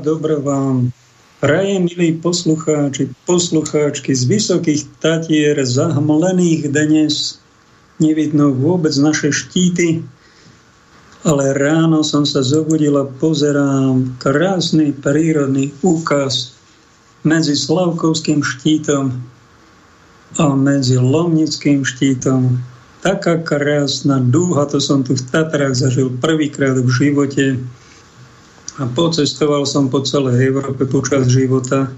A dobro vám. Praje, milí poslucháči, poslucháčky z vysokých tatier zahmlených dnes. Nevidno vôbec naše štíty, ale ráno som sa zobudila, pozerám krásny prírodný úkaz medzi Slavkovským štítom a medzi Lomnickým štítom. Taká krásna dúha, to som tu v Tatrách zažil prvýkrát v živote a pocestoval som po celej Európe počas života.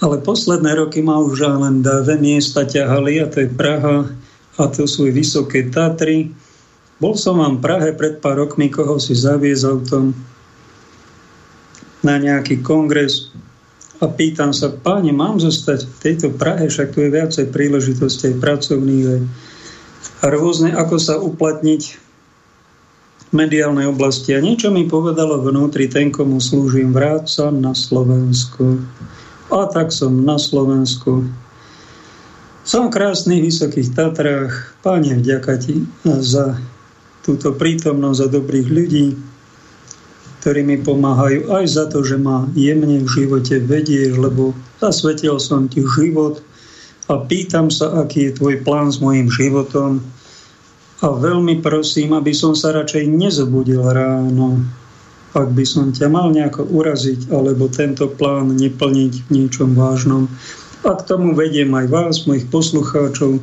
Ale posledné roky ma už len dve miesta ťahali a to je Praha a to sú Vysoké Tatry. Bol som vám v Prahe pred pár rokmi, koho si zaviez autom na nejaký kongres a pýtam sa, páni, mám zostať v tejto Prahe, však tu je viacej príležitostí pracovných a rôzne, ako sa uplatniť mediálnej oblasti. A niečo mi povedalo vnútri, ten, komu slúžim, vráca na Slovensku. A tak som na Slovensku. Som v Vysokých Tatrách. Páne, vďaka ti za túto prítomnosť, za dobrých ľudí, ktorí mi pomáhajú aj za to, že ma jemne v živote vedieš, lebo zasvetil som ti život a pýtam sa, aký je tvoj plán s mojim životom a veľmi prosím, aby som sa radšej nezobudil ráno, ak by som ťa mal nejako uraziť alebo tento plán neplniť v niečom vážnom. A k tomu vediem aj vás, mojich poslucháčov.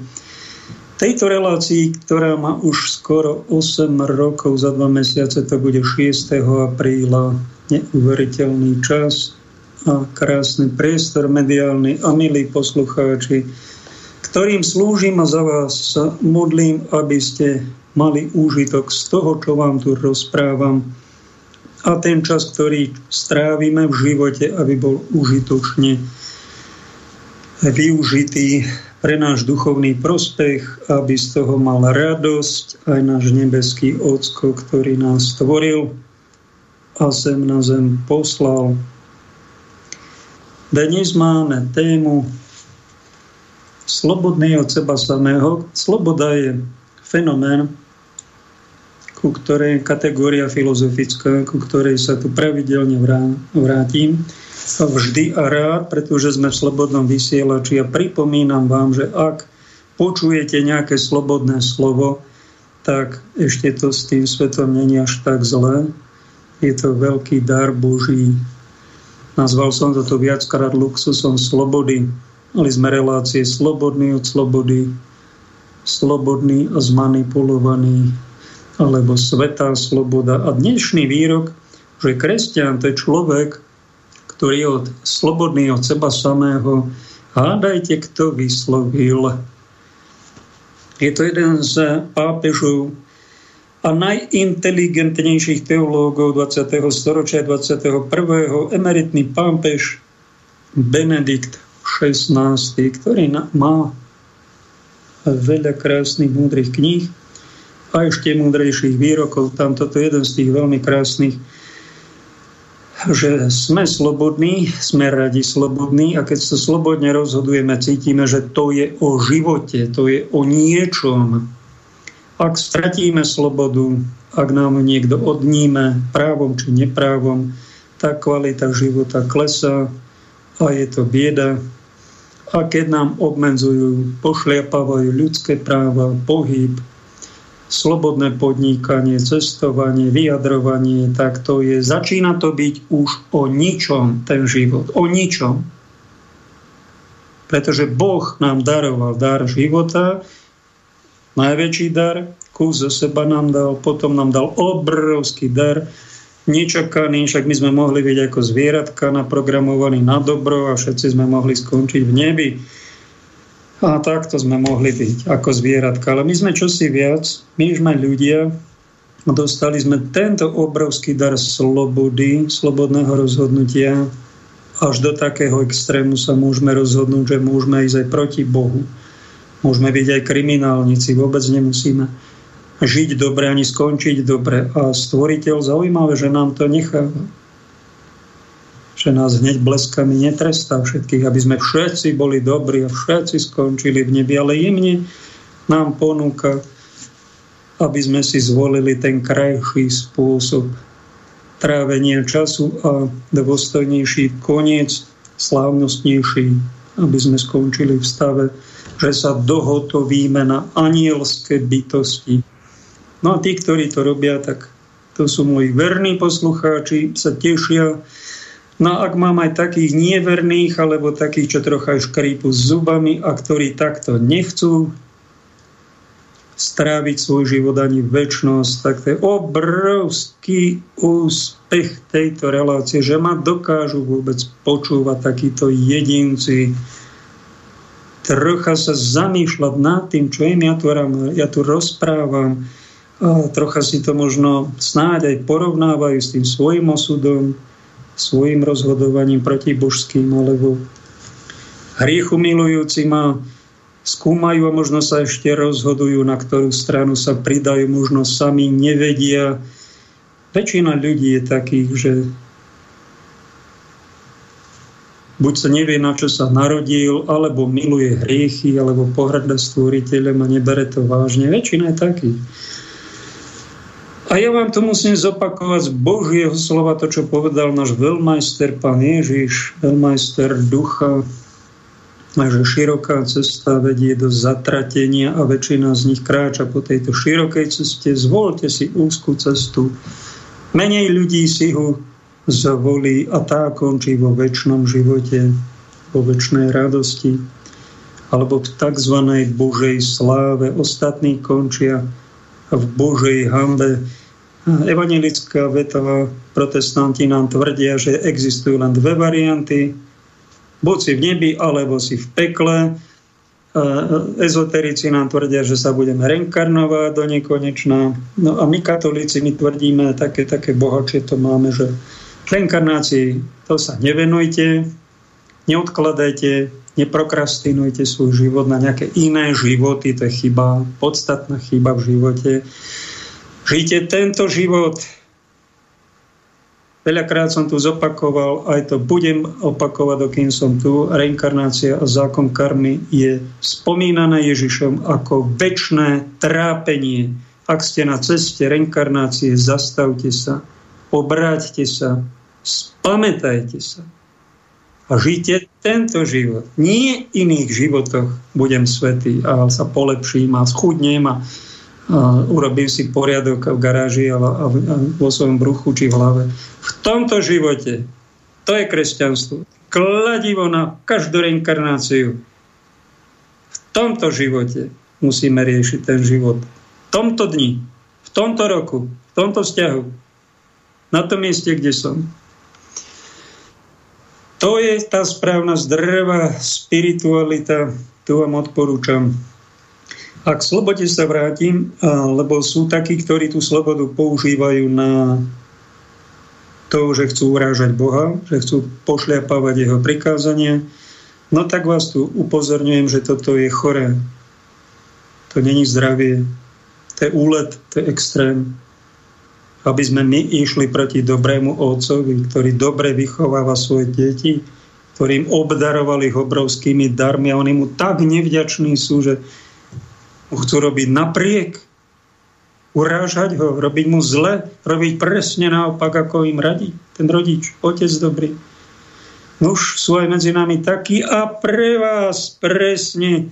Tejto relácii, ktorá má už skoro 8 rokov, za 2 mesiace to bude 6. apríla, neuveriteľný čas a krásny priestor mediálny a milí poslucháči, ktorým slúžim a za vás modlím, aby ste mali úžitok z toho, čo vám tu rozprávam a ten čas, ktorý strávime v živote, aby bol užitočne využitý pre náš duchovný prospech, aby z toho mal radosť aj náš nebeský Ocko, ktorý nás stvoril a sem na zem poslal. Dnes máme tému slobodný od seba samého. Sloboda je fenomén, ku ktorej kategória filozofická, ku ktorej sa tu pravidelne vrátim vždy a rád, pretože sme v slobodnom vysielači a pripomínam vám, že ak počujete nejaké slobodné slovo, tak ešte to s tým svetom není až tak zlé. Je to veľký dar Boží. Nazval som toto viackrát luxusom slobody. Mali sme relácie slobodný od slobody, slobodný a zmanipulovaný, alebo svetá sloboda. A dnešný výrok, že kresťan to je človek, ktorý je od, slobodný od seba samého, hádajte, kto vyslovil. Je to jeden z pápežov a najinteligentnejších teológov 20. storočia 21. emeritný pápež Benedikt 16, ktorý má veľa krásnych, múdrych kníh a ešte múdrejších výrokov. Tam toto je jeden z tých veľmi krásnych, že sme slobodní, sme radi slobodní a keď sa slobodne rozhodujeme, cítime, že to je o živote, to je o niečom. Ak stratíme slobodu, ak nám niekto odníme právom či neprávom, tak kvalita života klesá a je to bieda, a keď nám obmedzujú, pošliapávajú ľudské práva, pohyb, slobodné podnikanie, cestovanie, vyjadrovanie, tak to je, začína to byť už o ničom ten život, o ničom. Pretože Boh nám daroval dar života, najväčší dar, kus zo seba nám dal, potom nám dal obrovský dar nečakaný, však my sme mohli byť ako zvieratka naprogramovaní na dobro a všetci sme mohli skončiť v nebi. A takto sme mohli byť ako zvieratka. Ale my sme čosi viac, my sme ľudia dostali sme tento obrovský dar slobody, slobodného rozhodnutia. Až do takého extrému sa môžeme rozhodnúť, že môžeme ísť aj proti Bohu. Môžeme byť aj kriminálnici, vôbec nemusíme žiť dobre ani skončiť dobre. A stvoriteľ zaujímavé, že nám to necháva. Že nás hneď bleskami netrestá všetkých, aby sme všetci boli dobrí a všetci skončili v nebi, ale jemne nám ponúka, aby sme si zvolili ten krajší spôsob. trávenia času a dôstojnejší koniec, slávnostnejší, aby sme skončili v stave, že sa dohotovíme na anielské bytosti. No a tí, ktorí to robia, tak to sú moji verní poslucháči, sa tešia. No ak mám aj takých neverných, alebo takých, čo trocha škrípu s zubami a ktorí takto nechcú stráviť svoj život ani väčšnosť, tak to je obrovský úspech tejto relácie, že ma dokážu vôbec počúvať takíto jedinci, trocha sa zamýšľať nad tým, čo im ja tu, ja tu rozprávam, a trocha si to možno snáď aj porovnávajú s tým svojim osudom, svojim rozhodovaním proti božským, alebo hriechu milujúci ma skúmajú a možno sa ešte rozhodujú, na ktorú stranu sa pridajú, možno sami nevedia. Väčšina ľudí je takých, že buď sa nevie, na čo sa narodil, alebo miluje hriechy, alebo pohrda stvoriteľom a nebere to vážne. Väčšina je takých. A ja vám to musím zopakovať z Božieho slova, to, čo povedal náš veľmajster, pán Ježiš, veľmajster ducha, že široká cesta vedie do zatratenia a väčšina z nich kráča po tejto širokej ceste. Zvolte si úzkú cestu. Menej ľudí si ho zvolí a tá končí vo väčšnom živote, vo väčšnej radosti alebo v tzv. Božej sláve. Ostatní končia v Božej hambe. Evangelická veta protestanti nám tvrdia, že existujú len dve varianty Buď si v nebi, alebo si v pekle. Ezoterici nám tvrdia, že sa budeme reinkarnovať do nekonečná. No a my katolíci, my tvrdíme, také, také bohačie to máme, že reinkarnácii to sa nevenujte, neodkladajte, neprokrastinujte svoj život na nejaké iné životy, to je chyba, podstatná chyba v živote. Žite tento život, Veľakrát som tu zopakoval, aj to budem opakovať, dokým som tu. Reinkarnácia a zákon karmy je spomínané Ježišom ako väčšné trápenie. Ak ste na ceste reinkarnácie, zastavte sa, obráťte sa, spamätajte sa a žite tento život. Nie iných životoch budem svetý a sa polepším a schudnem a urobím si poriadok v garáži a, a, a vo svojom bruchu či v hlave. V tomto živote, to je kresťanstvo, kladivo na každú reinkarnáciu. V tomto živote musíme riešiť ten život. V tomto dni, v tomto roku, v tomto vzťahu, na tom mieste, kde som. To je tá správna zdravá spiritualita, tu vám odporúčam a k slobode sa vrátim, lebo sú takí, ktorí tú slobodu používajú na to, že chcú urážať Boha, že chcú pošliapávať jeho prikázania. No tak vás tu upozorňujem, že toto je choré. To není zdravie. To je úlet, to je extrém. Aby sme my išli proti dobrému otcovi, ktorý dobre vychováva svoje deti, ktorým obdarovali ich obrovskými darmi a oni mu tak nevďační sú, že mu chcú robiť napriek, urážať ho, robiť mu zle, robiť presne naopak, ako im radí ten rodič, otec dobrý. Nuž sú aj medzi nami takí a pre vás presne,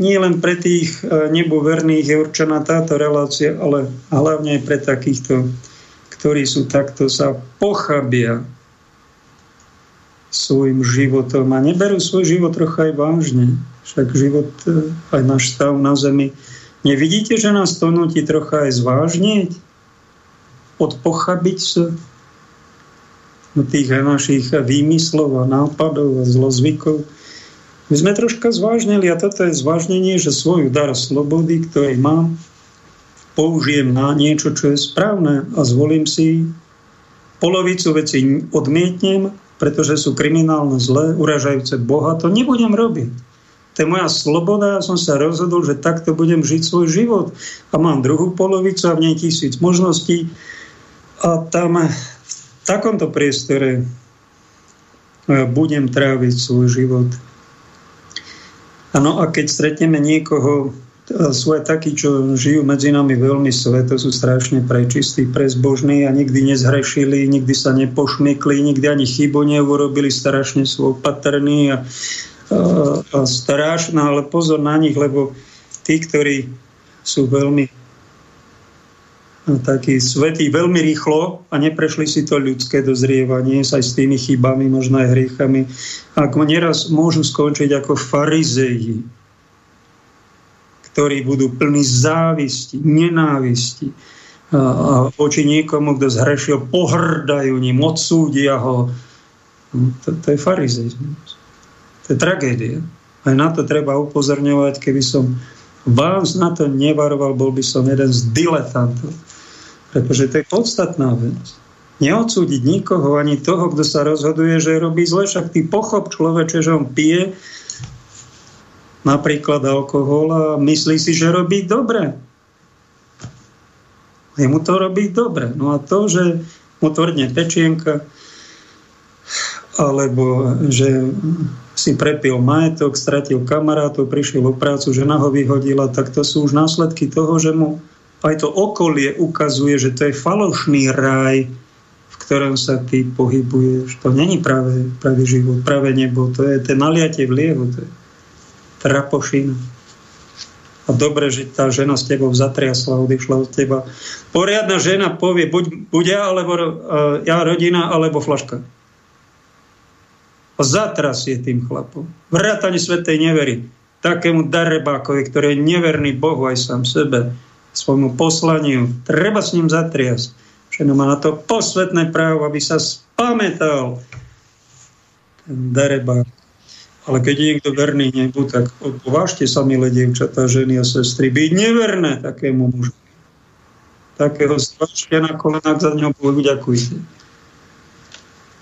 nie len pre tých e, neboverných je určená táto relácia, ale hlavne aj pre takýchto, ktorí sú takto sa pochabia svojim životom a neberú svoj život trocha aj vážne však život, e, aj náš stav na Zemi. Nevidíte, že nás to nutí trocha aj zvážniť? Odpochabiť sa od tých našich výmyslov a nápadov a zlozvykov. My sme troška zvážnili a toto je zvážnenie, že svoju dar slobody, ktorý mám, použijem na niečo, čo je správne a zvolím si polovicu veci odmietnem, pretože sú kriminálne zlé, uražajúce Boha, to nebudem robiť to je moja sloboda, ja som sa rozhodol, že takto budem žiť svoj život. A mám druhú polovicu a v nej tisíc možností. A tam v takomto priestore e, budem tráviť svoj život. Ano, a keď stretneme niekoho, sú aj takí, čo žijú medzi nami veľmi sveto, sú strašne prečistí, prezbožní a nikdy nezhrešili, nikdy sa nepošmykli, nikdy ani chybu neurobili, strašne sú opatrní a, a, a strašná, ale pozor na nich, lebo tí, ktorí sú veľmi takí svetí veľmi rýchlo a neprešli si to ľudské dozrievanie aj s tými chybami, možno aj hriechami. Ako neraz môžu skončiť ako farizeji, ktorí budú plní závisti, nenávisti a voči niekomu, kto zhrešil, pohrdajú ním, odsúdia ho. No, to, to je farizejzmus. To je tragédia. Aj na to treba upozorňovať, keby som vás na to nevaroval, bol by som jeden z diletantov. Pretože to je podstatná vec. Neodsúdiť nikoho, ani toho, kto sa rozhoduje, že robí zle, však ty pochop človeče, že on pije, napríklad alkohol a myslí si, že robí dobre. mu to robí dobre. No a to, že mu tvrdne pečienka, alebo že si prepil majetok, stratil kamarátov, prišiel o prácu, žena ho vyhodila, tak to sú už následky toho, že mu aj to okolie ukazuje, že to je falošný raj, v ktorom sa ty pohybuješ. To není práve, pravý život, práve nebo. To je ten naliate v liehu. To je trapošina. A dobre, že tá žena s tebou zatriasla, odišla od teba. Poriadna žena povie, buď, buď ja, alebo uh, ja rodina, alebo flaška. A zatrasie tým chlapom. Vrátane svetej nevery. Takému darebákovi, ktorý je neverný Bohu aj sám sebe, svojmu poslaniu. Treba s ním zatriasť. Žena má na to posvetné právo, aby sa spametal ten darebák. Ale keď je niekto verný nebu, tak odvážte sa, milé dievčatá, ženy a sestry, byť neverné takému mužu. Takého stvačka na kolenách za ňou Bohu ďakujte.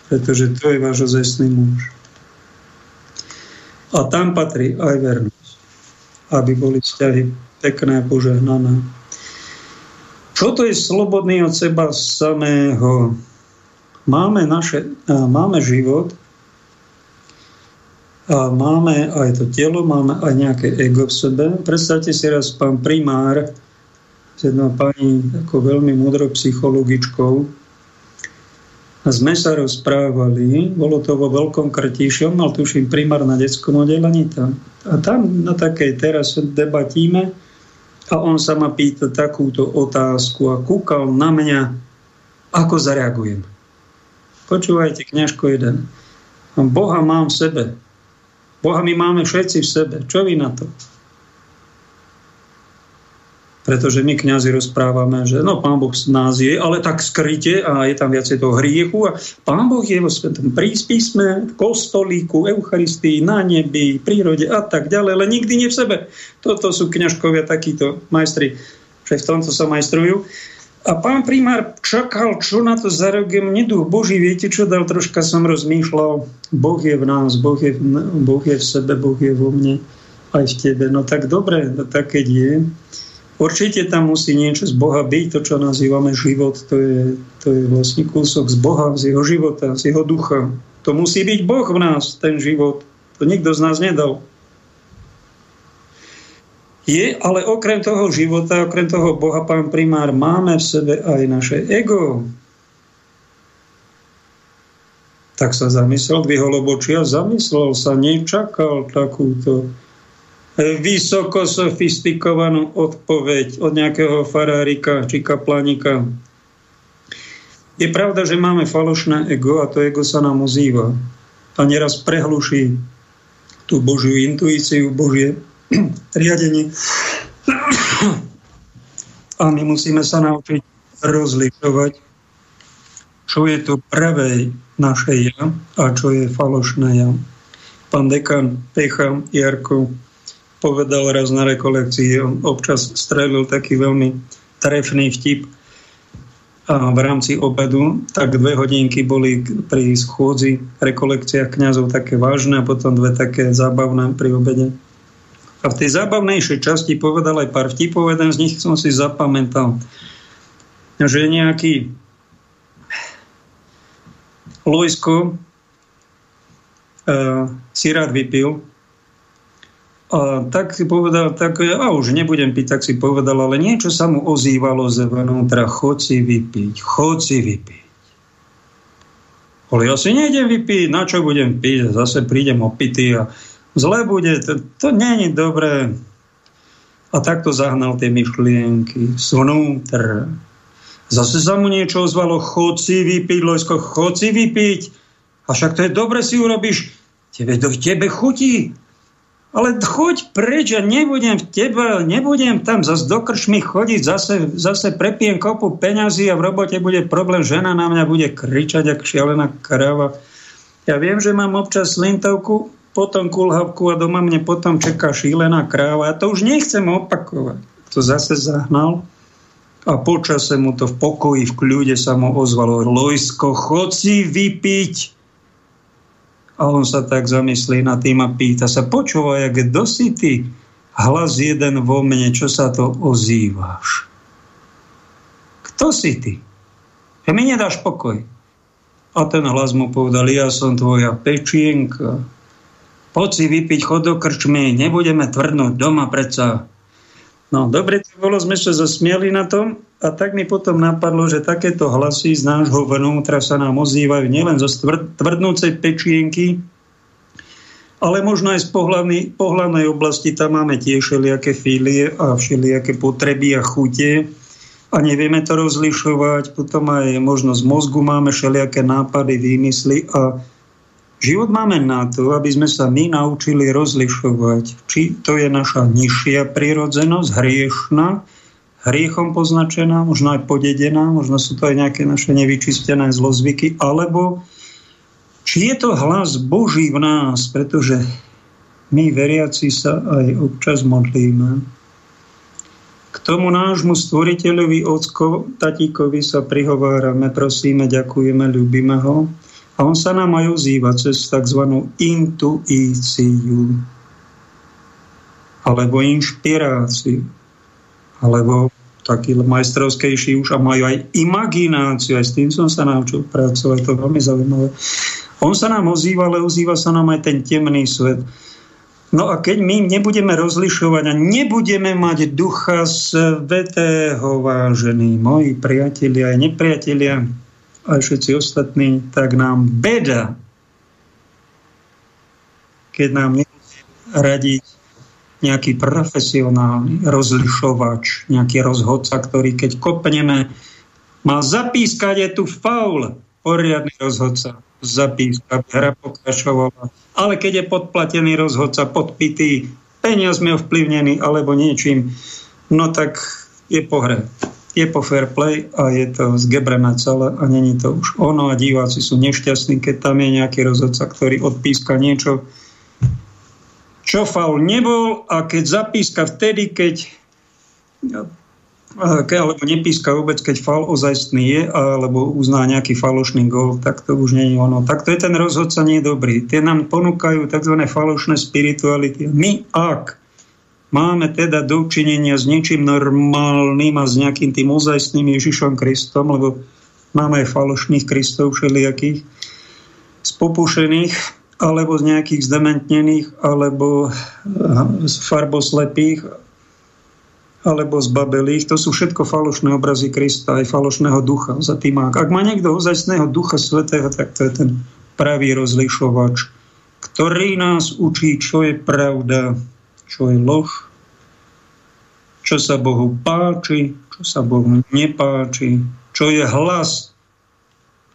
Pretože to je váš ozajstný muž. A tam patrí aj vernosť. Aby boli vzťahy pekné a požehnané. Čo to je slobodný od seba samého? Máme, naše, máme život, a máme aj to telo, máme aj nejaké ego v sebe. Predstavte si raz pán primár s jednou pani ako veľmi múdrou psychologičkou. A sme sa rozprávali, bolo to vo veľkom krtíši, on mal tuším primár na detskom oddelení tam. A tam na takej teraz debatíme a on sa ma pýta takúto otázku a kúkal na mňa, ako zareagujem. Počúvajte, kňažko jeden. Boha mám v sebe. Boha my máme všetci v sebe. Čo vy na to? Pretože my kňazi rozprávame, že no pán Boh nás je, ale tak skryte a je tam viacej toho hriechu a pán Boh je vo svetom príspísme, v kostolíku, Eucharistii, na nebi, prírode a tak ďalej, ale nikdy nie v sebe. Toto sú kňažkovia takíto majstri, že v tomto sa majstrujú. A pán primár čakal, čo na to zareagujem. Neduch Boží, viete čo dal? Troška som rozmýšľal. Boh je v nás, Boh je v, boh je v sebe, Boh je vo mne, aj v tebe. No tak dobre, no tak keď je. Určite tam musí niečo z Boha byť, to, čo nazývame život, to je, to je vlastne kúsok z Boha, z jeho života, z jeho ducha. To musí byť Boh v nás, ten život. To nikto z nás nedal. Je, ale okrem toho života, okrem toho Boha, pán primár, máme v sebe aj naše ego. Tak sa zamyslel, dvihol obočia, zamyslel sa, nečakal takúto vysoko sofistikovanú odpoveď od nejakého farárika či kaplanika. Je pravda, že máme falošné ego a to ego sa nám ozýva. A neraz prehluší tú Božiu intuíciu, Božie riadenie. A my musíme sa naučiť rozlišovať, čo je to pravé naše ja a čo je falošné ja. Pán dekan Pecha Jarko povedal raz na rekolekcii, on občas strelil taký veľmi trefný vtip a v rámci obedu, tak dve hodinky boli pri schôdzi rekolekciách kňazov také vážne a potom dve také zábavné pri obede. A v tej zábavnejšej časti povedal aj pár vtipov, jeden z nich som si zapamätal, že nejaký Lojsko uh, si rád vypil A tak si povedal, tak a už nebudem piť, tak si povedal, ale niečo sa mu ozývalo zvnútra, chod si vypiť, chod si vypiť. Ale ja si nejdem vypiť, na čo budem piť, zase prídem opitý a zle bude, to, to je dobré. A takto zahnal tie myšlienky zvnútra. Zase sa mu niečo ozvalo, chod si vypiť, Lojsko, chod si vypiť. A však to je dobre si urobíš, tebe, tebe chutí, ale choď preč, ja nebudem v tebe, nebudem tam zase do kršmy chodiť, zase, zase prepijem kopu peňazí a v robote bude problém, žena na mňa bude kričať ako šialená krava. Ja viem, že mám občas slintovku, potom kulhavku a doma mne potom čaká šílená kráva. Ja to už nechcem opakovať. To zase zahnal a počase mu to v pokoji, v kľude sa mu ozvalo Lojsko, chod si vypiť a on sa tak zamyslí na tým a pýta sa, počúvaj, kto si ty? Hlas jeden vo mne, čo sa to ozývaš? Kto si ty? Ja mi nedáš pokoj. A ten hlas mu povedal, ja som tvoja pečienka. Poď si vypiť chod do krčmy, nebudeme tvrdnúť doma predsa. No, dobre to bolo, sme sa zasmiali na tom a tak mi potom napadlo, že takéto hlasy z nášho vnútra sa nám ozývajú nielen zo tvrdnúcej pečienky, ale možno aj z pohľavnej oblasti tam máme tiež všelijaké fílie a všelijaké potreby a chute a nevieme to rozlišovať. Potom aj možno z mozgu máme všelijaké nápady, výmysly a Život máme na to, aby sme sa my naučili rozlišovať, či to je naša nižšia prírodzenosť, hriešna, hriechom poznačená, možno aj podedená, možno sú to aj nejaké naše nevyčistené zlozvyky, alebo či je to hlas Boží v nás, pretože my veriaci sa aj občas modlíme. K tomu nášmu stvoriteľovi, ocko, tatíkovi sa prihovárame, prosíme, ďakujeme, ľubíme ho a on sa nám aj ozýva cez tzv. intuíciu alebo inšpiráciu alebo taký majstrovskejší už a majú aj imagináciu, aj s tým som sa naučil pracovať, to je veľmi zaujímavé. On sa nám ozýva, ale ozýva sa nám aj ten temný svet. No a keď my nebudeme rozlišovať a nebudeme mať ducha svetého, vážení moji priatelia aj nepriatelia, aj všetci ostatní, tak nám beda, keď nám radiť nejaký profesionálny rozlišovač, nejaký rozhodca, ktorý keď kopneme, má zapískať, je tu faul, poriadny rozhodca, zapískať, hra pokračovala. Ale keď je podplatený rozhodca, podpitý, peniazmi ovplyvnený alebo niečím, no tak je po hre je po fair play a je to zgebrené celé a není to už ono a diváci sú nešťastní, keď tam je nejaký rozhodca, ktorý odpíska niečo, čo faul nebol a keď zapíska vtedy, keď alebo nepíska vôbec, keď fal ozajstný je, alebo uzná nejaký falošný gol, tak to už nie je ono. Tak to je ten rozhodca nie dobrý. Tie nám ponúkajú tzv. falošné spirituality. My, ak Máme teda dočinenia s niečím normálnym a s nejakým tým ozajstným Ježišom Kristom, lebo máme aj falošných Kristov všelijakých, spopušených, alebo z nejakých zdementnených, alebo z farboslepých, alebo z babelých. To sú všetko falošné obrazy Krista, aj falošného ducha za tým. Ak má niekto ozajstného ducha svetého, tak to je ten pravý rozlišovač, ktorý nás učí, čo je pravda, čo je lož, čo sa Bohu páči, čo sa Bohu nepáči, čo je hlas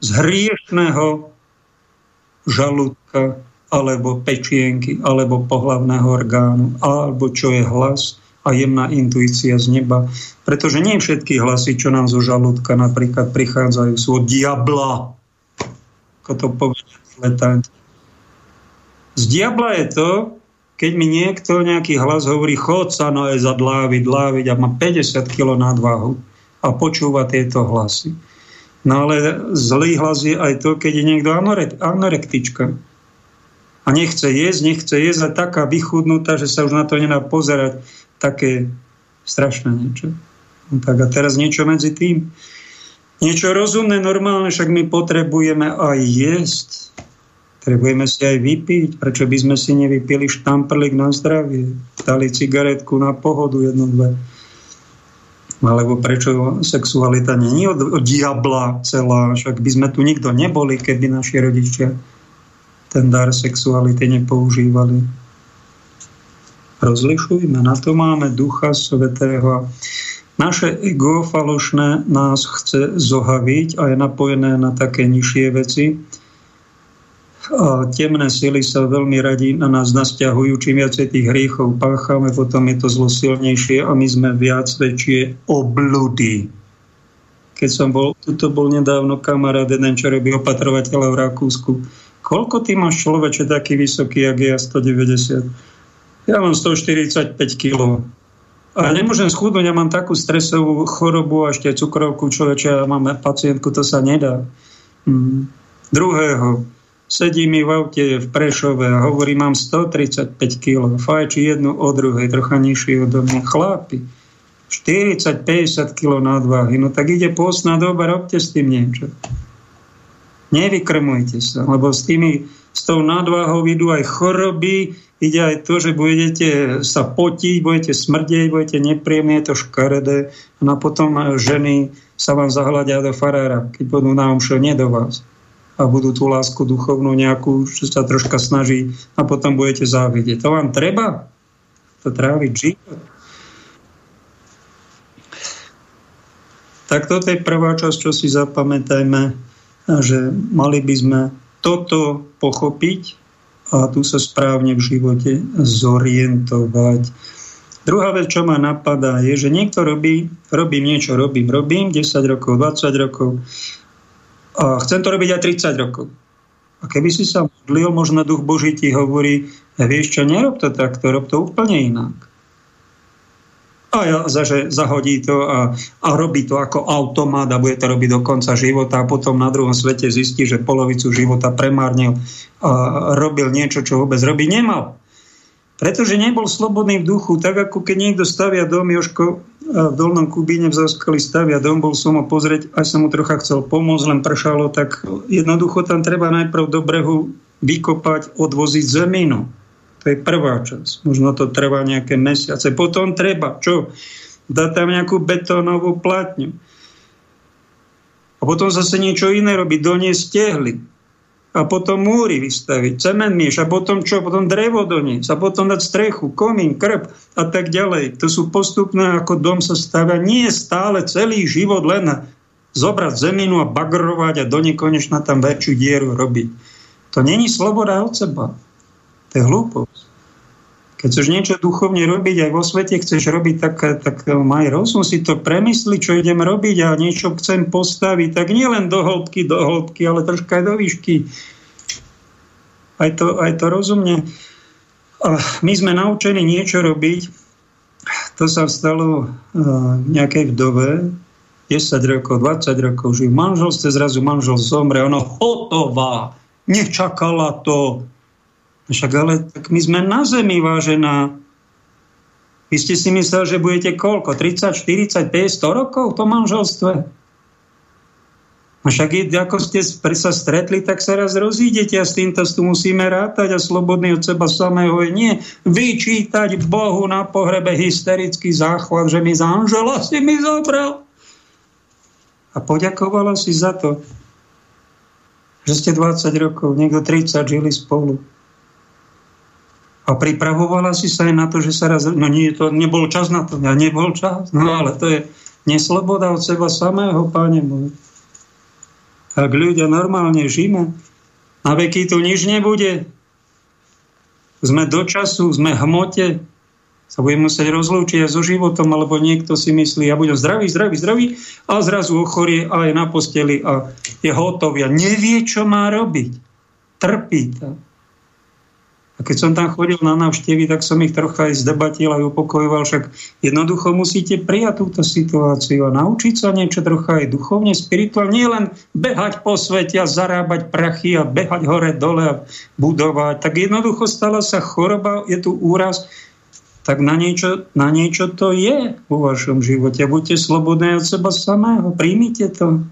z hriešného žalúdka alebo pečienky, alebo pohlavného orgánu, alebo čo je hlas a jemná intuícia z neba. Pretože nie všetky hlasy, čo nám zo žalúdka napríklad prichádzajú, sú od diabla. Ako to povedia Z diabla je to, keď mi niekto, nejaký hlas hovorí, chod sa no je za dláviť, dláviť a má 50 kg nadvahu a počúva tieto hlasy. No ale zlý hlas je aj to, keď je niekto anorektička a nechce jesť, nechce jesť a taká vychudnutá, že sa už na to nedá pozerať. Také strašné niečo. No tak a teraz niečo medzi tým. Niečo rozumné, normálne, však my potrebujeme aj jesť Potrebujeme si aj vypiť. Prečo by sme si nevypili štamprlik na zdravie? Dali cigaretku na pohodu jedno, dve. Alebo prečo sexualita není od, od diabla celá? Však by sme tu nikto neboli, keby naši rodičia ten dar sexuality nepoužívali. Rozlišujme, na to máme Ducha Svetého. Naše ego falošné nás chce zohaviť a je napojené na také nižšie veci temné sily sa veľmi radi na nás nasťahujú. Čím viacej tých hriechov páchame, potom je to zlo silnejšie a my sme viac väčšie obludy. Keď som bol, tuto bol nedávno kamarát jeden, čo robí opatrovateľa v Rakúsku. Koľko ty máš človeče taký vysoký, jak ja 190? Ja mám 145 kg. A nemôžem schudnúť, ja mám takú stresovú chorobu a ešte cukrovku človeče, ja mám pacientku, to sa nedá. Mm. Druhého, Sedí mi v aute v Prešove a hovorí, mám 135 kg, fajči jednu od druhej, trocha nižšie od mňa. Chlápi, 40-50 kg nadváhy, no tak ide pôstna doba, robte s tým niečo. Nevykrmujte sa, lebo s tými, s tou nadváhou idú aj choroby, ide aj to, že budete sa potiť, budete smrdeť, budete nepríjemne, je to škaredé no a potom ženy sa vám zahľadia do farára, keď budú na omšo, nie do vás a budú tú lásku duchovnú nejakú, čo sa troška snaží a potom budete závidieť. To vám treba? To tráviť život? Tak toto je prvá časť, čo si zapamätajme, že mali by sme toto pochopiť a tu sa správne v živote zorientovať. Druhá vec, čo ma napadá, je, že niekto robí, robím niečo, robím, robím, 10 rokov, 20 rokov a chcem to robiť aj 30 rokov. A keby si sa modlil, možno duch Boží ti hovorí, vieš čo, nerob to takto, rob to úplne inak. A ja, že zahodí to a, a robí to ako automat a bude to robiť do konca života a potom na druhom svete zistí, že polovicu života premárnil a robil niečo, čo vôbec robiť nemal. Pretože nebol slobodný v duchu, tak ako keď niekto stavia dom, Joško v Dolnom Kubíne v Zaskali stavia dom, bol som ho pozrieť, aj som mu trocha chcel pomôcť, len pršalo, tak jednoducho tam treba najprv do brehu vykopať, odvoziť zeminu. To je prvá časť. Možno to trvá nejaké mesiace. Potom treba, čo? Dá tam nejakú betónovú platňu. A potom zase niečo iné robiť, doniesť tehly a potom múry vystaviť, cement mieš a potom čo? Potom drevo doniesť a potom dať strechu, komín, krp a tak ďalej. To sú postupné, ako dom sa stavia. Nie stále celý život len zobrať zeminu a bagrovať a do nekonečna tam väčšiu dieru robiť. To není sloboda od seba. To je hlúposť. Keď chceš niečo duchovne robiť, aj vo svete? Chceš robiť, tak, tak maj rozum? Si to premysli, čo idem robiť a niečo chcem postaviť, tak nie len do hĺbky, do hĺbky, ale troška aj do výšky. Aj to, aj to rozumne. My sme naučení niečo robiť. To sa stalo nejakej vdove, 10 rokov, 20 rokov žijú v manželstve, zrazu manžel zomre, ono hotová, nečakala to, však ale tak my sme na zemi, vážená. Vy ste si mysleli, že budete koľko? 30, 40, 50, 100 rokov v tom manželstve? A však ako ste sa stretli, tak sa raz rozídete a s týmto tu musíme rátať a slobodný od seba samého je nie vyčítať Bohu na pohrebe hysterický záchvat, že mi z Anžela si mi zobral. A poďakovala si za to, že ste 20 rokov, niekto 30 žili spolu. A pripravovala si sa aj na to, že sa raz... No nie, to nebol čas na to. Ja nebol čas. No ale to je nesloboda od seba samého, Páne môj. Ak ľudia normálne žijeme, na veky tu nič nebude. Sme do času, sme hmote, sa budeme musieť rozlúčiť so životom, alebo niekto si myslí, ja budem zdravý, zdravý, zdravý, a zrazu ochorie a je na posteli a je hotový a nevie, čo má robiť. Trpí to. A keď som tam chodil na návštevy, tak som ich trocha aj zdebatil a upokojoval, však jednoducho musíte prijať túto situáciu a naučiť sa niečo trocha aj duchovne, spirituálne, nie len behať po svete a zarábať prachy a behať hore dole a budovať. Tak jednoducho stala sa choroba, je tu úraz, tak na niečo, na niečo to je vo vašom živote. Buďte slobodní od seba samého, príjmite to.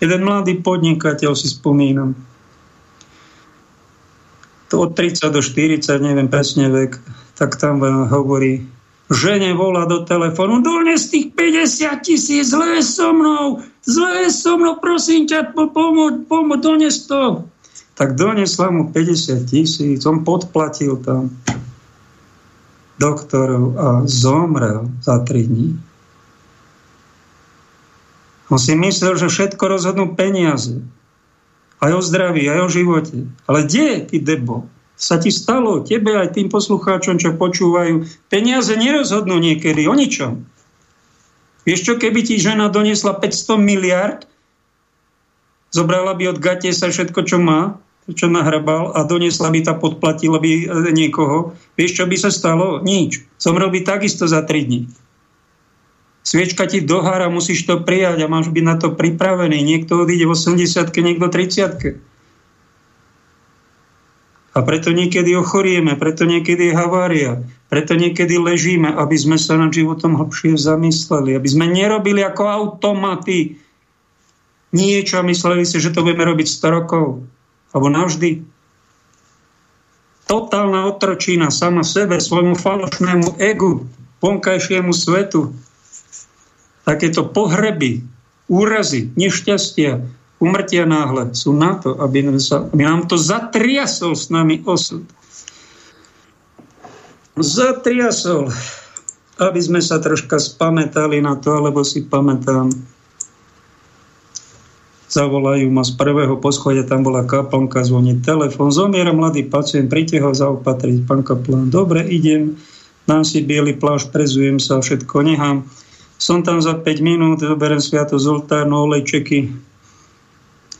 Jeden mladý podnikateľ si spomínam, od 30 do 40, neviem presne vek, tak tam hovorí, žene volá do telefónu, dones tých 50 tisíc, zle so mnou, zle so mnou, prosím ťa, pomôž, pomôž, dones to. Tak donesla mu 50 tisíc, on podplatil tam doktorov a zomrel za 3 dní. On si myslel, že všetko rozhodnú peniaze. Aj o zdraví, aj o živote. Ale kde ty debo? Sa ti stalo, tebe aj tým poslucháčom, čo počúvajú, peniaze nerozhodnú niekedy o ničom. Vieš čo, keby ti žena doniesla 500 miliard, zobrala by od gate sa všetko, čo má, čo nahrabal a doniesla by tá, podplatila by niekoho. Vieš, čo by sa stalo? Nič. Zomrel by takisto za 3 dní. Sviečka ti dohára, musíš to prijať a máš byť na to pripravený. Niekto odíde v 80 niekto 30 A preto niekedy ochorieme, preto niekedy je havária, preto niekedy ležíme, aby sme sa nad životom hlbšie zamysleli, aby sme nerobili ako automaty niečo a mysleli si, že to budeme robiť 100 rokov alebo navždy. Totálna otročina sama sebe, svojmu falošnému egu, vonkajšiemu svetu. Takéto pohreby, úrazy, nešťastia, umrtia náhle sú na to, aby, sa, aby nám to zatriasol s nami osud. Zatriasol, aby sme sa troška spametali na to, alebo si pamätám, zavolajú ma z prvého poschodia, tam bola kaplnka, zvoní telefon, zomiera mladý pacient, príďte ho zaopatriť, pán kaplan, dobre, idem, dám si biely pláž, prezujem sa, všetko nechám. Som tam za 5 minút, zoberiem sviato z oltárnu, olejčeky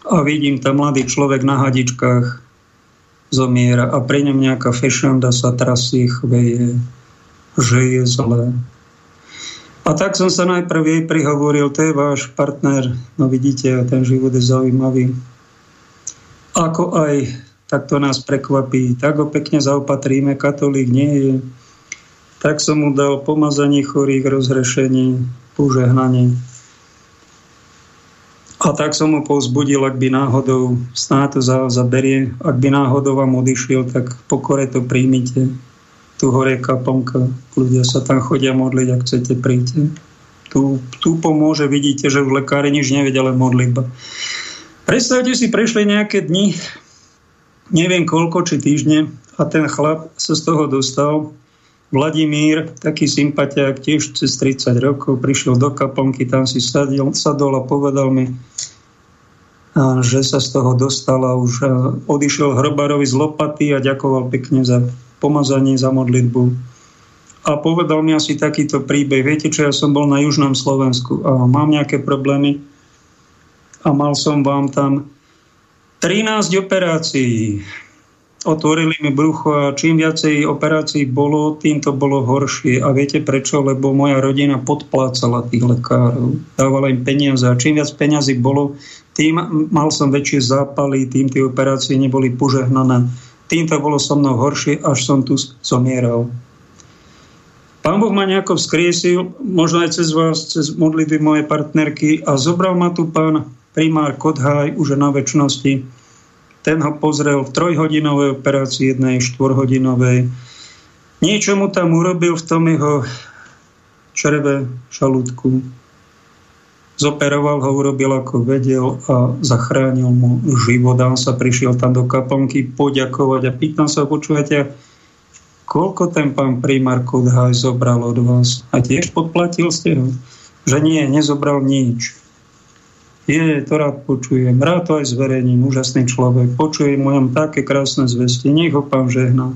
a vidím tam mladý človek na hadičkách zomiera a pri ňom nejaká fešanda sa trasí, chveje, že je zlé. A tak som sa najprv jej prihovoril, to je váš partner, no vidíte, ten život je zaujímavý. Ako aj tak to nás prekvapí, tak ho pekne zaopatríme, katolík nie je. Tak som mu dal pomazanie chorých, rozhrešenie, požehnanie. A tak som mu povzbudil, ak by náhodou, snáď to zaberie, ak by náhodou vám odišiel, tak pokore to príjmite tu hore kaponka, ľudia sa tam chodia modliť, ak chcete príďte. Tu, tu pomôže, vidíte, že už lekári nič nevedia, ale modlitba. Predstavte si, prešli nejaké dni, neviem koľko, či týždne, a ten chlap sa z toho dostal. Vladimír, taký sympatiák, tiež cez 30 rokov, prišiel do kaponky, tam si sadil, sadol a povedal mi, že sa z toho dostal a už odišiel hrobárovi z lopaty a ďakoval pekne za pomazanie za modlitbu. A povedal mi asi takýto príbeh. Viete čo, ja som bol na južnom Slovensku a mám nejaké problémy a mal som vám tam 13 operácií. Otvorili mi brucho a čím viacej operácií bolo, tým to bolo horšie. A viete prečo? Lebo moja rodina podplácala tých lekárov. Dávala im peniaze. A čím viac peniazy bolo, tým mal som väčšie zápaly, tým tie operácie neboli požehnané tým to bolo so mnou horšie, až som tu zomieral. Pán Boh ma nejako vzkriesil, možno aj cez vás, cez modlitby mojej partnerky a zobral ma tu pán primár Kodhaj už na väčšnosti. Ten ho pozrel v trojhodinovej operácii, jednej štvorhodinovej. Niečo mu tam urobil v tom jeho čreve, šalútku zoperoval ho, urobil ako vedel a zachránil mu život. On sa prišiel tam do kaponky poďakovať a pýtam sa, počúvate, koľko ten pán primár Kodhaj zobral od vás? A tiež podplatil ste ho? Že nie, nezobral nič. Je, to rád počujem. Rád to aj zverejním. Úžasný človek. Počujem mu také krásne zvesti. Nech ho pán žehná.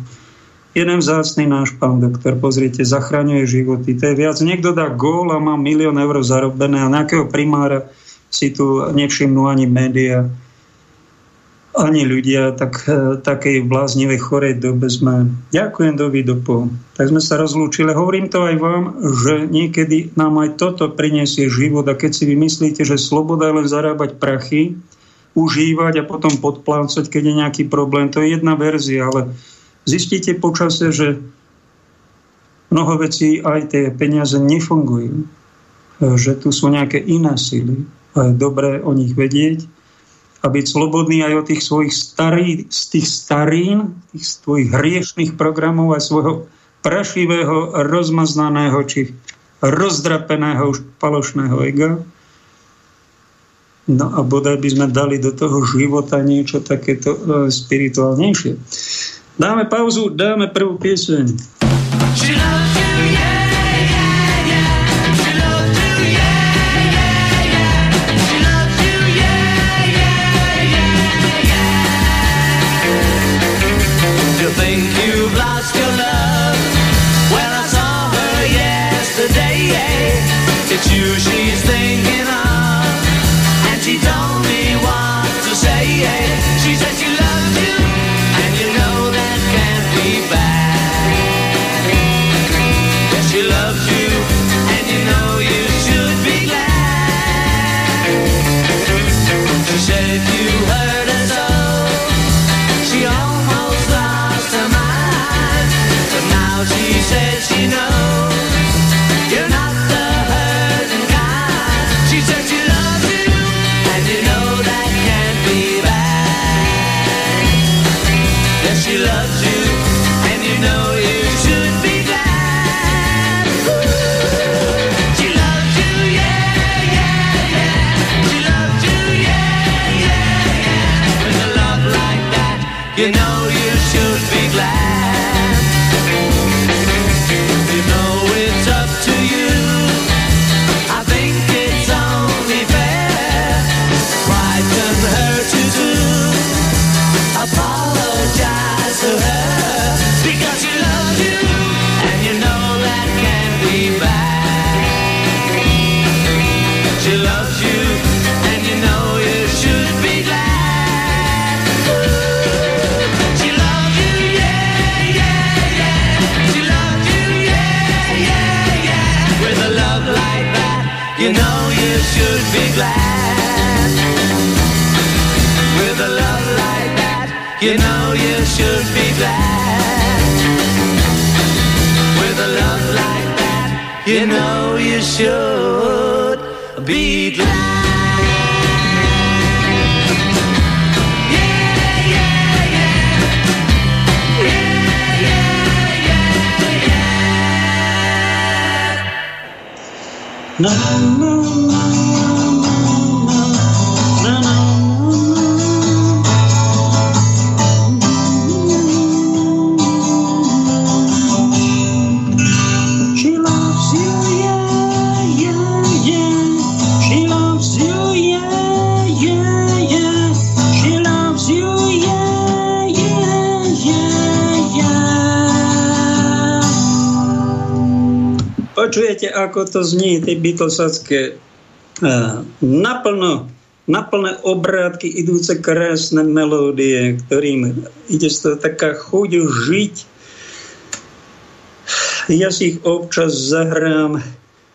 Jeden vzácný náš pán doktor, pozrite, zachraňuje životy. To je viac. Niekto dá gól a má milión eur zarobené a nejakého primára si tu nevšimnú ani média, ani ľudia, tak e, takej bláznivej chorej dobe sme. Ďakujem do Vidopo. Tak sme sa rozlúčili. Hovorím to aj vám, že niekedy nám aj toto prinesie život a keď si vymyslíte, že sloboda je len zarábať prachy, užívať a potom podplácať, keď je nejaký problém, to je jedna verzia, ale Zistíte počasie, že mnoho vecí, aj tie peniaze nefungujú, e, že tu sú nejaké iné sily a je dobré o nich vedieť a byť slobodný aj od tých svojich starý, z tých starín, tých svojich hriešných programov a svojho prašivého, rozmaznaného či rozdrapeného už falošného ega. No a bodaj by sme dali do toho života niečo takéto e, spirituálnejšie. Dáme pauzu, dáme prvú pieseň. it's she No, ako to znie, tie bytlosacké naplno, naplné obrátky, idúce krásne melódie, ktorým ide z toho taká chuť žiť. Ja si ich občas zahrám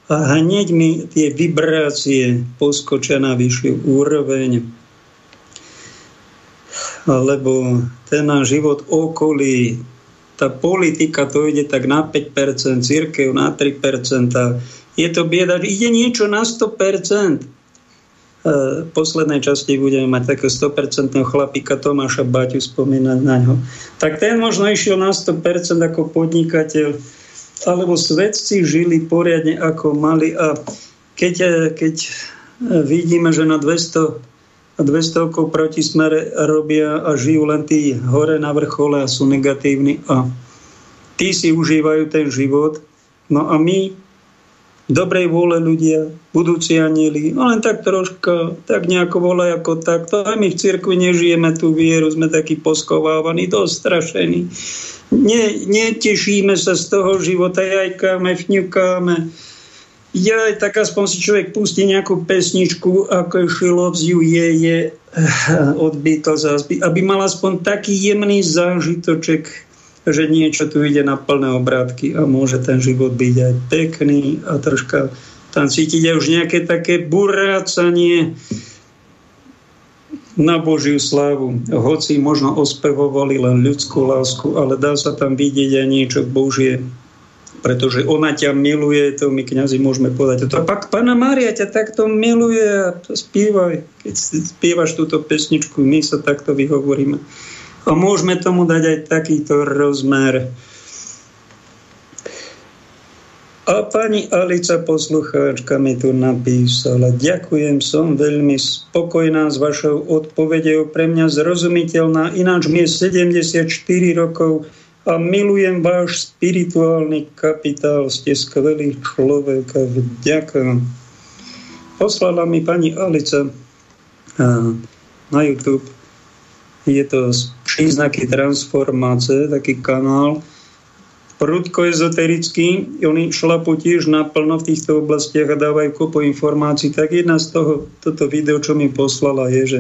a hneď mi tie vibrácie poskočia na vyššiu úroveň. Lebo ten náš život okolí tá politika to ide tak na 5%, církev na 3%. Je to bieda, ide niečo na 100%. V poslednej časti budeme mať takého 100% chlapíka Tomáša Baťu spomínať na ňo. Tak ten možno išiel na 100% ako podnikateľ, alebo svedci žili poriadne ako mali a keď, keď vidíme, že na 200 200 proti smere robia a žijú len tí hore na vrchole a sú negatívni a tí si užívajú ten život. No a my, dobrej vôle ľudia, budúci anieli, no len tak troška, tak nejako volaj ako takto. Aj my v cirkvi nežijeme tú vieru, sme takí poskovávaní, dostrašení. Ne, netešíme sa z toho života, jajkáme, fňukáme ja, tak aspoň si človek pustí nejakú pesničku, ako She You je, je od Beatles, aby mal aspoň taký jemný zážitoček, že niečo tu ide na plné obrátky a môže ten život byť aj pekný a troška tam cítiť aj už nejaké také burácanie na Božiu slávu. Hoci možno ospevovali len ľudskú lásku, ale dá sa tam vidieť aj niečo Božie pretože ona ťa miluje, to my kňazi môžeme povedať. To pak Pana Mária ťa takto miluje a spievaj. Keď spievaš túto pesničku, my sa takto vyhovoríme. A môžeme tomu dať aj takýto rozmer. A pani Alica, poslucháčka, mi tu napísala. Ďakujem, som veľmi spokojná s vašou odpovedou. Pre mňa zrozumiteľná. Ináč mi je 74 rokov a milujem váš spirituálny kapitál. Ste skvelý človek a vďaka. Poslala mi pani Alica na YouTube. Je to príznaky transformácie, taký kanál, prudko ezoterický. Oni šlapu tiež naplno v týchto oblastiach a dávajú kopu informácií. Tak jedna z toho, toto video, čo mi poslala, je, že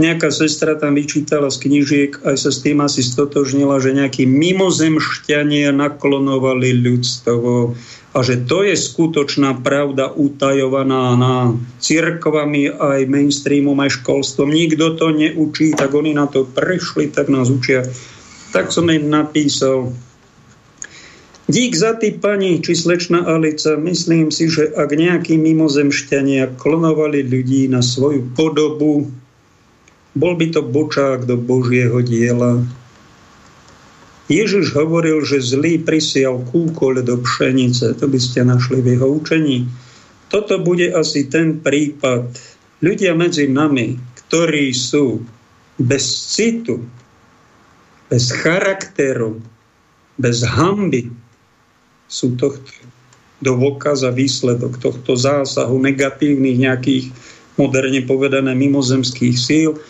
Nejaká sestra tam vyčítala z knižiek, aj sa s tým asi stotožnila, že nejakí mimozemšťania naklonovali ľudstvo a že to je skutočná pravda utajovaná na cirkvami aj mainstreamom, aj školstvom. Nikto to neučí, tak oni na to prešli, tak nás učia. Tak som im napísal, Dík za ty, pani či slečna Alica. Myslím si, že ak nejakí mimozemšťania klonovali ľudí na svoju podobu, bol by to bočák do Božieho diela. Ježiš hovoril, že zlý prisial kúkol do pšenice. To by ste našli v jeho učení. Toto bude asi ten prípad. Ľudia medzi nami, ktorí sú bez citu, bez charakteru, bez hamby, sú tohto dôkaz a výsledok tohto zásahu negatívnych nejakých moderne povedané mimozemských síl,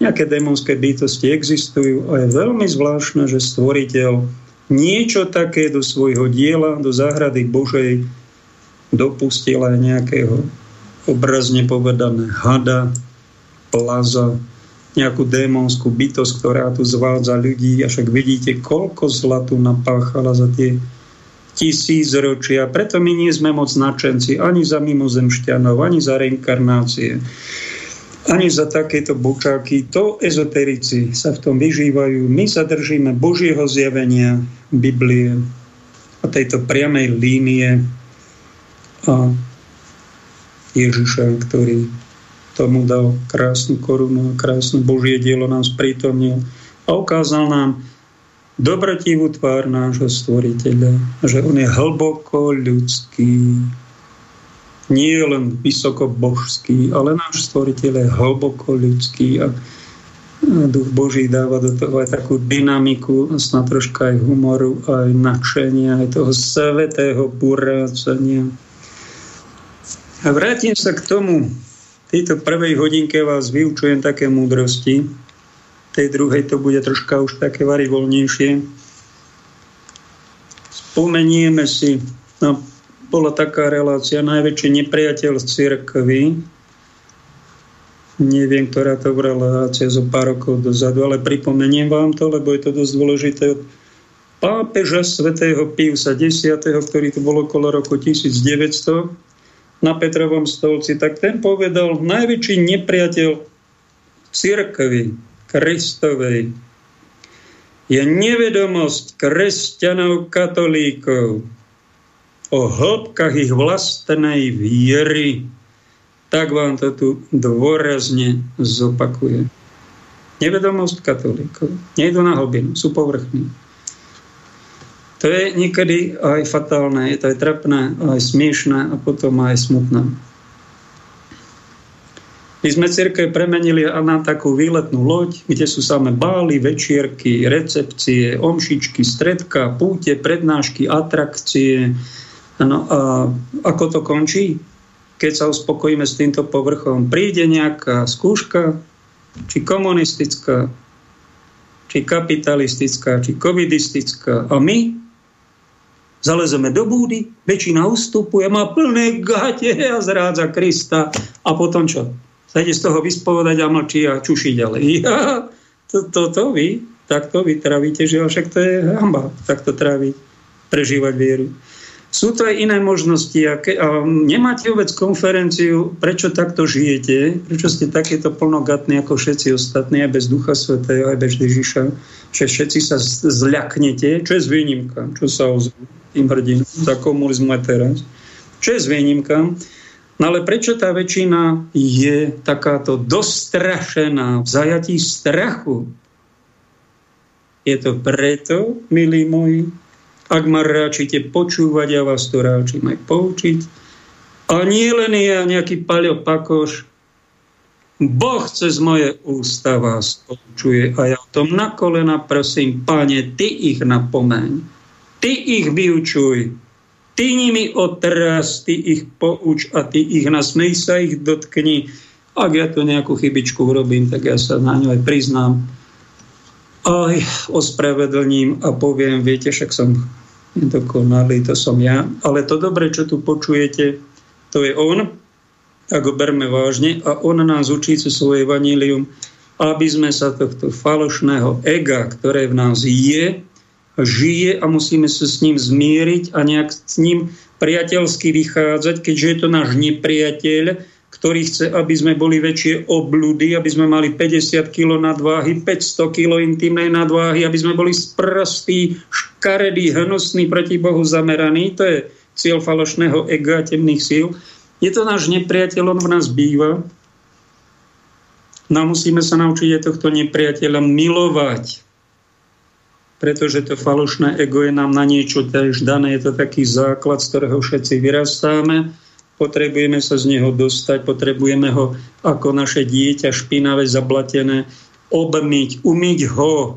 Nejaké démonské bytosti existujú a je veľmi zvláštne, že stvoriteľ niečo také do svojho diela, do záhrady Božej dopustil aj nejakého obrazne povedané hada, plaza, nejakú démonskú bytosť, ktorá tu zvádza ľudí. A však vidíte, koľko zlatu napáchala za tie tisíc ročia. Preto my nie sme moc načenci ani za mimozemšťanov, ani za reinkarnácie ani za takéto bučáky. To ezoterici sa v tom vyžívajú. My sa držíme Božieho zjavenia, Biblie a tejto priamej línie a Ježiša, ktorý tomu dal krásnu korunu a krásne Božie dielo nám sprítomnil a ukázal nám dobrotivú tvár nášho stvoriteľa, že on je hlboko ľudský, nie je len vysoko božský, ale náš stvoriteľ je hlboko ľudský a duch Boží dáva do toho aj takú dynamiku, snad troška aj humoru, aj nadšenia, aj toho svetého burácania. A vrátim sa k tomu. V tejto prvej hodinke vás vyučujem také múdrosti. V tej druhej to bude troška už také vary voľnejšie. Spomenieme si na bola taká relácia, najväčší nepriateľ z cirkvy, neviem, ktorá to bola relácia zo pár rokov dozadu, ale pripomeniem vám to, lebo je to dosť dôležité. Pápeža svätého Piusa X, ktorý tu bol okolo roku 1900 na Petrovom stolci, tak ten povedal, najväčší nepriateľ cirkvy Kristovej je nevedomosť kresťanov katolíkov o hĺbkach ich vlastnej viery, tak vám to tu dôrazne zopakuje. Nevedomosť katolíkov. Nejdu na hlbinu, sú povrchní. To je niekedy aj fatálne, je to aj trapné, aj smiešné a potom aj smutné. My sme církev premenili na takú výletnú loď, kde sú samé bály, večierky, recepcie, omšičky, stredka, púte, prednášky, atrakcie, No a ako to končí? Keď sa uspokojíme s týmto povrchom, príde nejaká skúška, či komunistická, či kapitalistická, či covidistická. A my zalezeme do búdy, väčšina ustupuje, má plné gate a zrádza Krista. A potom čo? Sa z toho vyspovedať a mlčí a čuší ďalej. Ja, to, to, to vy, tak to vy travíte, že však to je hamba, tak to tráviť, prežívať vieru. Sú to aj iné možnosti. A ke, a nemáte vôbec konferenciu, prečo takto žijete, prečo ste takéto plnogatní ako všetci ostatní, aj bez Ducha Svetého, aj bez Ježiša, že všetci sa zľaknete, čo je z výnimka, čo sa ozvú. tým hrdinom, za komunizmu aj teraz. Čo je s výnimka? No ale prečo tá väčšina je takáto dostrašená v zajatí strachu? Je to preto, milí moji, ak ma ráčite počúvať, ja vás to ráčim aj poučiť. A nie len ja, nejaký Paľo Pakoš, Boh cez moje ústa vás poučuje a ja o tom na kolena prosím, páne, ty ich napomeň, ty ich vyučuj, ty nimi otras, ty ich pouč a ty ich nasmej sa ich dotkni. Ak ja tu nejakú chybičku urobím, tak ja sa na ňu aj priznám. Aj ospravedlním a poviem, viete, však som nedokonalý, to som ja. Ale to dobre, čo tu počujete, to je on, ak ho berme vážne a on nás učí cez svoje vanílium, aby sme sa tohto falošného ega, ktoré v nás je, žije a musíme sa s ním zmieriť a nejak s ním priateľsky vychádzať, keďže je to náš nepriateľ, ktorý chce, aby sme boli väčšie obľudy, aby sme mali 50 kg nadváhy, 500 kg intimnej nadváhy, aby sme boli sprostí, škaredí, hnusní proti Bohu zameraní. To je cieľ falošného ega temných síl. Je to náš nepriateľ, on v nás býva. No musíme sa naučiť aj tohto nepriateľa milovať pretože to falošné ego je nám na niečo tiež dané. Je to taký základ, z ktorého všetci vyrastáme. Potrebujeme sa z neho dostať, potrebujeme ho ako naše dieťa špinavé, zablatené, obmyť, umyť ho.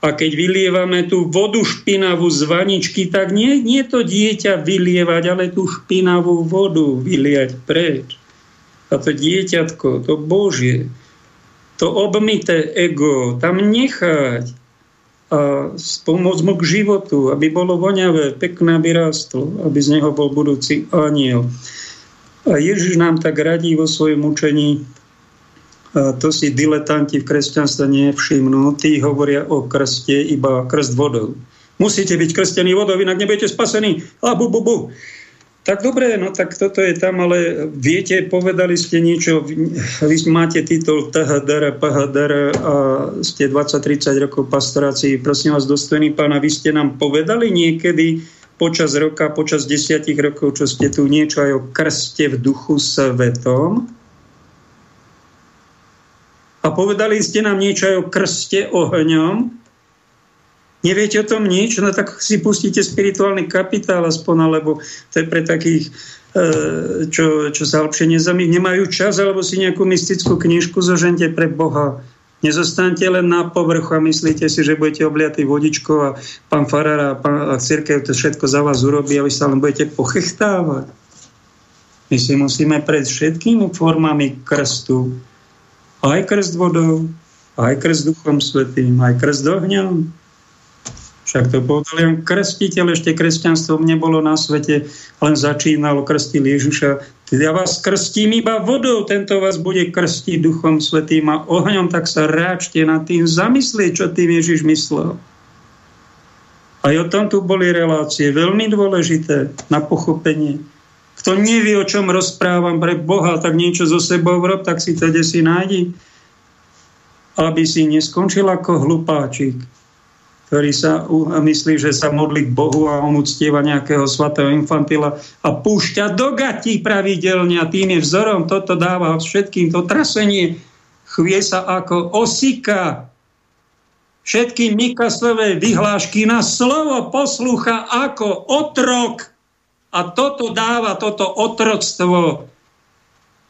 A keď vylievame tú vodu špinavú z vaničky, tak nie, nie to dieťa vylievať, ale tú špinavú vodu vyliať preč. A to dieťatko, to Božie, to obmité ego tam nechať pomôcť mu k životu, aby bolo voňavé, pekné, aby rástlo, aby z neho bol budúci aniel. A Ježiš nám tak radí vo svojom učení, to si diletanti v kresťanstve nevšimnú, tí hovoria o krste iba krst vodou. Musíte byť krstení vodou, inak nebudete spasení. A bu, bu, bu. Tak dobre, no tak toto je tam, ale viete, povedali ste niečo, vy máte titul Tahadara, Pahadara a ste 20-30 rokov pastorácii. Prosím vás, dostojný pána, vy ste nám povedali niekedy počas roka, počas desiatich rokov, čo ste tu niečo aj o krste v duchu svetom? A povedali ste nám niečo aj o krste ohňom? Neviete o tom nič? No tak si pustíte spirituálny kapitál aspoň, alebo to je pre takých, e, čo, čo sa lepšie nezamí, nemajú čas, alebo si nejakú mystickú knižku zožente pre Boha. Nezostanete len na povrchu a myslíte si, že budete obliatí vodičkou a pán Farár a, pán, a církev to všetko za vás urobí a vy sa len budete pochechtávať. My si musíme pred všetkými formami krstu, aj krst vodou, aj krst duchom svetým, aj krst ohňom, však to povedal len krstiteľ, ešte kresťanstvo nebolo na svete, len začínalo krstil Ježiša. Ja vás krstím iba vodou, tento vás bude krstiť Duchom Svetým a ohňom, tak sa ráčte nad tým, zamyslieť, čo tým Ježiš myslel. Aj o tom tu boli relácie, veľmi dôležité na pochopenie. Kto nevie, o čom rozprávam pre Boha, tak niečo zo sebou rob, tak si to si nájdi. Aby si neskončil ako hlupáčik ktorý sa myslí, že sa modlí k Bohu a on uctieva nejakého svatého infantila a púšťa do gatí pravidelne a tým je vzorom, toto dáva všetkým to trasenie, chvie sa ako osika. Všetky Mikaslové vyhlášky na slovo poslúcha ako otrok a toto dáva, toto otroctvo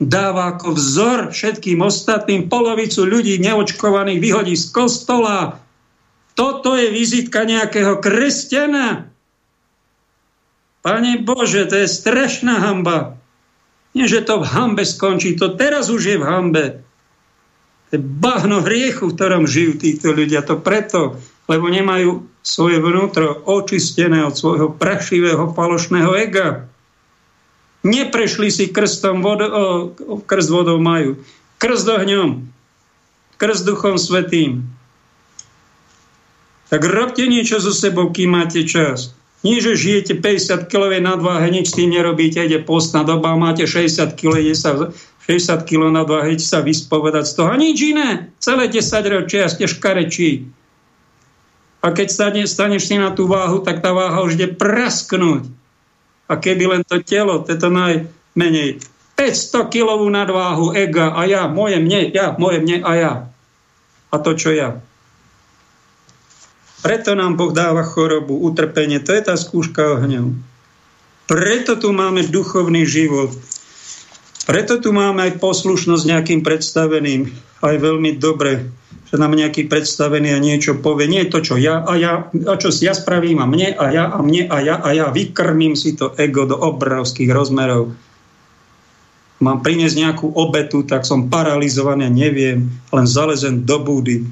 dáva ako vzor všetkým ostatným. Polovicu ľudí neočkovaných vyhodí z kostola, toto je vizitka nejakého kresťana. Pane Bože, to je strašná hamba. Nie, že to v hambe skončí, to teraz už je v hambe. To je bahno hriechu, v ktorom žijú títo ľudia. To preto, lebo nemajú svoje vnútro očistené od svojho prašivého falošného ega. Neprešli si krstom vodou, krst vodou majú. Krst ohňom, krst duchom svetým, tak robte niečo so sebou, kým máte čas. Nie, že žijete 50 kg nadváhe, nič s tým nerobíte, ide postná doba, máte 60 kg, sa 60 kg nadváhe, idete sa vyspovedať z toho. A nič iné. Celé 10 ročia ste škarečí. A keď stane, staneš si na tú váhu, tak tá váha už ide prasknúť. A keby len to telo, to je to najmenej 500 kilovú nadváhu ega a ja, moje mne, ja, moje mne a ja. A to, čo ja. Preto nám Boh dáva chorobu, utrpenie. To je tá skúška ohňov. Preto tu máme duchovný život. Preto tu máme aj poslušnosť nejakým predstaveným. Aj veľmi dobre že nám nejaký predstavený a niečo povie. Nie to, čo ja a ja, a čo ja spravím a mne a ja a mne a ja a ja vykrmím si to ego do obrovských rozmerov. Mám priniesť nejakú obetu, tak som paralizovaný a neviem, len zalezem do búdy.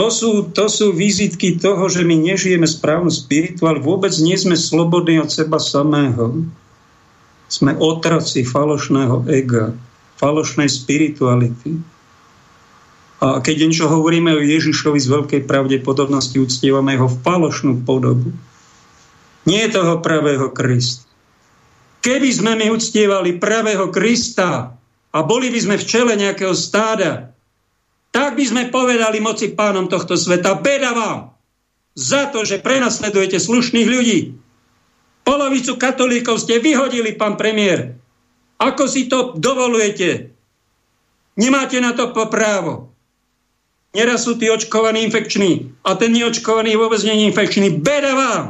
To sú, to sú vizitky toho, že my nežijeme správnu spirituál, vôbec nie sme slobodní od seba samého. Sme otroci falošného ega, falošnej spirituality. A keď niečo hovoríme o Ježišovi z veľkej pravdepodobnosti, uctievame ho v falošnú podobu. Nie toho pravého Krista. Keby sme my uctievali pravého Krista a boli by sme v čele nejakého stáda, tak by sme povedali moci pánom tohto sveta, beda vám za to, že prenasledujete slušných ľudí. Polovicu katolíkov ste vyhodili, pán premiér. Ako si to dovolujete? Nemáte na to právo. Neraz sú tí očkovaní infekční a ten neočkovaný vôbec nie je infekčný. Beda vám!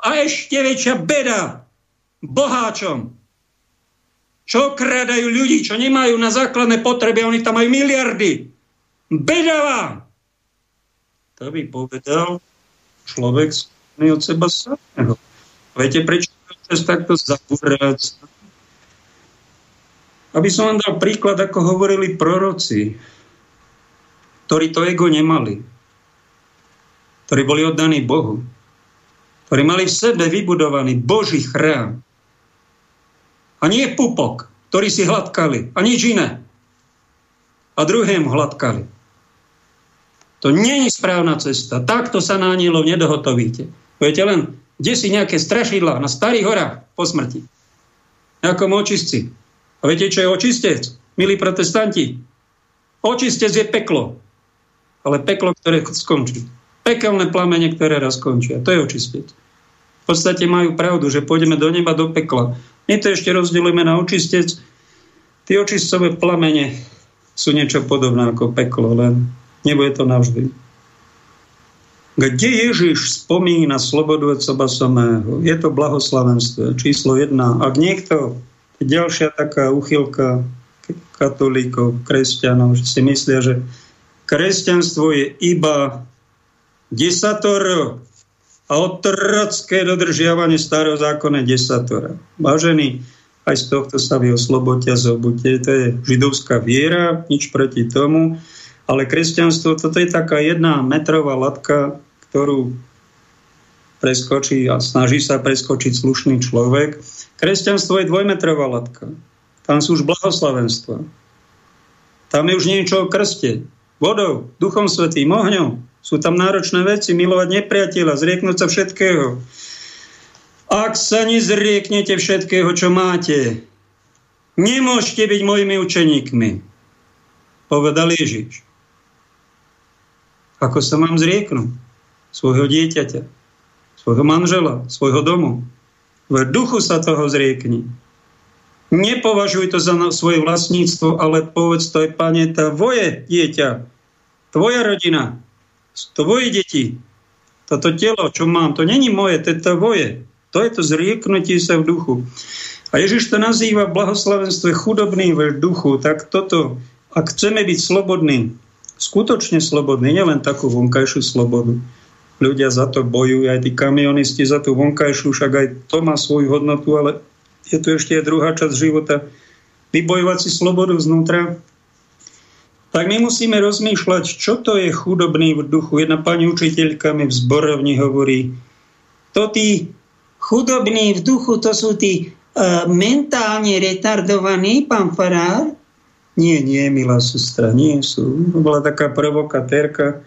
A ešte väčšia beda boháčom. Čo kradajú ľudí, čo nemajú na základné potreby, oni tam majú miliardy. Beda vám! To by povedal človek od seba samého. Viete, prečo to takto zabúrať? Aby som vám dal príklad, ako hovorili proroci ktorí to ego nemali, ktorí boli oddaní Bohu, ktorí mali v sebe vybudovaný Boží chrám. A nie pupok, ktorý si hladkali, a nič iné. A druhému hladkali. To je správna cesta. Takto sa na anielov nedohotovíte. Viete len, kde si nejaké strašidlá na starých horách po smrti. Nejakom očistci. A viete, čo je očistec? Milí protestanti, očistec je peklo ale peklo, ktoré skončí. Pekelné plamene, ktoré raz skončia. To je očistec. V podstate majú pravdu, že pôjdeme do neba, do pekla. My to ešte rozdielujeme na očistec. Tie očistcové plamene sú niečo podobné ako peklo, len nebude to navždy. Kde Ježiš spomína slobodu od seba samého? Je to blahoslavenstvo, číslo jedna. Ak niekto, ďalšia taká uchylka katolíkov, kresťanov, že si myslia, že Kresťanstvo je iba desatoro a otrocké dodržiavanie starého zákona desatora. Vážený, aj z tohto sa vy oslobodia, zobuďte. To je židovská viera, nič proti tomu. Ale kresťanstvo, toto je taká jedna metrová latka, ktorú preskočí a snaží sa preskočiť slušný človek. Kresťanstvo je dvojmetrová latka. Tam sú už blahoslavenstva. Tam je už niečo o krste vodou, duchom svetým, ohňom. Sú tam náročné veci, milovať nepriateľa, zrieknúť sa všetkého. Ak sa nezrieknete všetkého, čo máte, nemôžete byť mojimi učeníkmi, povedal Ježiš. Ako sa mám zrieknúť? Svojho dieťaťa, svojho manžela, svojho domu. V duchu sa toho zriekni. Nepovažuj to za svoje vlastníctvo, ale povedz to aj, pane, tvoje dieťa, tvoja rodina, tvoje deti, toto telo, čo mám, to není moje, to je tvoje. To je to zrieknutie sa v duchu. A Ježiš to nazýva blahoslavenstvo chudobný v duchu, tak toto, ak chceme byť slobodní, skutočne slobodní, nielen takú vonkajšiu slobodu, ľudia za to bojujú, aj tí kamionisti za tú vonkajšiu, však aj to má svoju hodnotu, ale je tu ešte aj druhá časť života. Vybojovať si slobodu znútra, tak my musíme rozmýšľať, čo to je chudobný v duchu. Jedna pani učiteľka mi v zborovni hovorí, to tí chudobní v duchu, to sú tí uh, mentálne retardovaní, pán Farár? Nie, nie, milá sestra, nie sú. Bola taká provokatérka,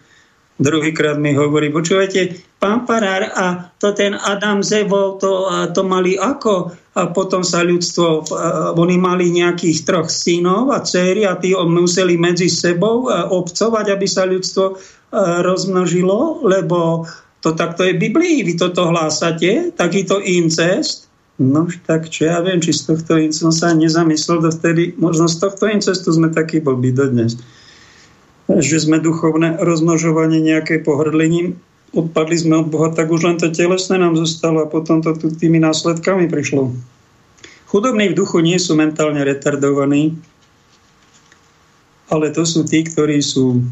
Druhýkrát mi hovorí, počúvajte, pán Farár, a to ten Adam Zevol, to, to mali ako? A potom sa ľudstvo, oni mali nejakých troch synov a dcery a tí museli medzi sebou obcovať, aby sa ľudstvo rozmnožilo, lebo to takto je v Biblii, vy toto hlásate, takýto incest. No tak čo ja viem, či z tohto incestu sa nezamyslel dovtedy, možno z tohto incestu sme takí blbí dodnes. Že sme duchovné rozmnožovanie nejaké pohrdlením, odpadli sme od Boha, tak už len to telesné nám zostalo a potom to tu tými následkami prišlo. Chudobní v duchu nie sú mentálne retardovaní, ale to sú tí, ktorí sú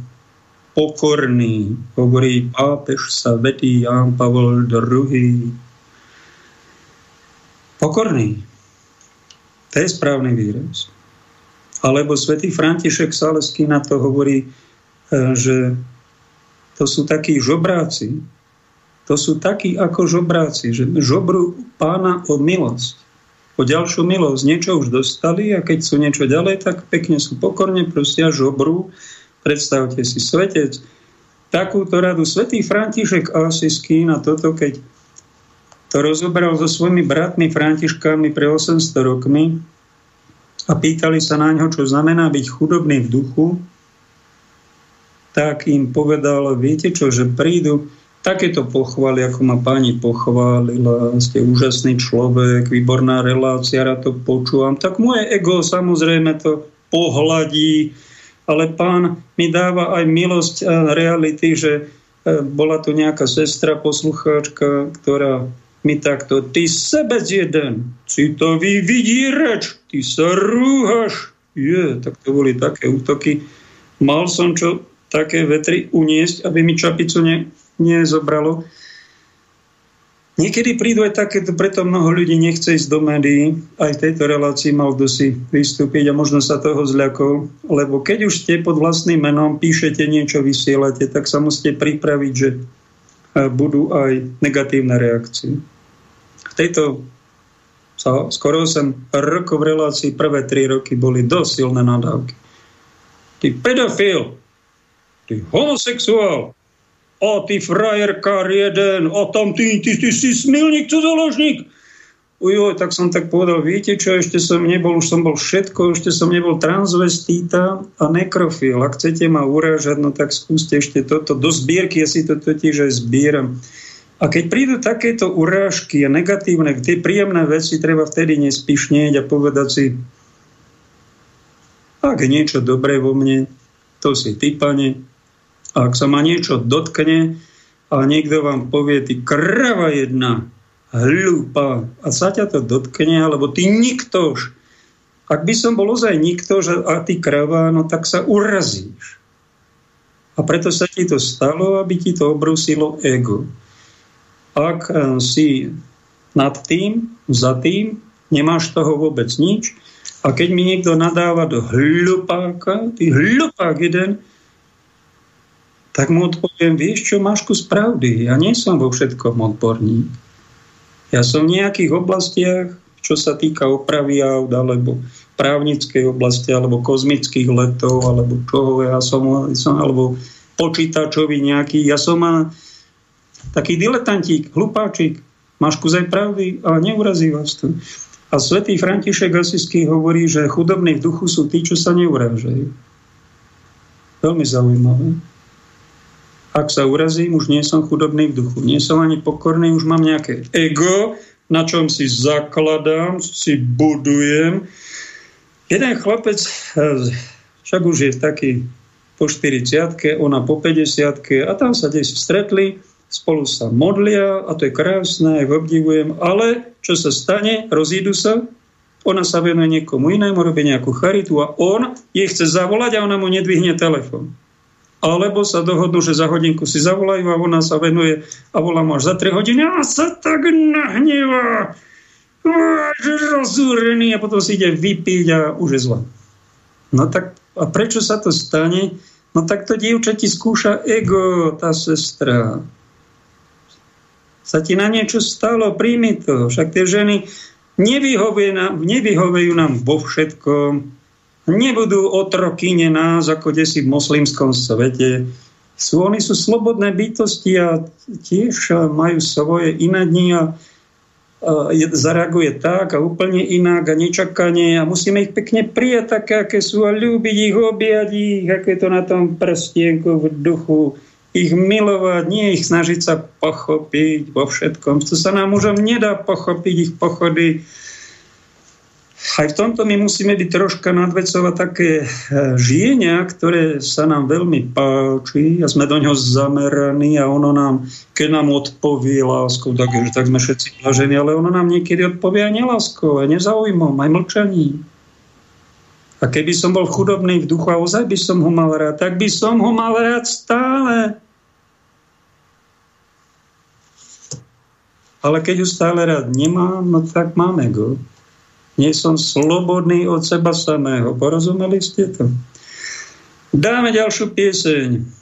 pokorní, hovorí pápež sa vetý Ján Pavol II. Pokorný. To je správny výraz. Alebo svätý František Saleský na to hovorí, e, že to sú takí žobráci. To sú takí ako žobráci, že žobru pána o milosť o ďalšiu milosť. Niečo už dostali a keď sú niečo ďalej, tak pekne sú pokorne, prosia žobru. Predstavte si, svetec, takúto radu. Svetý František Asisky na toto, keď to rozobral so svojimi bratmi Františkami pre 800 rokmi a pýtali sa na ňo, čo znamená byť chudobný v duchu, tak im povedal, viete čo, že prídu takéto pochvály, ako ma pani pochválila, ste úžasný človek, výborná relácia, rád to počúvam, tak moje ego samozrejme to pohladí, ale pán mi dáva aj milosť a reality, že e, bola tu nejaká sestra, poslucháčka, ktorá mi takto, ty sebec jeden, citový reč, ty sa rúhaš. Je, tak to boli také útoky. Mal som čo také vetry uniesť, aby mi čapicu ne, nezobralo. Niekedy prídu aj také, preto mnoho ľudí nechce ísť do médií. Aj v tejto relácii mal kto si vystúpiť a možno sa toho zľakol. Lebo keď už ste pod vlastným menom, píšete niečo, vysielate, tak sa musíte pripraviť, že e, budú aj negatívne reakcie. Tejto skoro 8 rokov v relácii, prvé 3 roky boli dosť silné nadávky. Ty pedofil, ty homosexuál, o ty frajerkár jeden, o tam ty, ty, ty si smilník, cudzoložník. Ujo, tak som tak povedal, viete čo, ešte som nebol, už som bol všetko, ešte som nebol transvestíta a nekrofil. Ak chcete ma urážať, no tak skúste ešte toto. Do zbierky ja si to totiž aj zbieram. A keď prídu takéto urážky a negatívne, tie príjemné veci treba vtedy nespišnieť a povedať si, ak je niečo dobré vo mne, to si ty, pane, a ak sa ma niečo dotkne a niekto vám povie, ty krava jedna, hlúpa, a sa ťa to dotkne, alebo ty niktož. Ak by som bol ozaj niktož a ty krava, no tak sa urazíš. A preto sa ti to stalo, aby ti to obrusilo ego. Ak eh, si nad tým, za tým, nemáš toho vôbec nič, a keď mi niekto nadáva do hlupáka, ty hlupák jeden, tak mu odpoviem, vieš čo, máš kus pravdy, ja nie som vo všetkom odborník. Ja som v nejakých oblastiach, čo sa týka opravy aut, alebo právnickej oblasti, alebo kozmických letov, alebo čoho, ja som, som alebo počítačový nejaký, ja som taký diletantík, hlupáčik, máš kus aj pravdy, ale neurazí vás to. A svätý František Asisky hovorí, že chudobní v duchu sú tí, čo sa neurážajú. Veľmi zaujímavé. Ak sa urazím, už nie som chudobný v duchu. Nie som ani pokorný, už mám nejaké ego, na čom si zakladám, si budujem. Jeden chlapec, eh, však už je taký po 40 ona po 50 a tam sa desi stretli, spolu sa modlia a to je krásne, aj obdivujem, ale čo sa stane, rozídu sa, ona sa venuje niekomu inému, robí nejakú charitu a on jej chce zavolať a ona mu nedvihne telefon alebo sa dohodnú, že za hodinku si zavolajú a ona sa venuje a volá až za 3 hodiny a sa tak nahnevá, rozúrený a potom si ide vypiť a už je zlá. No tak a prečo sa to stane? No tak to dievča ti skúša ego, tá sestra. Sa ti na niečo stalo, príjmi to. Však tie ženy nevyhovujú nám, nevyhovujú nám vo všetkom nebudú otrokyne nás, ako desi v moslimskom svete. Sú, oni sú slobodné bytosti a tiež majú svoje iné dni a, a zareaguje tak a úplne inak a nečakanie a musíme ich pekne prijať také, aké sú a ľúbiť ich, objať ich, je to na tom prstienku v duchu. Ich milovať, nie ich snažiť sa pochopiť vo všetkom. To sa nám mužom nedá pochopiť ich pochody. Aj v tomto my musíme byť troška nadvecovať také e, žienia, ktoré sa nám veľmi páči a sme do ňoho zameraní a ono nám, keď nám odpovie láskou, tak, tak sme všetci blažení, ale ono nám niekedy odpovie aj neláskou, aj nezaujímom, aj mlčaním. A keby som bol chudobný v duchu a ozaj by som ho mal rád, tak by som ho mal rád stále. Ale keď ho stále rád nemám, no tak máme go. Nie som slobodný od seba samého. Porozumeli ste to? Dáme ďalšiu pieseň.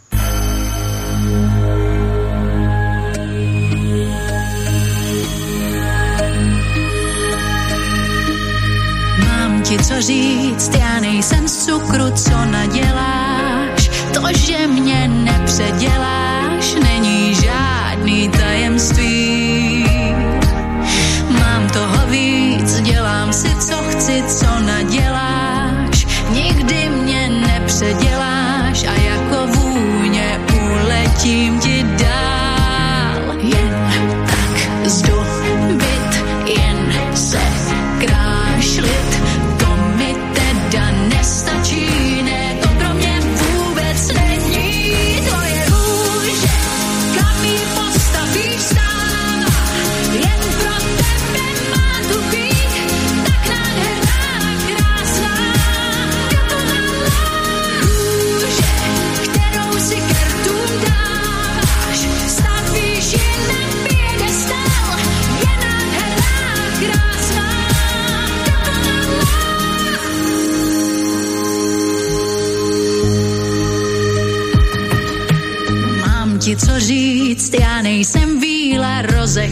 ti co říct, já nejsem z cukru, co naděláš. To, že mě nepředěláš, není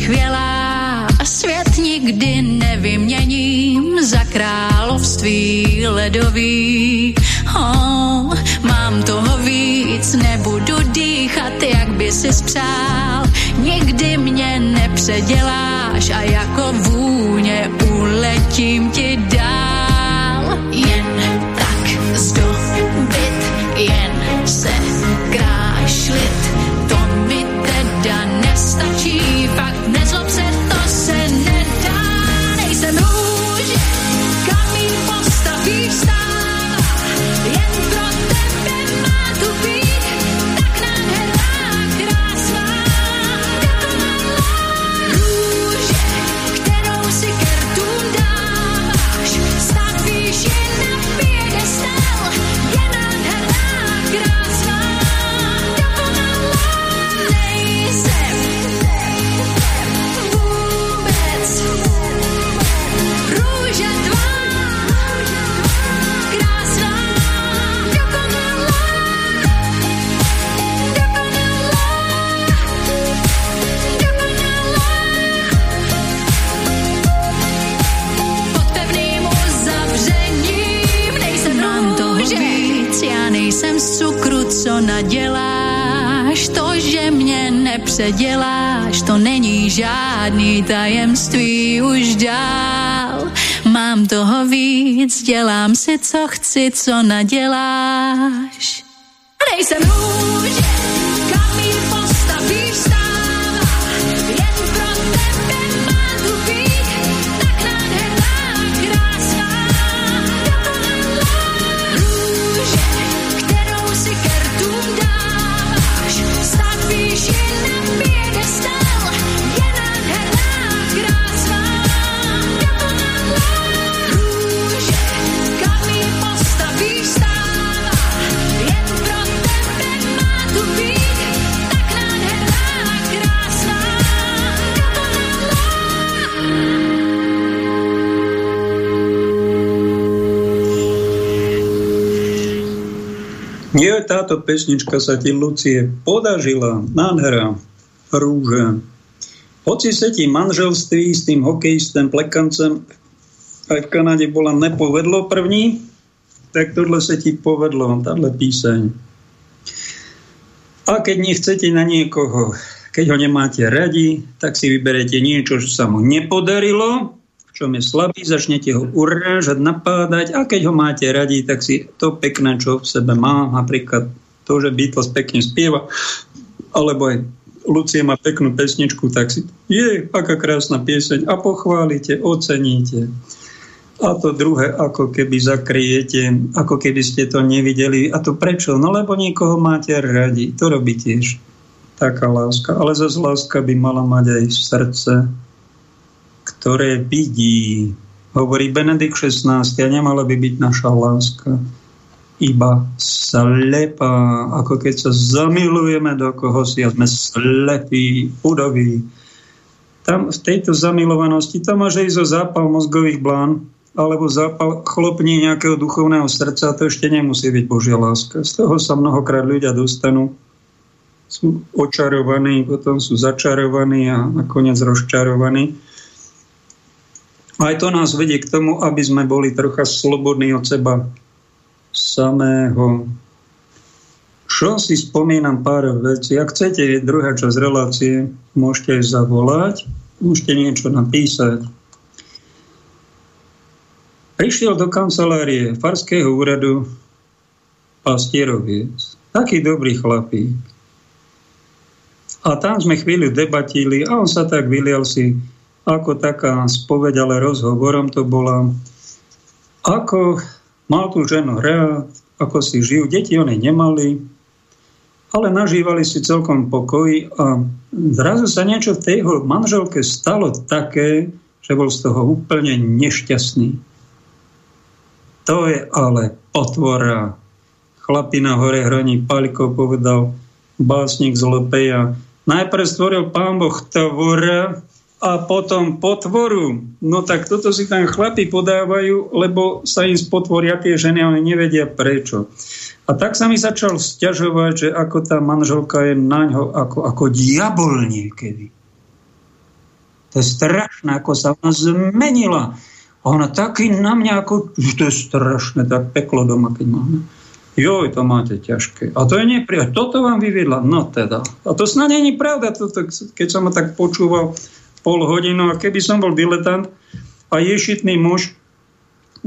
rozechvělá a svět nikdy nevyměním za království ledový. Oh, mám toho víc, nebudu dýchat, jak by si spřál. Nikdy mě nepředěláš a jako vůně uletím ti dál. Nepředěláš, to není žádný tajemství už dál. Mám toho víc, dělám si, co chci, co naděláš. Nejsem růže, táto pesnička sa ti, Lucie, podažila. Nádhera, rúža. Hoci sa ti manželství s tým hokejistem, plekancem aj v Kanade bola nepovedlo první, tak tohle sa ti povedlo, táhle píseň. A keď nechcete na niekoho, keď ho nemáte radi, tak si vyberete niečo, čo sa mu nepodarilo, čom je slabý, začnete ho urážať, napádať a keď ho máte radi, tak si to pekné, čo v sebe má, napríklad to, že Beatles pekne spieva, alebo aj Lucie má peknú pesničku, tak si je, aká krásna pieseň a pochválite, oceníte. A to druhé, ako keby zakriete, ako keby ste to nevideli. A to prečo? No lebo niekoho máte radi. To robí tiež taká láska. Ale zase láska by mala mať aj srdce, ktoré vidí. Hovorí Benedikt 16. A nemala by byť naša láska iba slepá, ako keď sa zamilujeme do koho si a sme slepí, chudoví. Tam v tejto zamilovanosti tam môže ísť o zápal mozgových blán, alebo zápal chlopní nejakého duchovného srdca, to ešte nemusí byť Božia láska. Z toho sa mnohokrát ľudia dostanú, sú očarovaní, potom sú začarovaní a nakoniec rozčarovaní. Aj to nás vedie k tomu, aby sme boli trocha slobodní od seba samého. Čo si spomínam pár vecí. Ak chcete druhá časť relácie, môžete aj zavolať, môžete niečo napísať. Prišiel do kancelárie Farského úradu pastieroviec. Taký dobrý chlapík. A tam sme chvíľu debatili a on sa tak vylial si ako taká spoveď, ale rozhovorom to bola, ako mal tú ženu rád, ako si žijú. Deti oni nemali, ale nažívali si celkom pokoji a zrazu sa niečo v tej jeho manželke stalo také, že bol z toho úplne nešťastný. To je ale potvora. Chlapina hore hraní Paliko povedal básnik z Lopeja. Najprv stvoril pán Boh tvora a potom potvoru. No tak toto si tam chlapi podávajú, lebo sa im spotvoria tie ženy, ale nevedia prečo. A tak sa mi začal stiažovať, že ako tá manželka je na ňo ako, ako diabol niekedy. To je strašné, ako sa ona zmenila. A ona taký na mňa, ako, to je strašné, tak peklo doma, keď máme. Joj, to máte ťažké. A to je nepriateľ. Toto vám vyviedla. No teda. A to snad není pravda. To, keď som ho tak počúval pol hodinu, a keby som bol diletant a ješitný muž,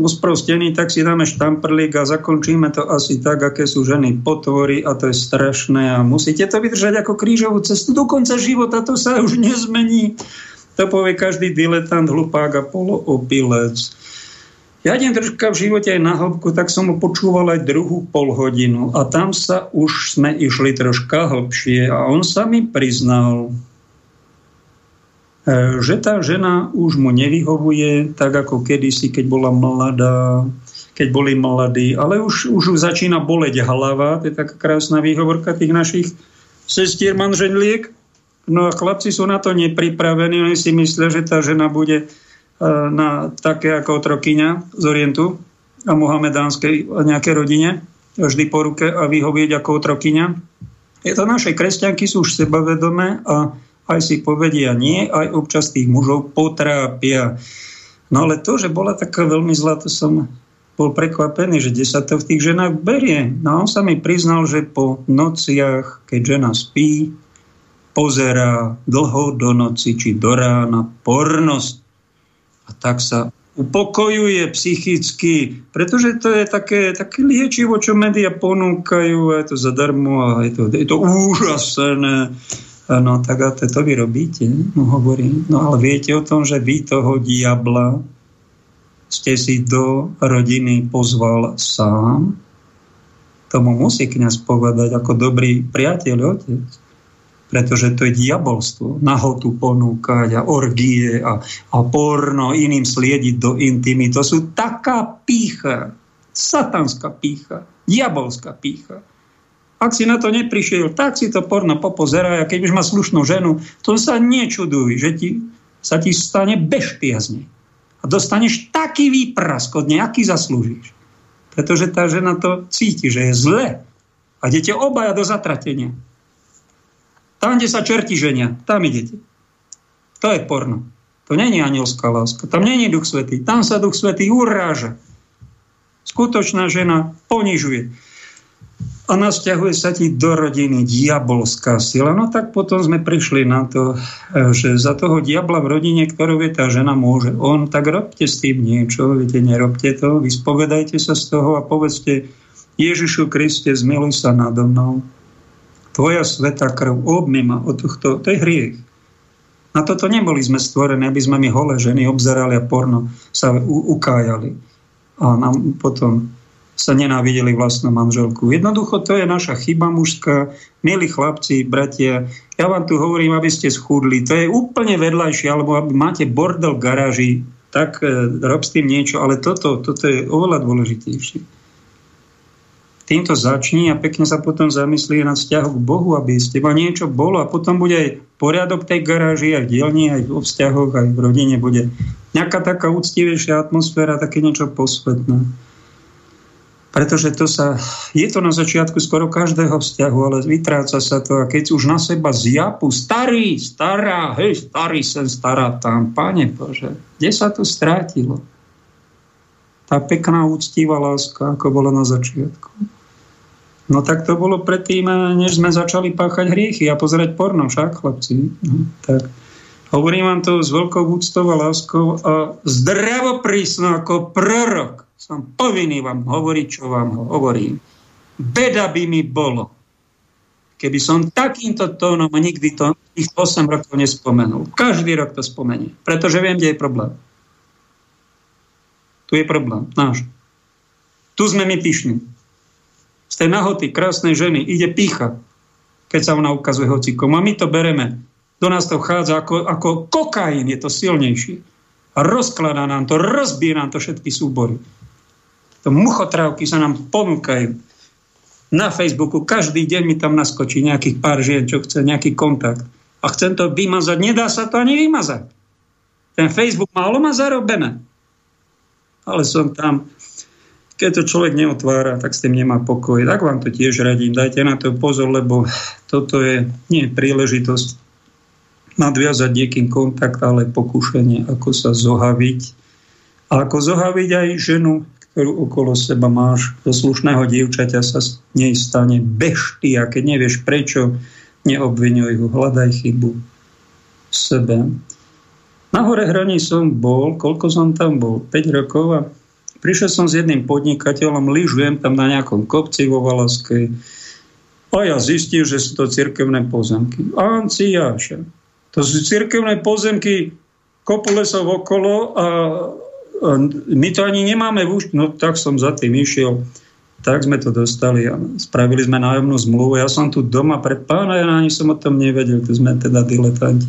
usprostený, tak si dáme štamprlík a zakončíme to asi tak, aké sú ženy potvory a to je strašné a musíte to vydržať ako krížovú cestu do konca života, to sa už nezmení. To povie každý diletant, hlupák a poloopilec. Ja idem troška v živote aj na hĺbku, tak som ho počúval aj druhú pol hodinu a tam sa už sme išli troška hlbšie a on sa mi priznal, že tá žena už mu nevyhovuje tak ako kedysi, keď bola mladá, keď boli mladí, ale už, už začína boleť hlava, to je taká krásna výhovorka tých našich sestier manželiek, No a chlapci sú na to nepripravení, oni si myslia, že tá žena bude e, na také ako otrokyňa z Orientu a mohamedánskej nejaké rodine, vždy po ruke a vyhovieť ako otrokyňa. Je to naše kresťanky sú už sebavedomé a aj si povedia nie, aj občas tých mužov potrápia. No ale to, že bola taká veľmi zlá, to som bol prekvapený, že kde sa to v tých ženách berie. No on sa mi priznal, že po nociach, keď žena spí, pozerá dlho do noci či do rána pornosť. A tak sa upokojuje psychicky, pretože to je také, také liečivo, čo médiá ponúkajú, je to zadarmo a je to, je to úžasné. No tak a to, vy robíte, no hovorím. No ale viete o tom, že vy toho diabla ste si do rodiny pozval sám? Tomu musí kniaz povedať ako dobrý priateľ, otec pretože to je diabolstvo. Nahotu ponúkať a orgie a, a porno iným sliediť do intimy. To sú taká pícha, satanská pícha, diabolská pícha. Ak si na to neprišiel, tak si to porno popozeraj a keď už má slušnú ženu, to sa nečuduj, že ti, sa ti stane bežpiazne. A dostaneš taký výprask od nejaký zaslúžiš. Pretože tá žena to cíti, že je zle. A idete obaja do zatratenia. Tam, kde sa čerti ženia, tam idete. To je porno. To není anielská láska. Tam není duch svetý. Tam sa duch svetý uráža. Skutočná žena ponižuje. A nasťahuje sa ti do rodiny diabolská sila. No tak potom sme prišli na to, že za toho diabla v rodine, ktorú vie tá žena môže on, tak robte s tým niečo. Viete, nerobte to. Vyspovedajte sa z toho a povedzte Ježišu Kriste, zmiluj sa nado mnou tvoja sveta krv, obmy ma od tohto, to je hriech. Na toto neboli sme stvorení, aby sme my holé ženy obzerali a porno sa ukájali. A nám potom sa nenávideli vlastnú manželku. Jednoducho to je naša chyba mužská. Milí chlapci, bratia, ja vám tu hovorím, aby ste schudli. To je úplne vedľajšie, alebo aby máte bordel v garáži, tak e, rob s tým niečo, ale toto, toto je oveľa dôležitejšie týmto začni a pekne sa potom zamyslí nad vzťahom k Bohu, aby z teba niečo bolo a potom bude aj poriadok tej garáži, aj v dielni, aj vo vzťahoch, aj v rodine bude nejaká taká úctivejšia atmosféra, také niečo posvetné. Pretože to sa, je to na začiatku skoro každého vzťahu, ale vytráca sa to a keď už na seba zjapu, starý, stará, hej, starý sem, stará tam, pane Bože, kde sa to strátilo? Tá pekná, úctivá láska, ako bola na začiatku. No tak to bolo predtým, než sme začali páchať hriechy a pozerať porno, však, chlapci. No, tak. Hovorím vám to s veľkou úctou a láskou a zdravoprísno ako prorok. Som povinný vám hovoriť, čo vám hovorím. Beda by mi bolo, keby som takýmto tónom nikdy to tých 8 rokov nespomenul. Každý rok to spomenie, pretože viem, kde je problém. Tu je problém, náš. Tu sme my pyšní z tej nahoty krásnej ženy ide pícha, keď sa ona ukazuje hocikom. A my to bereme. Do nás to vchádza ako, ako kokain, je to silnejší. A rozkladá nám to, rozbije nám to všetky súbory. To muchotrávky sa nám ponúkajú. Na Facebooku každý deň mi tam naskočí nejakých pár žien, čo chce, nejaký kontakt. A chcem to vymazať, nedá sa to ani vymazať. Ten Facebook málo má zarobené. Ale som tam keď to človek neotvára, tak s tým nemá pokoj. Tak vám to tiež radím. Dajte na to pozor, lebo toto je nie príležitosť nadviazať niekým kontakt, ale pokušenie, ako sa zohaviť. A ako zohaviť aj ženu, ktorú okolo seba máš. Do slušného dievčaťa sa z nej stane bežty a keď nevieš prečo, neobvinuj ho, hľadaj chybu v sebe. Na hore hraní som bol, koľko som tam bol? 5 rokov a Prišiel som s jedným podnikateľom, lyžujem tam na nejakom kopci vo Valaskej a ja zistil, že sú to cirkevné pozemky. Anciáša. To sú cirkevné pozemky kopu lesov okolo a my to ani nemáme v už... No tak som za tým išiel. Tak sme to dostali a spravili sme nájomnú zmluvu. Ja som tu doma pre pána, ja ani som o tom nevedel, to sme teda diletanti.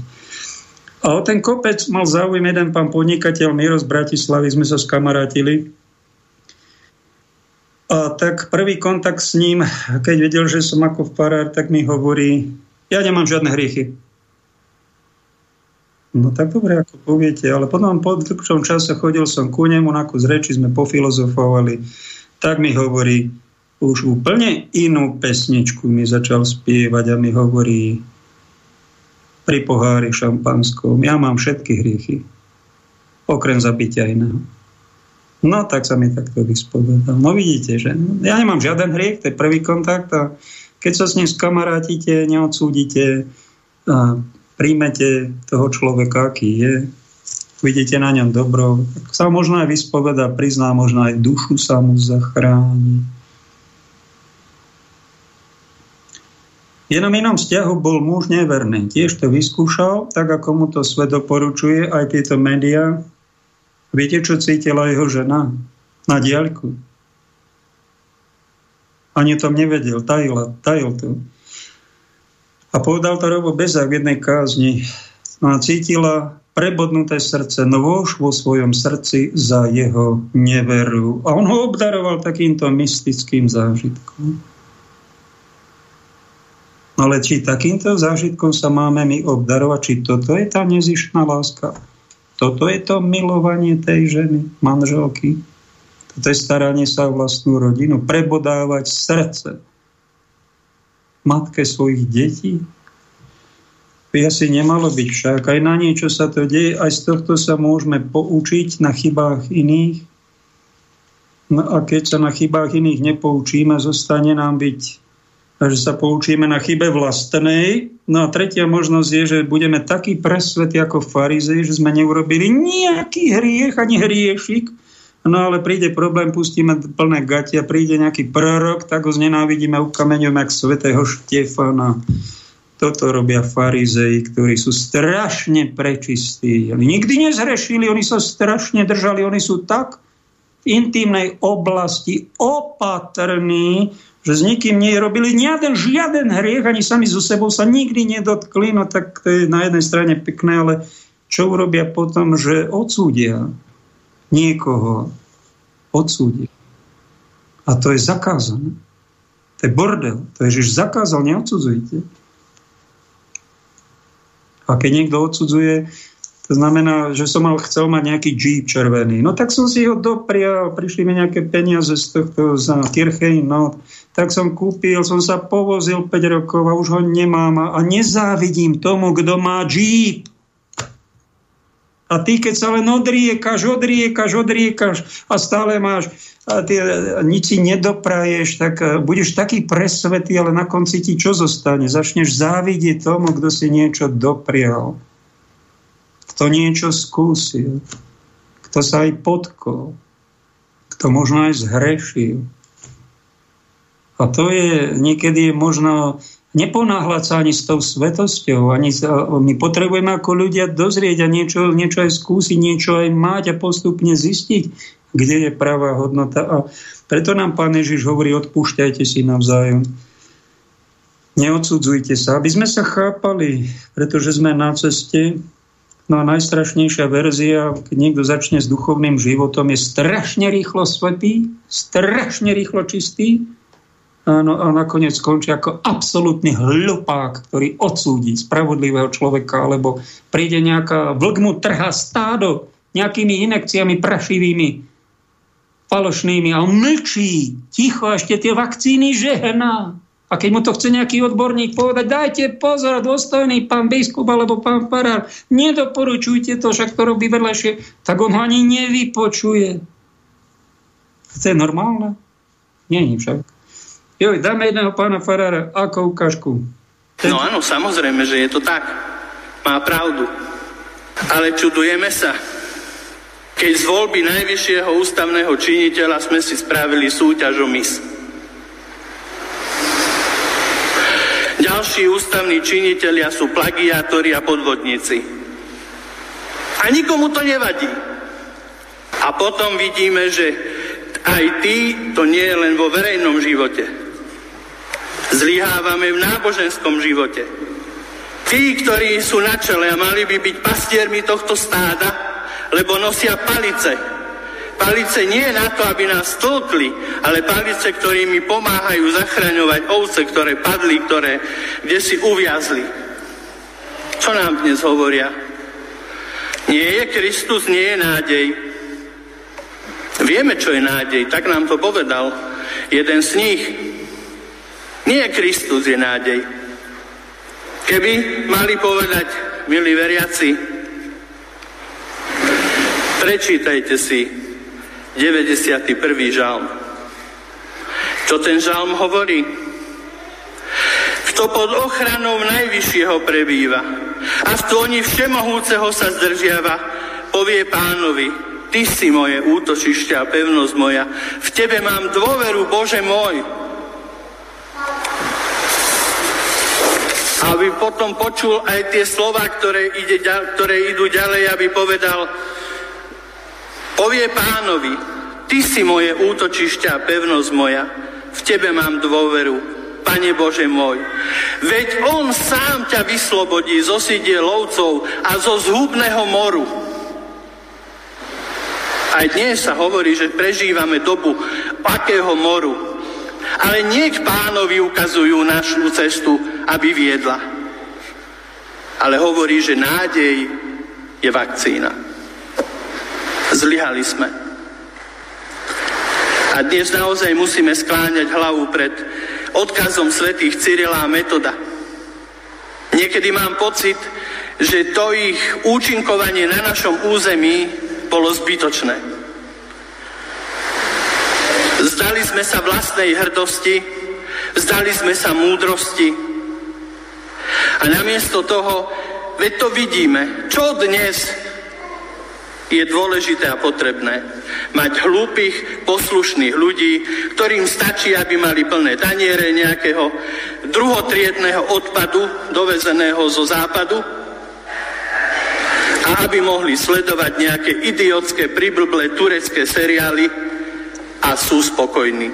A o ten kopec mal záujem jeden pán podnikateľ Miro z Bratislavy, sme sa skamarátili a tak prvý kontakt s ním, keď vedel, že som ako farár, tak mi hovorí, ja nemám žiadne hriechy. No tak dobre, ako poviete, ale potom po dlhšom čase chodil som ku nemu, na kus reči sme pofilozofovali, tak mi hovorí, už úplne inú pesničku mi začal spievať a mi hovorí pri pohári šampanskom, ja mám všetky hriechy, okrem zabitia iného. No tak sa mi takto vyspovedal. No vidíte, že ja nemám žiaden hriech, to je prvý kontakt a keď sa s ním skamarátite, neodsúdite, a príjmete toho človeka, aký je, vidíte na ňom dobro, tak sa možno aj vyspoveda, prizná, možno aj dušu sa mu zachráni. V jednom inom vzťahu bol muž neverný. Tiež to vyskúšal, tak ako mu to svet doporučuje, aj tieto médiá, Viete, čo cítila jeho žena? Na diaľku. Ani tom nevedel, tajil, tajil to. A povedal to Robo Bezák v jednej kázni. A cítila prebodnuté srdce, nôž vo svojom srdci za jeho neveru. A on ho obdaroval takýmto mystickým zážitkom. Ale či takýmto zážitkom sa máme my obdarovať, či toto je tá nezištná láska? Toto je to milovanie tej ženy, manželky. Toto je staranie sa o vlastnú rodinu, prebodávať srdce matke svojich detí. By asi nemalo byť však. Aj na niečo sa to deje, aj z tohto sa môžeme poučiť na chybách iných. No a keď sa na chybách iných nepoučíme, zostane nám byť že sa poučíme na chybe vlastnej. No a tretia možnosť je, že budeme takí presvety ako farizej, že sme neurobili nejaký hriech ani hriešik No ale príde problém, pustíme plné gatia, príde nejaký prorok, tak ho znenávidíme, ukameňujeme jak svetého Štefana. Toto robia farizei, ktorí sú strašne prečistí. Oni nikdy nezhrešili, oni sa strašne držali, oni sú tak v intimnej oblasti opatrní, že s nikým nerobili žiaden, žiaden hriech, ani sami so sebou sa nikdy nedotkli, no tak to je na jednej strane pekné, ale čo urobia potom, že odsúdia niekoho, odsúdia. A to je zakázané. To je bordel. To je, že zakázal, neodsudzujte. A keď niekto odsudzuje, to znamená, že som mal, chcel mať nejaký Jeep červený. No tak som si ho doprial, prišli mi nejaké peniaze z tohto za Kirchheim, no tak som kúpil, som sa povozil 5 rokov a už ho nemám a nezávidím tomu, kto má Jeep. A ty, keď sa len odriekaš, odriekaš, odriekaš a stále máš a ty nič si nedopraješ, tak e, budeš taký presvetý, ale na konci ti čo zostane? Začneš závidieť tomu, kto si niečo doprial. Kto niečo skúsil. Kto sa aj potkol. Kto možno aj zhrešil. A to je, niekedy je možno neponáhľať sa ani s tou svetosťou. Ani sa, my potrebujeme ako ľudia dozrieť a niečo, niečo aj skúsiť, niečo aj mať a postupne zistiť, kde je pravá hodnota. A preto nám Pán Ježiš hovorí, odpúšťajte si navzájom. Neodsudzujte sa, aby sme sa chápali, pretože sme na ceste. No a najstrašnejšia verzia, keď niekto začne s duchovným životom, je strašne rýchlo svetý, strašne rýchlo čistý, Áno, a nakoniec skončí ako absolútny hlupák, ktorý odsúdi spravodlivého človeka, alebo príde nejaká vlk mu trhá stádo nejakými inekciami prašivými, falošnými a on mlčí, ticho, ešte tie vakcíny žehná. A keď mu to chce nejaký odborník povedať, dajte pozor, dôstojný pán biskup alebo pán farár, nedoporučujte to, však to robí vedľajšie, tak on ho ani nevypočuje. To je normálne? Nie však. Jo, dáme jedného pána Farára ako ukážku. No áno, samozrejme, že je to tak. Má pravdu. Ale čudujeme sa, keď z voľby najvyššieho ústavného činiteľa sme si spravili súťaž o mis. Ďalší ústavní činiteľia sú plagiátori a podvodníci. A nikomu to nevadí. A potom vidíme, že aj tí to nie je len vo verejnom živote. Zlyhávame v náboženskom živote. Tí, ktorí sú na čele a mali by byť pastiermi tohto stáda, lebo nosia palice. Palice nie na to, aby nás tlkli, ale palice, ktorými pomáhajú zachraňovať ovce, ktoré padli, ktoré kde si uviazli. Čo nám dnes hovoria? Nie je Kristus, nie je nádej. Vieme, čo je nádej, tak nám to povedal jeden z nich. Nie Kristus je nádej. Keby mali povedať, milí veriaci, prečítajte si 91. žalm. Čo ten žalm hovorí? Kto pod ochranou Najvyššieho prebýva a v tóni Všemohúceho sa zdržiava, povie pánovi, Ty si moje útočište a pevnosť moja, v Tebe mám dôveru, Bože môj, aby potom počul aj tie slova, ktoré, ide, ktoré idú ďalej, aby povedal, povie pánovi, ty si moje útočišťa a pevnosť moja, v tebe mám dôveru, Pane Bože môj. Veď On sám ťa vyslobodí zo sidie lovcov a zo zhubného moru. Aj dnes sa hovorí, že prežívame dobu akého moru. Ale niek pánovi ukazujú našu cestu aby viedla. Ale hovorí, že nádej je vakcína. Zlyhali sme. A dnes naozaj musíme skláňať hlavu pred odkazom svetých Cyrila a Metoda. Niekedy mám pocit, že to ich účinkovanie na našom území bolo zbytočné. Zdali sme sa vlastnej hrdosti, vzdali sme sa múdrosti, a namiesto toho, veď to vidíme, čo dnes je dôležité a potrebné? Mať hlúpych, poslušných ľudí, ktorým stačí, aby mali plné taniere nejakého druhotriedného odpadu dovezeného zo západu a aby mohli sledovať nejaké idiotské, priblblé turecké seriály a sú spokojní.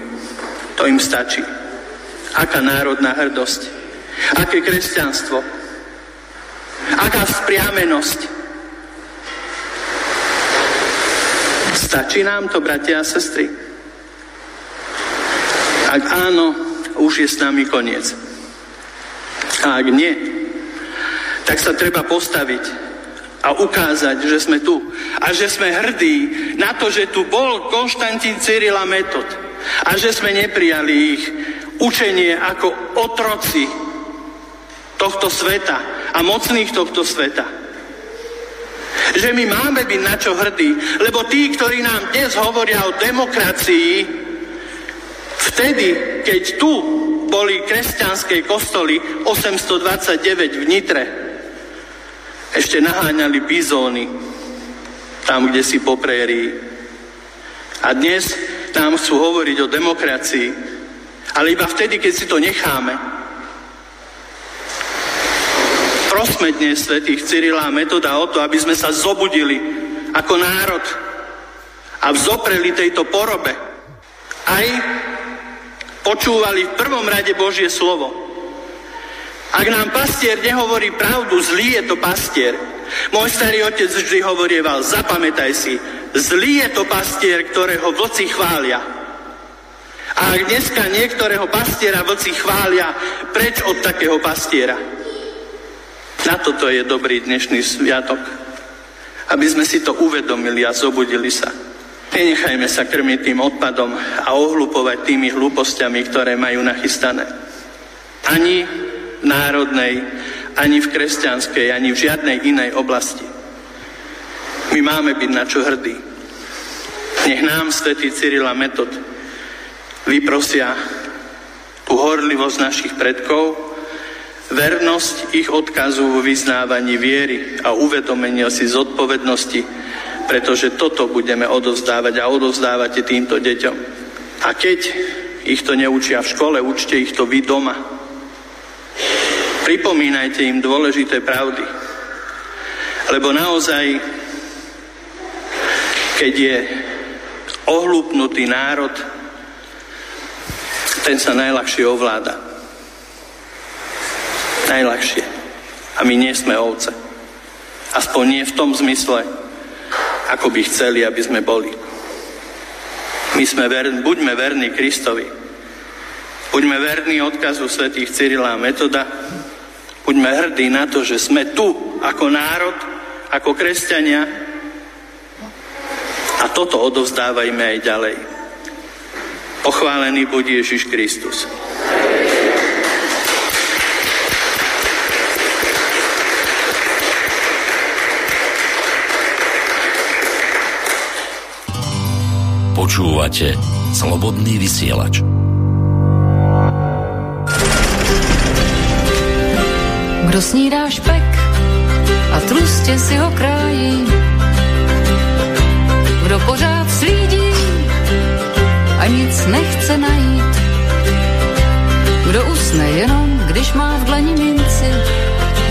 To im stačí. Aká národná hrdosť. Aké kresťanstvo. Aká spriamenosť Stačí nám to, bratia a sestry? Ak áno, už je s nami koniec. A ak nie, tak sa treba postaviť a ukázať, že sme tu. A že sme hrdí na to, že tu bol Konštantín Cyrila Metod. A že sme neprijali ich učenie ako otroci tohto sveta a mocných tohto sveta že my máme byť na čo hrdí, lebo tí, ktorí nám dnes hovoria o demokracii, vtedy, keď tu boli kresťanské kostoly 829 v Nitre, ešte naháňali bizóny tam, kde si po prérii. A dnes nám chcú hovoriť o demokracii, ale iba vtedy, keď si to necháme, prosme dnes svetých Cyrila a Metoda o to, aby sme sa zobudili ako národ a vzopreli tejto porobe. Aj počúvali v prvom rade Božie slovo. Ak nám pastier nehovorí pravdu, zlý je to pastier. Môj starý otec vždy hovorieval, zapamätaj si, zlý je to pastier, ktorého vlci chvália. A ak dneska niektorého pastiera vlci chvália, preč od takého pastiera? Na toto je dobrý dnešný sviatok. Aby sme si to uvedomili a zobudili sa. Nenechajme sa krmiť tým odpadom a ohlupovať tými hlúpostiami, ktoré majú nachystané. Ani národnej, ani v kresťanskej, ani v žiadnej inej oblasti. My máme byť na čo hrdí. Nech nám svätý Cyrila Metod vyprosia tú horlivosť našich predkov, vernosť ich odkazu v vyznávaní viery a uvedomenie si zodpovednosti, pretože toto budeme odovzdávať a odovzdávate týmto deťom. A keď ich to neučia v škole, učte ich to vy doma. Pripomínajte im dôležité pravdy. Lebo naozaj, keď je ohlúpnutý národ, ten sa najľahšie ovláda najľahšie. A my nie sme ovce. Aspoň nie v tom zmysle, ako by chceli, aby sme boli. My sme verní, buďme verní Kristovi. Buďme verní odkazu svätých Cyrila a Metoda. Buďme hrdí na to, že sme tu ako národ, ako kresťania a toto odovzdávajme aj ďalej. Pochválený buď Ježiš Kristus. Počúvate Slobodný vysielač. Kdo snídá špek a trustě si ho krájí, kdo pořád slídí a nic nechce najít, kdo usne jenom, když má v dlani minci,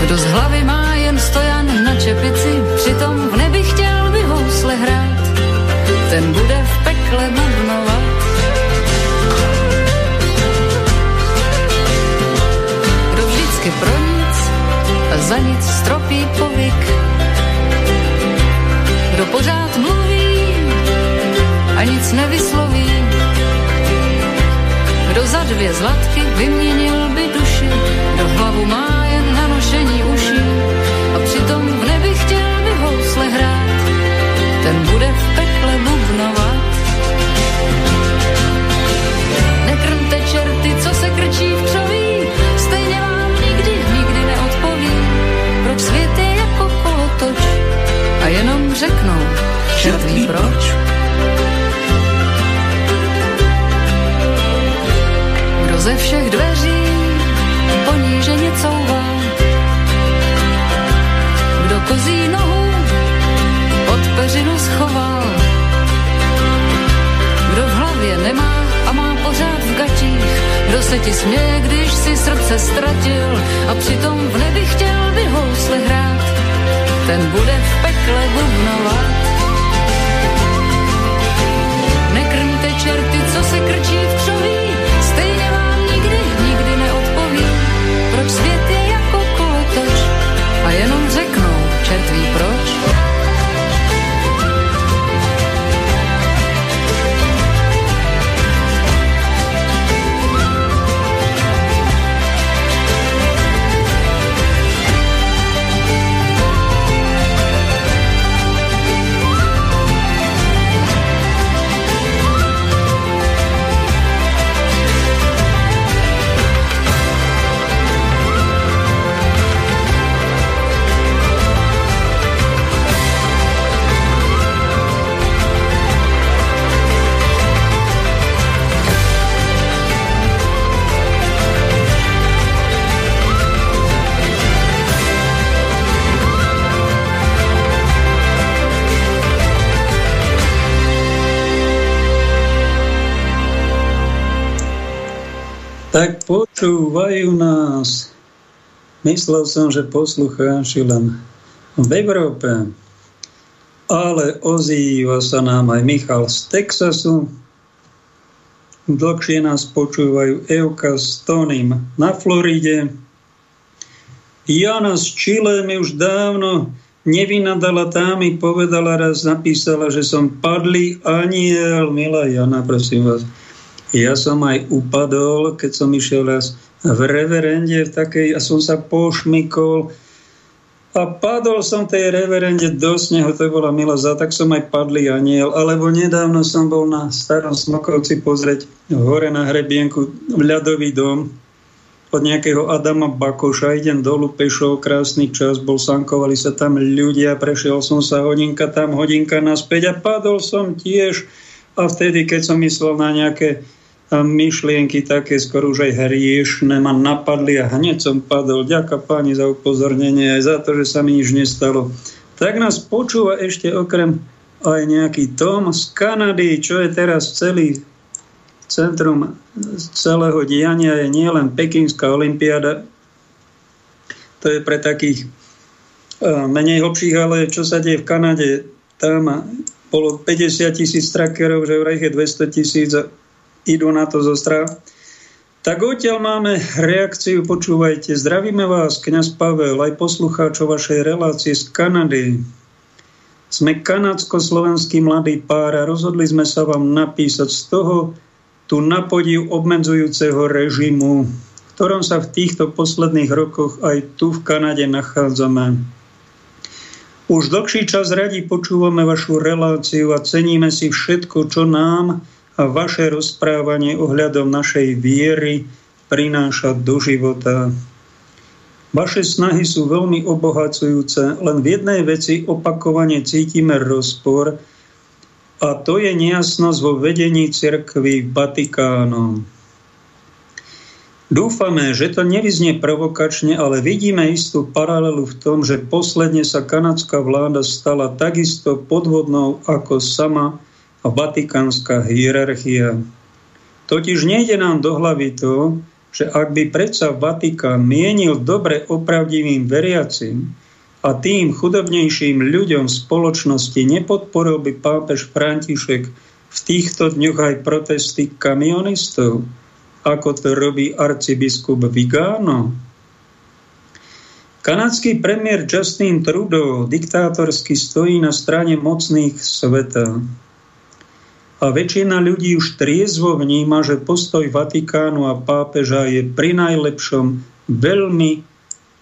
kdo z hlavy má jen stojan na čepici, přitom v nebi chtěl by housle hrát, ten bude v pekle marnovat. Kdo vždycky pro za nic stropí povyk. Kdo pořád mluví a nic nevysloví. Kdo za dvě zlatky vyměnil by duši, kdo hlavu má jen na nošení uší a přitom v nebi chtěl by housle hrát, ten bude v pekle řeknou, čert proč. Kdo ze všech dveří poníženě couvá, kdo kozí nohu pod peřinu schoval. Kdo v hlavě nemá a má pořád v gačích, kdo se ti směje, když si srdce ztratil a přitom v nebi chtěl by housle hrát, ten bude v pekle bubnovat. Nekrmte čerty, co se krčí v křoví, počúvajú nás. Myslel som, že poslucháči len v Európe. Ale ozýva sa nám aj Michal z Texasu. Dlhšie nás počúvajú Euka s Tonym na Floride. Jana z Chile mi už dávno nevynadala tá mi povedala raz, napísala, že som padlý aniel. Milá Jana, prosím vás ja som aj upadol, keď som išiel raz v reverende v takej a som sa pošmykol a padol som tej reverende do snehu, to bola milá za, tak som aj padlý aniel. Alebo nedávno som bol na starom Smokovci pozrieť hore na hrebienku ľadový dom od nejakého Adama Bakoša. Idem dolu pešou, krásny čas, bol sankovali sa tam ľudia, prešiel som sa hodinka tam, hodinka naspäť a padol som tiež. A vtedy, keď som myslel na nejaké myšlienky také skoro už aj hriešne ma napadli a hneď som padol. Ďaká páni za upozornenie aj za to, že sa mi nič nestalo. Tak nás počúva ešte okrem aj nejaký Tom z Kanady, čo je teraz celý centrum celého diania je nielen Pekinská olimpiáda, to je pre takých menej hlbších, ale čo sa deje v Kanade, tam bolo 50 tisíc trackerov, že v je 200 tisíc idú na to zo strach. Tak odtiaľ máme reakciu, počúvajte. Zdravíme vás, kňaz Pavel, aj poslucháčov vašej relácie z Kanady. Sme kanadsko-slovenský mladý pár a rozhodli sme sa vám napísať z toho tu na podiv obmedzujúceho režimu, v ktorom sa v týchto posledných rokoch aj tu v Kanade nachádzame. Už dlhší čas radi počúvame vašu reláciu a ceníme si všetko, čo nám, a vaše rozprávanie ohľadom našej viery prináša do života. Vaše snahy sú veľmi obohacujúce, len v jednej veci opakovane cítime rozpor a to je nejasnosť vo vedení cirkvy Vatikánom. Dúfame, že to nevyznie provokačne, ale vidíme istú paralelu v tom, že posledne sa kanadská vláda stala takisto podvodnou ako sama vatikánska hierarchia. Totiž nejde nám do hlavy to, že ak by predsa Vatikán mienil dobre opravdivým veriacim a tým chudobnejším ľuďom v spoločnosti nepodporil by pápež František v týchto dňoch aj protesty kamionistov, ako to robí arcibiskup Vigano. Kanadský premiér Justin Trudeau diktátorsky stojí na strane mocných sveta a väčšina ľudí už triezvo vníma, že postoj Vatikánu a pápeža je pri najlepšom veľmi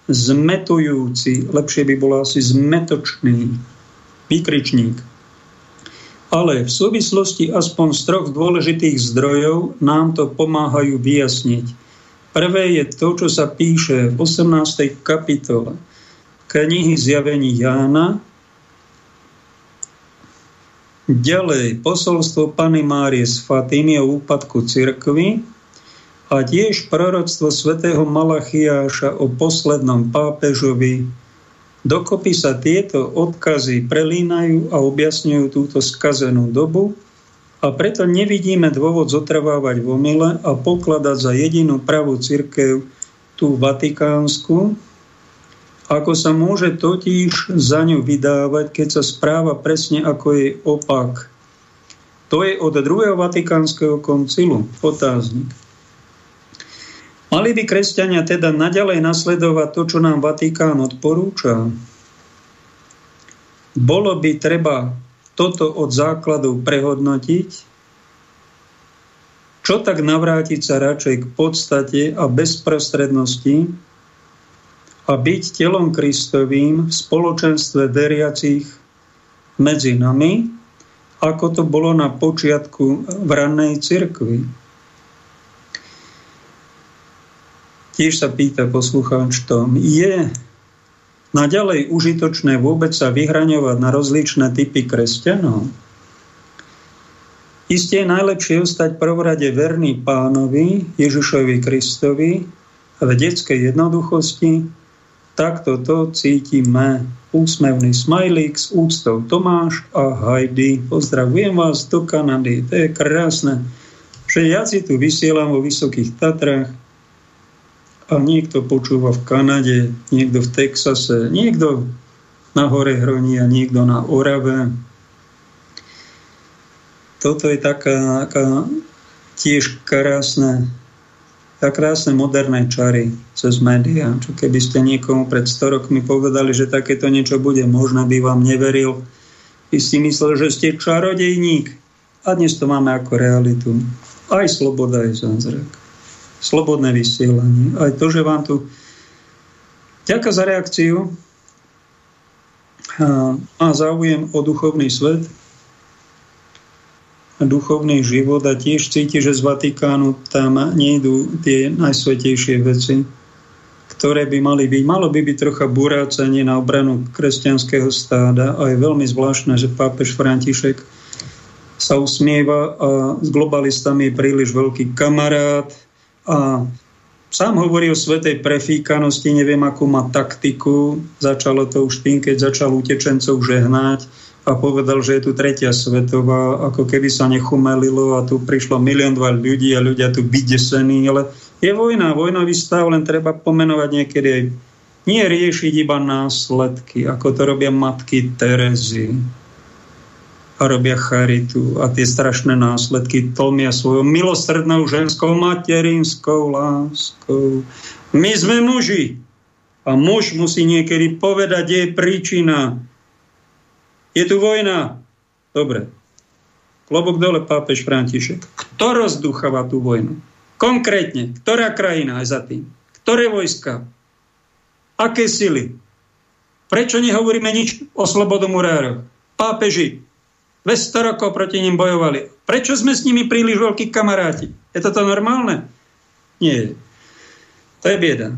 zmetujúci, lepšie by bolo asi zmetočný výkričník. Ale v súvislosti aspoň z troch dôležitých zdrojov nám to pomáhajú vyjasniť. Prvé je to, čo sa píše v 18. kapitole knihy Zjavení Jána, Ďalej, posolstvo Pany Márie z Fatimy o úpadku cirkvy a tiež proroctvo svätého Malachiáša o poslednom pápežovi. Dokopy sa tieto odkazy prelínajú a objasňujú túto skazenú dobu a preto nevidíme dôvod zotrvávať v omyle a pokladať za jedinú pravú církev tú vatikánsku, ako sa môže totiž za ňu vydávať, keď sa správa presne ako jej opak. To je od druhého vatikánskeho koncilu. Otáznik. Mali by kresťania teda naďalej nasledovať to, čo nám Vatikán odporúča? Bolo by treba toto od základov prehodnotiť? Čo tak navrátiť sa radšej k podstate a bezprostrednosti a byť telom Kristovým v spoločenstve veriacich medzi nami, ako to bolo na počiatku v rannej cirkvi? Tiež sa pýta poslucháč tom, je naďalej užitočné vôbec sa vyhraňovať na rozličné typy kresťanov? Isté je najlepšie ostať prvorade verný pánovi Ježišovi Kristovi v detskej jednoduchosti. Takto to cítime. Úsmevný smajlík s úctou Tomáš a Heidi. Pozdravujem vás do Kanady. To je krásne, že ja si tu vysielam vo Vysokých Tatrách a niekto počúva v Kanade, niekto v Texase, niekto na Hore Hroní a niekto na Orave. Toto je taká, taká tiež krásne, tak krásne moderné čary cez médiá. Čo keby ste niekomu pred 100 rokmi povedali, že takéto niečo bude, možno by vám neveril. By si myslel, že ste čarodejník. A dnes to máme ako realitu. Aj sloboda, aj zázrak slobodné vysielanie. Aj to, že vám tu... Ďakujem za reakciu. Má záujem o duchovný svet, a duchovný život a tiež cíti, že z Vatikánu tam nejdú tie najsvetejšie veci, ktoré by mali byť. Malo by byť trocha burácanie na obranu kresťanského stáda a je veľmi zvláštne, že pápež František sa usmieva a s globalistami je príliš veľký kamarát, a sám hovorí o svetej prefíkanosti, neviem, akú má taktiku. Začalo to už tým, keď začal utečencov žehnať a povedal, že je tu tretia svetová, ako keby sa nechumelilo a tu prišlo milión dva ľudí a ľudia tu vydesení, ale je vojna, vojnový stav, len treba pomenovať niekedy aj nie riešiť iba následky, ako to robia matky Terezy a robia charitu a tie strašné následky tlmia svojou milosrdnou ženskou materinskou láskou. My sme muži a muž musí niekedy povedať, kde je príčina. Je tu vojna. Dobre. Klobok dole, pápež František. Kto rozducháva tú vojnu? Konkrétne, ktorá krajina je za tým? Ktoré vojska? Aké sily? Prečo nehovoríme nič o slobodomurároch? Pápeži, 200 rokov proti ním bojovali. Prečo sme s nimi príliš veľkí kamaráti? Je toto normálne? Nie. To je bieda.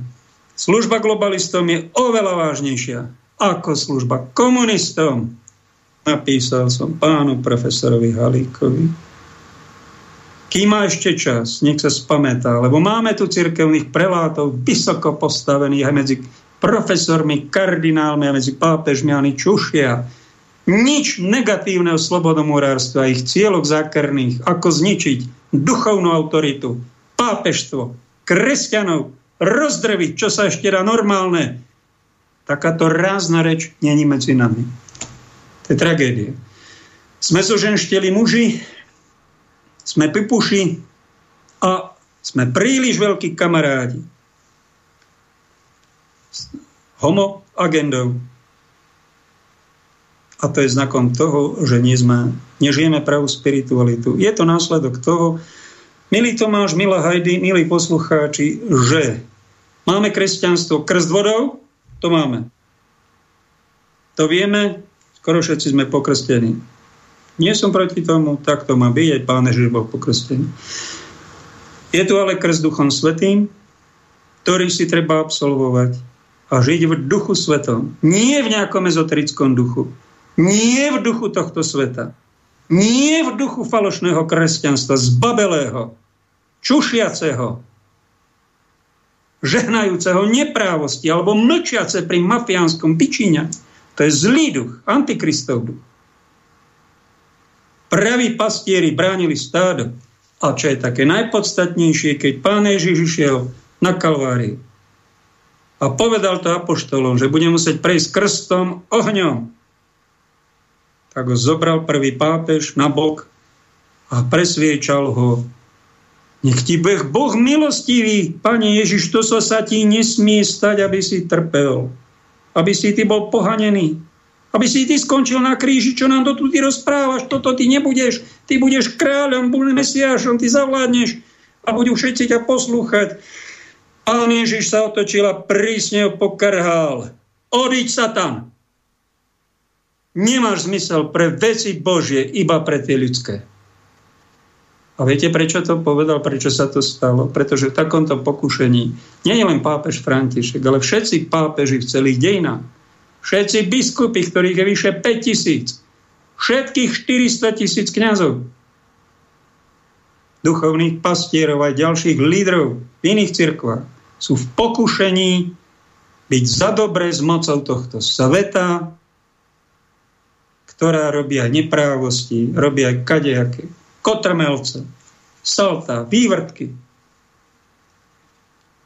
Služba globalistom je oveľa vážnejšia ako služba komunistom. Napísal som pánu profesorovi Halíkovi. Kým má ešte čas, nech sa spamätá, lebo máme tu cirkevných prelátov vysoko postavených aj medzi profesormi, kardinálmi a medzi pápežmi, ani čušia nič negatívne o slobodomurárstve a ich cieľok zákerných, ako zničiť duchovnú autoritu, pápežstvo, kresťanov, rozdreviť, čo sa ešte dá normálne. Takáto rázna reč není medzi nami. To je tragédia. Sme zoženšteli muži, sme pipuši a sme príliš veľkí kamarádi. Homo agendou. A to je znakom toho, že nie sme, nežijeme pravú spiritualitu. Je to následok toho, milý Tomáš, milá Hajdy, milí poslucháči, že máme kresťanstvo krst vodou, to máme. To vieme, skoro všetci sme pokrstení. Nie som proti tomu, tak to má byť, aj pán Ježiš bol pokrstený. Je tu ale krst Duchom Svetým, ktorý si treba absolvovať a žiť v duchu svetom. Nie v nejakom ezoterickom duchu. Nie v duchu tohto sveta. Nie v duchu falošného kresťanstva, zbabelého, čušiaceho. žehnajúceho neprávosti alebo mlčiace pri mafiánskom pičíňa. To je zlý duch, antikristov duch. Praví pastieri bránili stádo. A čo je také najpodstatnejšie, keď pán Ježiš išiel na Kalváriu a povedal to apoštolom, že bude musieť prejsť krstom ohňom, tak ho zobral prvý pápež na bok a presviečal ho. Nech ti bude Boh milostivý, Pane Ježiš, to sa, sa ti nesmie stať, aby si trpel. Aby si ty bol pohanený. Aby si ty skončil na kríži, čo nám to tu ty rozprávaš, toto ty nebudeš. Ty budeš kráľom, budeš mesiášom, ty zavládneš a budú všetci ťa poslúchať. Pán Ježiš sa otočil a prísne ho pokrhal. Odiď sa tam. Nemáš zmysel pre veci Božie, iba pre tie ľudské. A viete, prečo to povedal, prečo sa to stalo? Pretože v takomto pokušení nie je len pápež František, ale všetci pápeži v celých dejinách, všetci biskupy, ktorých je vyše 5 tisíc, všetkých 400 tisíc kniazov, duchovných pastierov aj ďalších lídrov v iných cirkvách sú v pokušení byť za dobré s mocou tohto sveta, ktorá robí aj neprávosti, robí aj kadejaké kotrmelce, salta, vývrtky.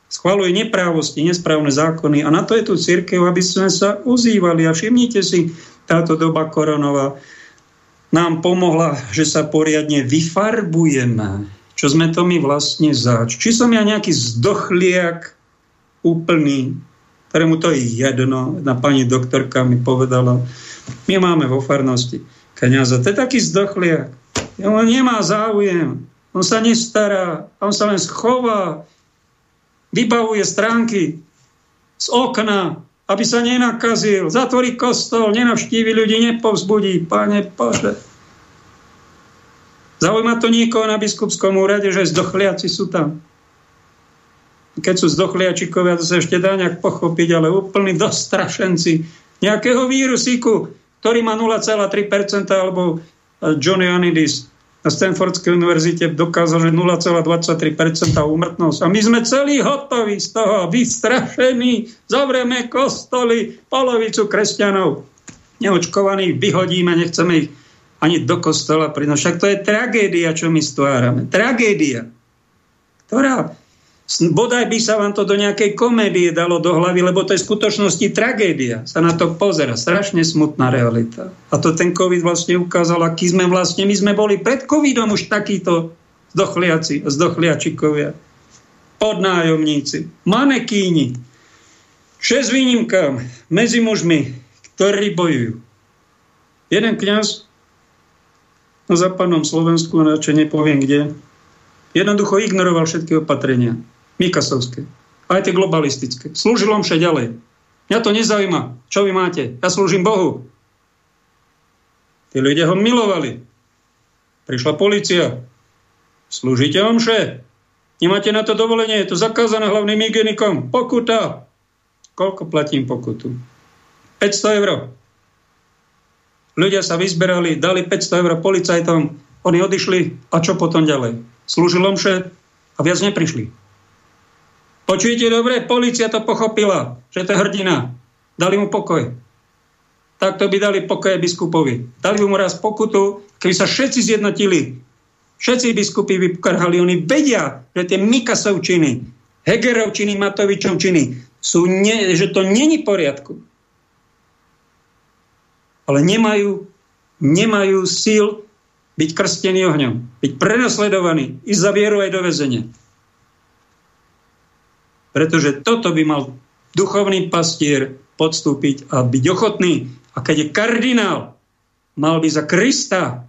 Schvaluje neprávosti, nesprávne zákony a na to je tu církev, aby sme sa uzývali. A všimnite si, táto doba koronová nám pomohla, že sa poriadne vyfarbujeme. Čo sme to my vlastne zač? Či som ja nejaký zdochliak úplný, ktorému to je jedno. Jedna pani doktorka mi povedala, my máme vo farnosti kniaza, to je taký zdochliak. On nemá záujem, on sa nestará, on sa len schová, vybavuje stránky z okna, aby sa nenakazil, zatvorí kostol, nenavštívi ľudí, nepovzbudí. Pane Bože. Zaujíma to niekoho na biskupskom úrade, že zdochliaci sú tam. Keď sú zdochliačikovia, to sa ešte dá nejak pochopiť, ale úplní dostrašenci nejakého vírusíku, ktorý má 0,3% alebo Johnny Anidis na Stanfordskej univerzite dokázal, že 0,23% úmrtnosť. A my sme celí hotoví z toho, vystrašení, zavrieme kostoly, polovicu kresťanov neočkovaných vyhodíme, nechceme ich ani do kostola prinúť. Však to je tragédia, čo my stvárame. Tragédia, ktorá bodaj by sa vám to do nejakej komédie dalo do hlavy, lebo to je v skutočnosti tragédia. Sa na to pozera. Strašne smutná realita. A to ten COVID vlastne ukázal, aký sme vlastne. My sme boli pred COVIDom už takíto zdochliaci, zdochliačikovia, podnájomníci, manekíni. Šesť výnimkám medzi mužmi, ktorí bojujú. Jeden kňaz na západnom Slovensku, radšej nepoviem kde, jednoducho ignoroval všetky opatrenia. Mikasovské. Aj tie globalistické. Slúžil omše ďalej. Mňa to nezaujíma. Čo vy máte? Ja slúžim Bohu. Tí ľudia ho milovali. Prišla policia. Slúžite omše? Nemáte na to dovolenie? Je to zakázané hlavným hygienikom. Pokuta. Koľko platím pokutu? 500 eur. Ľudia sa vyzberali, dali 500 eur policajtom, oni odišli a čo potom ďalej? Slúžil omše a viac neprišli. Počujete dobre? Polícia to pochopila, že to je hrdina. Dali mu pokoj. Takto by dali pokoje biskupovi. Dali mu raz pokutu, keby sa všetci zjednotili. Všetci biskupy vykarhali. Oni vedia, že tie Mikasovčiny, Hegerovčiny, Matovičovčiny, sú ne, že to není poriadku. Ale nemajú, nemajú síl byť krstení ohňom, byť prenasledovaní, i za vieru aj do väzenia. Pretože toto by mal duchovný pastier podstúpiť a byť ochotný. A keď je kardinál, mal by za Krista,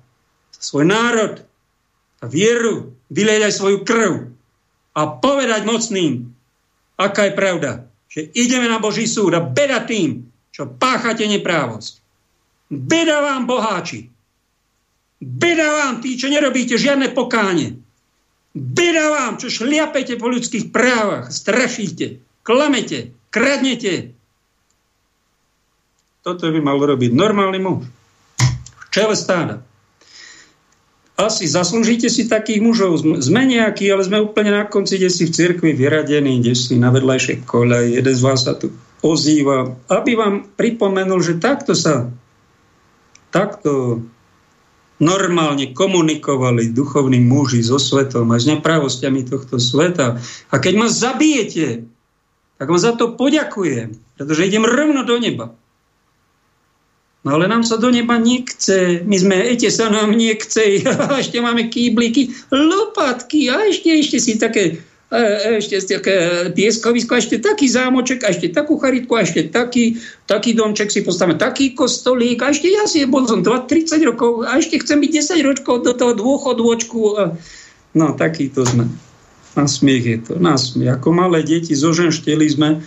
svoj národ a vieru vylieť aj svoju krv a povedať mocným, aká je pravda, že ideme na Boží súd a beda tým, čo páchate neprávosť. Beda vám, boháči. Beda vám, tí, čo nerobíte žiadne pokáne. Beda vám, čo šliapete po ľudských právach, strašíte, klamete, kradnete. Toto by mal robiť normálny muž. V čele stáda. asi zaslúžite si takých mužov. Sme nejakí, ale sme úplne na konci, kde si v cirkvi vyradení, kde si na vedľajšej koľaj. Jeden z vás sa tu ozýva, aby vám pripomenul, že takto sa takto normálne komunikovali duchovní muži so svetom a s nepravostiami tohto sveta. A keď ma zabijete, tak vám za to poďakujem, pretože idem rovno do neba. No ale nám sa do neba nechce. My sme, ete sa nám nechce. A ešte máme kýbliky, lopatky a ešte, ešte si také ešte také pieskovisko, ešte taký zámoček, a ešte takú charitku, a ešte taký, taký domček si postavíme, taký kostolík, a ešte ja si bol som 30 rokov, a ešte chcem byť 10 rokov do toho dôchodôčku. No, taký to sme. Na smiech je to, na smiech. Ako malé deti zoženšteli sme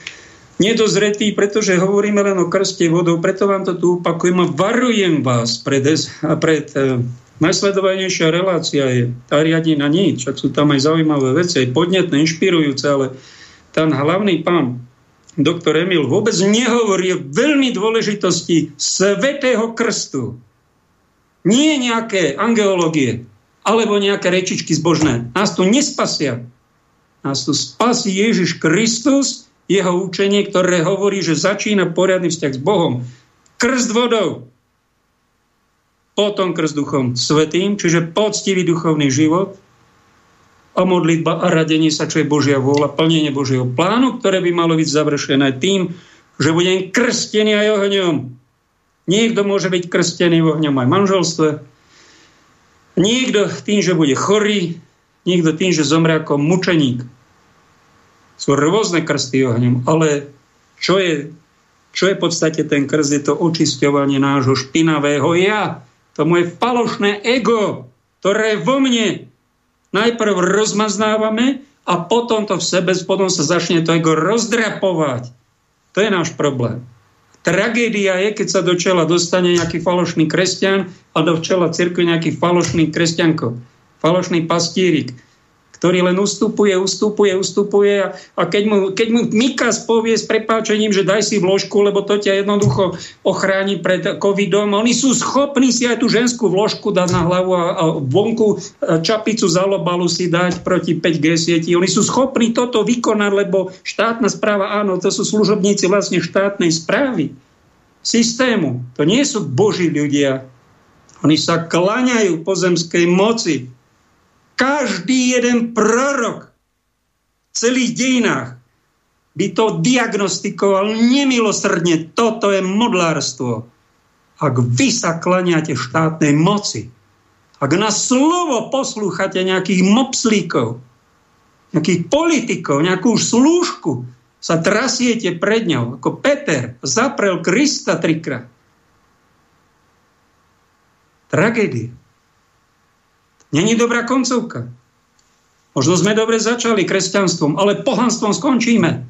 nedozretí, pretože hovoríme len o krste vodou, preto vám to tu opakujem a varujem vás pred, pred eh, Najsledovanejšia relácia je tá riadi na nič, však sú tam aj zaujímavé veci, aj podnetné, inšpirujúce, ale ten hlavný pán, doktor Emil, vôbec nehovorí o veľmi dôležitosti svetého krstu. Nie nejaké angeológie, alebo nejaké rečičky zbožné. Nás tu nespasia. Nás tu spasí Ježiš Kristus, jeho učenie, ktoré hovorí, že začína poriadny vzťah s Bohom. Krst vodou, potom krst duchom svetým, čiže poctivý duchovný život a modlitba a radenie sa, čo je Božia vôľa, plnenie Božieho plánu, ktoré by malo byť završené tým, že budem krstený aj ohňom. Niekto môže byť krstený ohňom aj v manželstve, niekto tým, že bude chorý, niekto tým, že zomrie ako mučeník. Sú rôzne krsty ohňom, ale čo je, čo je v podstate ten krst? Je to očisťovanie nášho špinavého ja, to moje falošné ego, ktoré vo mne najprv rozmaznávame a potom to v sebe, potom sa začne to ego rozdrapovať. To je náš problém. Tragédia je, keď sa do čela dostane nejaký falošný kresťan a do čela cirkvi nejaký falošný kresťanko, falošný pastírik ktorý len ustupuje, ustupuje, ustupuje a, a keď, mu, keď mu Mikas povie s prepáčením, že daj si vložku, lebo to ťa jednoducho ochráni pred covidom, oni sú schopní si aj tú ženskú vložku dať na hlavu a, a vonku čapicu za lobalu si dať proti 5G sieti. Oni sú schopní toto vykonať, lebo štátna správa, áno, to sú služobníci vlastne štátnej správy, systému. To nie sú boží ľudia. Oni sa klaňajú pozemskej moci, každý jeden prorok v celých dejinách by to diagnostikoval nemilosrdne. Toto je modlárstvo. Ak vy sa klaniate štátnej moci, ak na slovo poslúchate nejakých mopslíkov, nejakých politikov, nejakú slúžku, sa trasiete pred ňou, ako Peter zaprel Krista trikrát. Tragédia. Není dobrá koncovka. Možno sme dobre začali kresťanstvom, ale pohanstvom skončíme.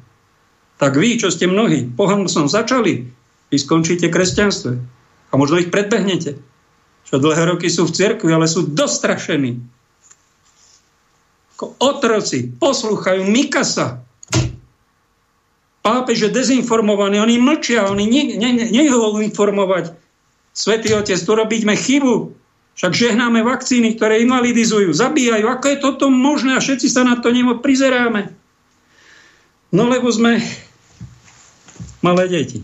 Tak vy, čo ste mnohí, pohanstvom začali, vy skončíte kresťanstve. A možno ich predbehnete. Čo dlhé roky sú v cirkvi, ale sú dostrašení. Ako otroci poslúchajú Mikasa. Pápež je dezinformovaný, oni mlčia, oni nehovorú informovať. Svetý Otec, tu robíme chybu. Však žehnáme vakcíny, ktoré invalidizujú, zabíjajú. Ako je toto možné? A všetci sa na to nemo prizeráme. No lebo sme malé deti.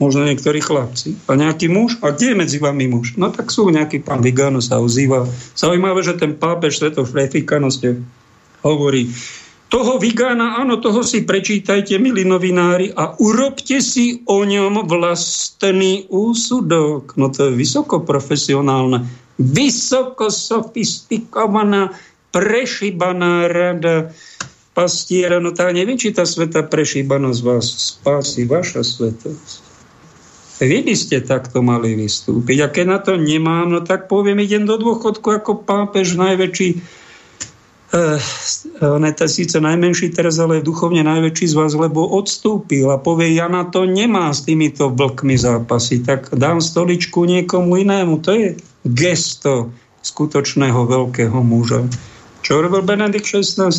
Možno niektorí chlapci. A nejaký muž? A kde je medzi vami muž? No tak sú nejaký pán Vigano sa ozýva. Zaujímavé, že ten pápež svetov Frefikanosti hovorí, toho Vigána, áno, toho si prečítajte, milí novinári, a urobte si o ňom vlastný úsudok. No to je vysoko profesionálne, vysoko sofistikovaná, prešibaná rada pastiera. No tá neviem, či tá sveta prešíbanosť vás spási, vaša svetosť. Vy by ste takto mali vystúpiť. A keď na to nemám, no tak poviem, idem do dôchodku ako pápež najväčší on je síce najmenší teraz, ale duchovne najväčší z vás, lebo odstúpil a povie, ja na to nemám s týmito vlkmi zápasy, tak dám stoličku niekomu inému. To je gesto skutočného veľkého muža. Čo robil Benedikt XVI?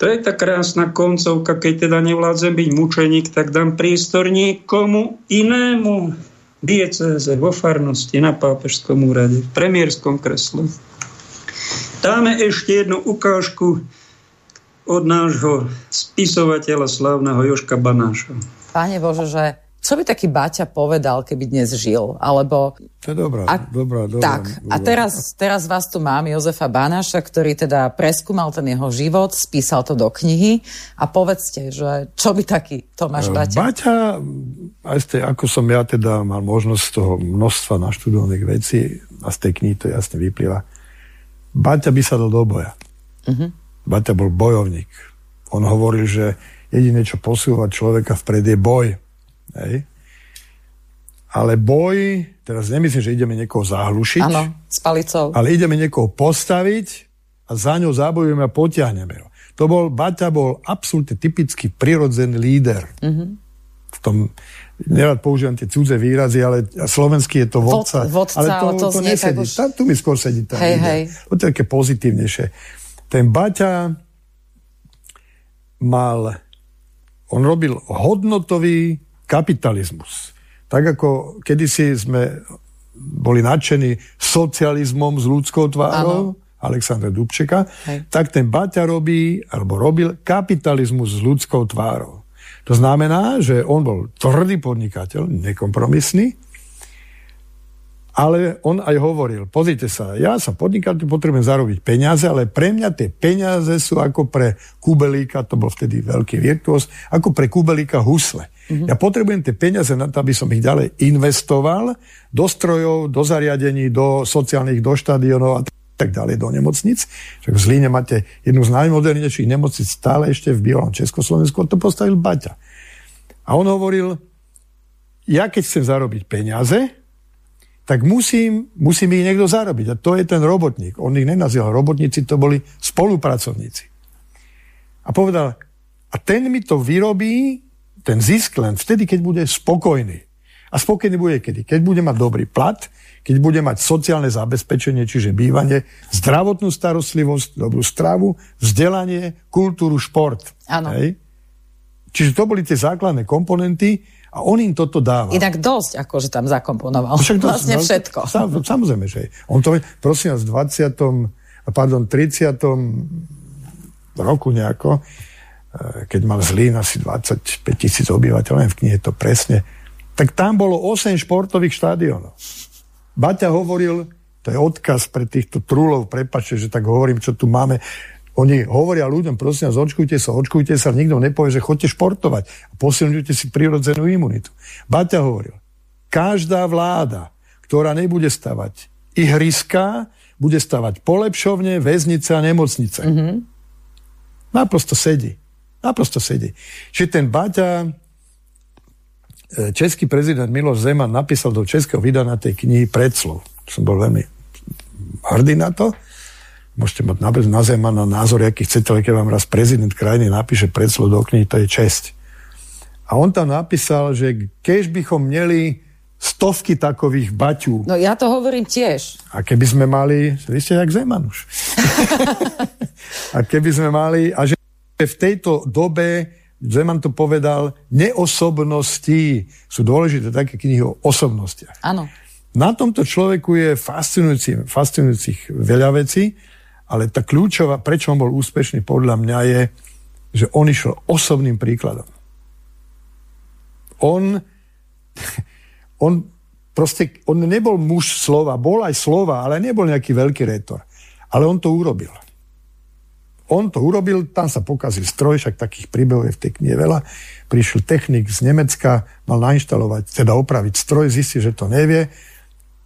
To je tá krásna koncovka, keď teda nevládzem byť mučeník, tak dám priestor niekomu inému. diecéze, vo farnosti, na pápežskom úrade, v premiérskom kresle. Dáme ešte jednu ukážku od nášho spisovateľa slávneho Joška Banáša. Páne Bože, že čo by taký Baťa povedal, keby dnes žil? Alebo... To je dobrá, a, dobrá, dobrá. Tak, dobrá. a teraz, teraz vás tu mám, Jozefa Banáša, ktorý teda preskúmal ten jeho život, spísal to do knihy a povedzte, že čo by taký Tomáš Baťa? Baťa, aj z tej, ako som ja teda mal možnosť z toho množstva naštudovaných vecí a z tej knihy to jasne vyplýva, Baťa by sa dal do boja. Uh-huh. Baťa bol bojovník. On hovoril, že jediné, čo posúva človeka vpred je boj Hej. Ale boj, teraz nemyslím, že ideme niekoho zahlušiť. Áno, s palicou. Ale ideme niekoho postaviť a za ňou zabojujeme a potiahneme ho. To bol, Baťa bol absolútne typický prirodzený líder. Mm-hmm. V tom, nerad používam tie cudze výrazy, ale slovenský je to vodca. Vod, vodca ale to, to, to nesedí. Už... Tam, tu mi skôr sedí tá hej, hej. To je také pozitívnejšie. Ten Baťa mal, on robil hodnotový kapitalizmus. Tak ako kedysi sme boli nadšení socializmom s ľudskou tvárou, ano. Alexandra Dubčeka, Hej. tak ten Baťa robí, alebo robil kapitalizmus s ľudskou tvárou. To znamená, že on bol tvrdý podnikateľ, nekompromisný, ale on aj hovoril, pozrite sa, ja som podnikateľ, potrebujem zarobiť peniaze, ale pre mňa tie peniaze sú ako pre Kubelíka, to bol vtedy veľký virtuos, ako pre Kubelíka husle. Mm-hmm. Ja potrebujem tie peniaze na to, aby som ich ďalej investoval do strojov, do zariadení, do sociálnych, do štadionov a tak ďalej, do nemocnic. Však v Zlíne máte jednu z najmodernejších nemocnic stále ešte v bývalom Československu, to postavil Baťa. A on hovoril, ja keď chcem zarobiť peniaze, tak musím, musím ich niekto zarobiť. A to je ten robotník. On ich nenazýval robotníci, to boli spolupracovníci. A povedal, a ten mi to vyrobí, ten zisk len vtedy, keď bude spokojný. A spokojný bude kedy? Keď bude mať dobrý plat, keď bude mať sociálne zabezpečenie, čiže bývanie, zdravotnú starostlivosť, dobrú stravu, vzdelanie, kultúru, šport. Áno. Čiže to boli tie základné komponenty, a on im toto dáva. Inak dosť, akože tam zakomponoval. Však dosť, vlastne no, všetko. Sam, samozrejme, že on to, prosím vás, v 20. pardon, 30. roku nejako, e, keď mal Zlín asi 25 tisíc obyvateľov, v knihe to presne, tak tam bolo 8 športových štádionov. Baťa hovoril, to je odkaz pre týchto trúlov, prepačte, že tak hovorím, čo tu máme, oni hovoria ľuďom, prosím vás, očkujte sa, očkujte sa, nikto nepovie, že chodte športovať a posilňujte si prirodzenú imunitu. Baťa hovoril, každá vláda, ktorá nebude stavať ihriska, bude stavať polepšovne, väznice a nemocnice. Mm-hmm. Naprosto sedí. Naprosto sedí. Čiže ten Baťa, český prezident Miloš Zeman napísal do českého vydania tej knihy Predslov. Som bol veľmi hrdý na to. Môžete mať na Zemana názor, aký chcete, ale keď vám raz prezident krajiny napíše predslov do knihy, to je česť. A on tam napísal, že keď bychom měli stovky takových baťú. No ja to hovorím tiež. A keby sme mali, vy ste jak Zeman už. a keby sme mali, a že v tejto dobe, Zeman to povedal, neosobnosti sú dôležité také knihy o osobnostiach. Áno. Na tomto človeku je fascinujúci, fascinujúcich veľa vecí ale tá kľúčová, prečo on bol úspešný podľa mňa je, že on išiel osobným príkladom. On, on proste, on nebol muž slova, bol aj slova, ale nebol nejaký veľký rétor. Ale on to urobil. On to urobil, tam sa pokazil stroj, však takých príbehov je v tej knihe veľa. Prišiel technik z Nemecka, mal nainštalovať, teda opraviť stroj, zistí, že to nevie.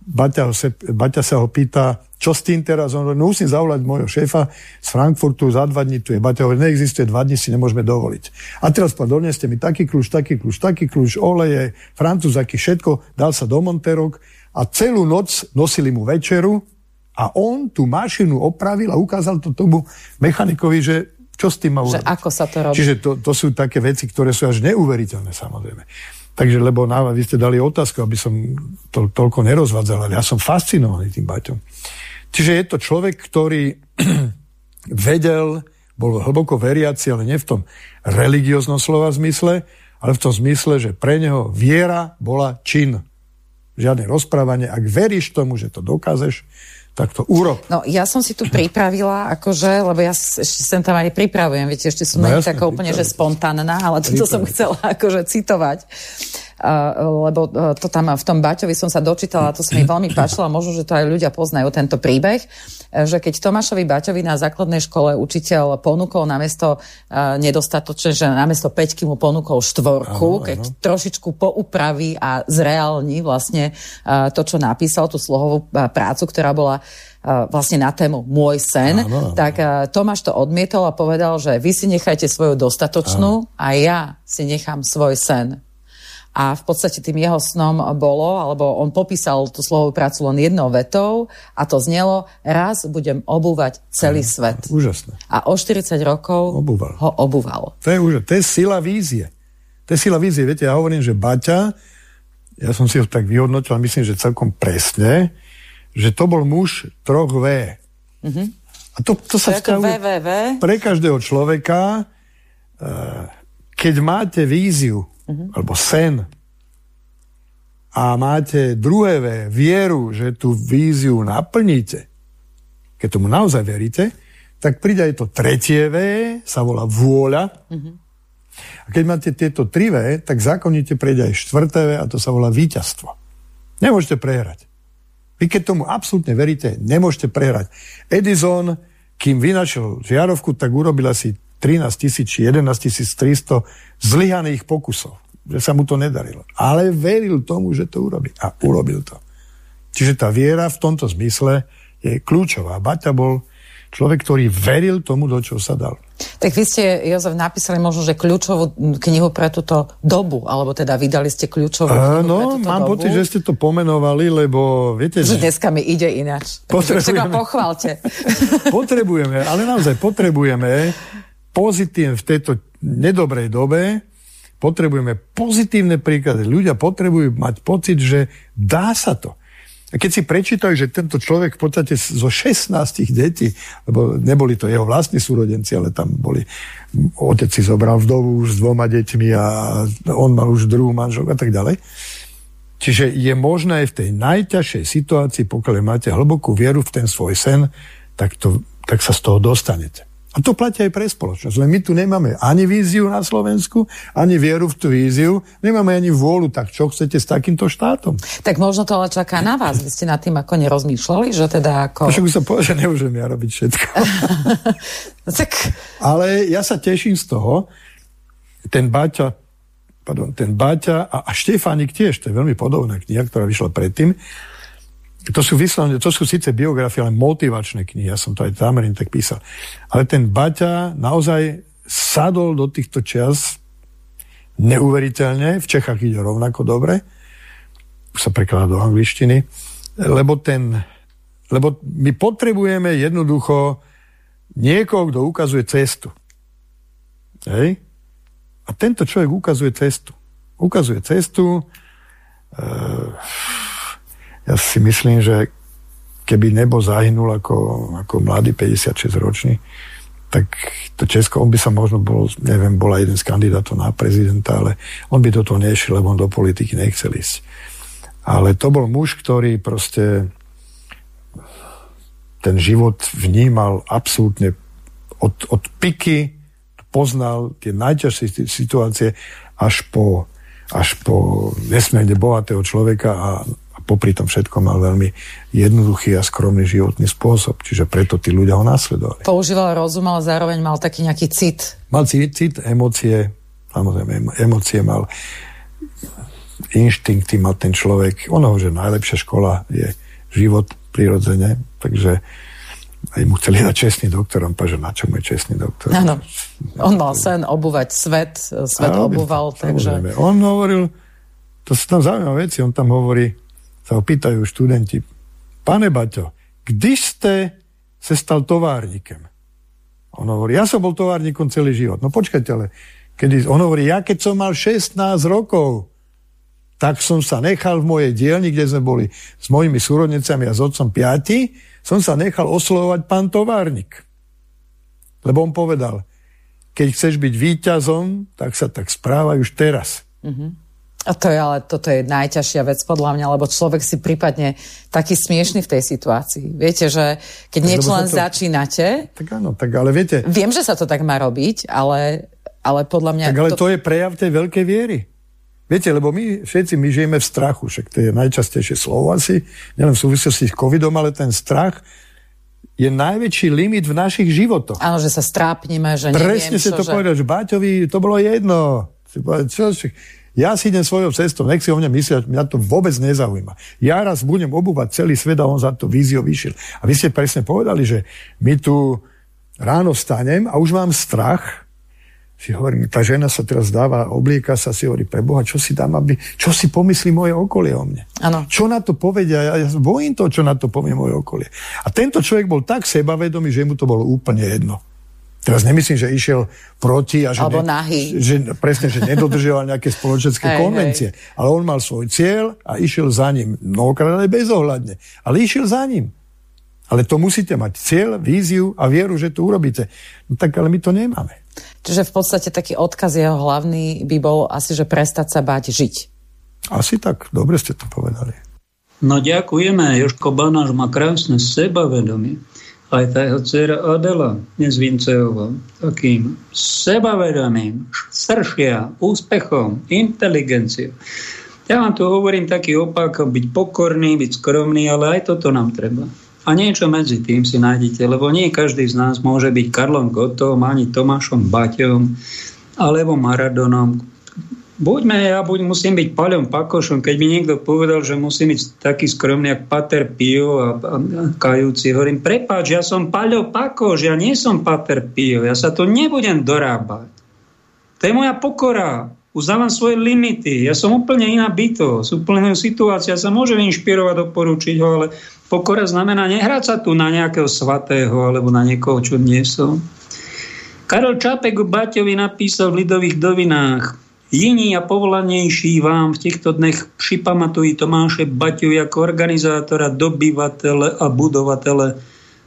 Baťa, sa, Baťa sa ho pýta, čo s tým teraz? On hovorí, no musím zavolať môjho šéfa z Frankfurtu, za dva dní tu je. Baťa hovorí, neexistuje, dva dní si nemôžeme dovoliť. A teraz povedal, doneste mi taký kľúč, taký kľúč, taký kľúč, oleje, francúzaky, všetko, dal sa do monterok a celú noc nosili mu večeru a on tú mašinu opravil a ukázal to tomu mechanikovi, že čo s tým má urobiť. Že ako sa to robí. Čiže to, to sú také veci, ktoré sú až neuveriteľné samozrejme. Takže, lebo na, vy ste dali otázku, aby som to toľko nerozvádzal, ale ja som fascinovaný tým Baťom. Čiže je to človek, ktorý vedel, bol hlboko veriaci, ale nie v tom religióznom slova zmysle, ale v tom zmysle, že pre neho viera bola čin. žiadne rozprávanie. Ak veríš tomu, že to dokážeš, tak to urob. No, ja som si tu pripravila, akože, lebo ja ešte sem tam aj pripravujem, viete, ešte som No jasne, taká úplne, že spontánna, ale toto som chcela akože citovať. Uh, lebo uh, to tam v tom Baťovi som sa dočítala, to sa mi veľmi páčilo a možno, že to aj ľudia poznajú tento príbeh, uh, že keď Tomášovi Baťovi na základnej škole učiteľ ponúkol namiesto uh, nedostatočne, že namiesto peťky mu ponúkol štvorku, Áno, keď áno. trošičku poupraví a zreálni vlastne to, čo napísal, tú slohovú prácu, ktorá bola vlastne na tému Môj sen, Áno, áno. tak Tomáš to odmietol a povedal, že vy si nechajte svoju dostatočnú a ja si nechám svoj sen. A v podstate tým jeho snom bolo, alebo on popísal tú slovovú prácu len jednou vetou a to znelo, raz budem obúvať celý svet. Úžasné. A o 40 rokov Obúval. ho obúval. To je, už, to je sila vízie. To je sila vízie. Viete, ja hovorím, že Baťa, ja som si ho tak vyhodnotil, a myslím, že celkom presne, že to bol muž troch V. A to, to sa vzťahuje pre každého človeka. eh, Keď máte víziu, alebo sen, a máte druhé V, vieru, že tú víziu naplníte, keď tomu naozaj veríte, tak príde aj to tretie V, sa volá vôľa. A keď máte tieto tri V, tak zákonite prejde aj štvrté V a to sa volá víťazstvo. Nemôžete prehrať. Vy keď tomu absolútne veríte, nemôžete prehrať. Edison, kým vynašiel žiarovku, tak urobil asi 13 tisíc či 11 300 zlyhaných pokusov. Že sa mu to nedarilo. Ale veril tomu, že to urobí. A urobil to. Čiže tá viera v tomto zmysle je kľúčová. Baťa bol človek, ktorý veril tomu, do čoho sa dal. Tak vy ste, Jozef, napísali možno, že kľúčovú knihu pre túto dobu, alebo teda vydali ste kľúčovú knihu pre Áno, túto mám dobu. pocit, že ste to pomenovali, lebo viete, Že dneska mi ide ináč. Potrebujeme. Tak ma pochválte. potrebujeme, ale naozaj potrebujeme pozitívne v tejto nedobrej dobe, potrebujeme pozitívne príklady. Ľudia potrebujú mať pocit, že dá sa to. A keď si prečítajú, že tento človek v podstate zo 16 detí, lebo neboli to jeho vlastní súrodenci, ale tam boli, otec si zobral vdovu už s dvoma deťmi a on mal už druhú manželku a tak ďalej. Čiže je možné aj v tej najťažšej situácii, pokiaľ máte hlbokú vieru v ten svoj sen, tak, to, tak sa z toho dostanete. A to platí aj pre spoločnosť. Len my tu nemáme ani víziu na Slovensku, ani vieru v tú víziu, nemáme ani vôľu, tak čo chcete s takýmto štátom? Tak možno to ale čaká na vás. Vy ste nad tým ako nerozmýšľali, že teda ako... Však už sa povedal, že nemôžem ja robiť všetko. No tak Ale ja sa teším z toho, ten Baťa, pardon, ten Baťa a, a Štefánik tiež, to je veľmi podobná kniha, ktorá vyšla predtým, to sú vyslovene, to sú síce biografie, ale motivačné knihy, ja som to aj tam tak písal. Ale ten Baťa naozaj sadol do týchto čias neuveriteľne, v Čechách ide rovnako dobre, sa prekladá do angličtiny, lebo ten, lebo my potrebujeme jednoducho niekoho, kto ukazuje cestu. Hej? A tento človek ukazuje cestu. Ukazuje cestu. E, ja si myslím, že keby nebo zahynul ako, ako mladý 56-ročný, tak to Česko, on by sa možno bol, neviem, bola jeden z kandidátov na prezidenta, ale on by do toho nešiel, lebo on do politiky nechcel ísť. Ale to bol muž, ktorý proste ten život vnímal absolútne od, od piky, poznal tie najťažšie situácie až po, až po nesmierne bohatého človeka a, popri tom všetko mal veľmi jednoduchý a skromný životný spôsob. Čiže preto tí ľudia ho nasledovali. používal rozum, ale zároveň mal taký nejaký cit. Mal cit, cit emócie, samozrejme em- emócie mal, inštinkty mal ten človek. Ono, že najlepšia škola je život prirodzene, takže aj mu chceli dať čestný doktor, on povedal, že na čo mu je čestný doktor. Áno. On mal sen obúvať svet, svet Áno, obúval, takže... samozrejme. On hovoril, to sú tam zaujímavé veci, on tam hovorí, sa ho pýtajú študenti, pane Baťo, kdy ste se stal továrnikem? On hovorí, ja som bol továrnikom celý život. No počkajte, ale kedy, on hovorí, ja keď som mal 16 rokov, tak som sa nechal v mojej dielni, kde sme boli s mojimi súrodnicami a s otcom piati, som sa nechal oslovovať pán továrnik. Lebo on povedal, keď chceš byť víťazom, tak sa tak správaj už teraz. A to je ale, toto je najťažšia vec podľa mňa, lebo človek si prípadne taký smiešný v tej situácii. Viete, že keď niečo len to... začínate... Tak áno, tak ale viete... Viem, že sa to tak má robiť, ale, ale podľa mňa... Tak ale to... to je prejav tej veľkej viery. Viete, lebo my všetci my žijeme v strachu, však to je najčastejšie slovo asi, nielen v súvislosti s covidom, ale ten strach je najväčší limit v našich životoch. Áno, že sa strápnime, že Presne neviem, si to že... povedal, že Baťovi to bolo jedno. Čo, čo, ja si idem svojou cestou, nech si o mne myslia, mňa to vôbec nezaujíma. Ja raz budem obúvať celý svet a on za to víziou vyšiel. A vy ste presne povedali, že my tu ráno vstanem a už mám strach, si hovorím, tá žena sa teraz dáva, oblieka sa, si hovorí, pre Boha, čo si dám, aby, čo si pomyslí moje okolie o mne? Ano. Čo na to povedia? Ja, ja bojím to, čo na to povie moje okolie. A tento človek bol tak sebavedomý, že mu to bolo úplne jedno. Teraz nemyslím, že išiel proti a že, Alebo ne, že presne, že nedodržoval nejaké spoločenské hej, konvencie. Hej. Ale on mal svoj cieľ a išiel za ním. Mnohokrát aj bezohľadne. Ale išiel za ním. Ale to musíte mať cieľ, víziu a vieru, že to urobíte. No tak ale my to nemáme. Čiže v podstate taký odkaz jeho hlavný by bol asi, že prestať sa báť žiť. Asi tak, dobre ste to povedali. No ďakujeme, Joško Banáš má krásne sebavedomie aj tá jeho dcera Adela Nezvincejová takým sebavedomým, sršia, úspechom, inteligenciou. Ja vám tu hovorím taký opak, byť pokorný, byť skromný, ale aj toto nám treba. A niečo medzi tým si nájdete, lebo nie každý z nás môže byť Karlom Gotom, ani Tomášom Baťom, alebo Maradonom, buďme ja, buď musím byť Paľom Pakošom, keď mi niekto povedal, že musím byť taký skromný, jak Pater Pio a, a, a kajúci. Hovorím, prepáč, ja som Paľo Pakoš, ja nie som Pater Pio, ja sa to nebudem dorábať. To je moja pokora. Uznávam svoje limity. Ja som úplne iná bytosť, úplne iná situácia. Ja sa môžem inšpirovať, doporučiť ho, ale pokora znamená nehrať sa tu na nejakého svatého alebo na niekoho, čo nie som. Karol Čapek Baťovi napísal v Lidových dovinách Jiní a povolanejší vám v týchto dnech připamatují Tomáše Baťu ako organizátora, dobyvatele a budovatele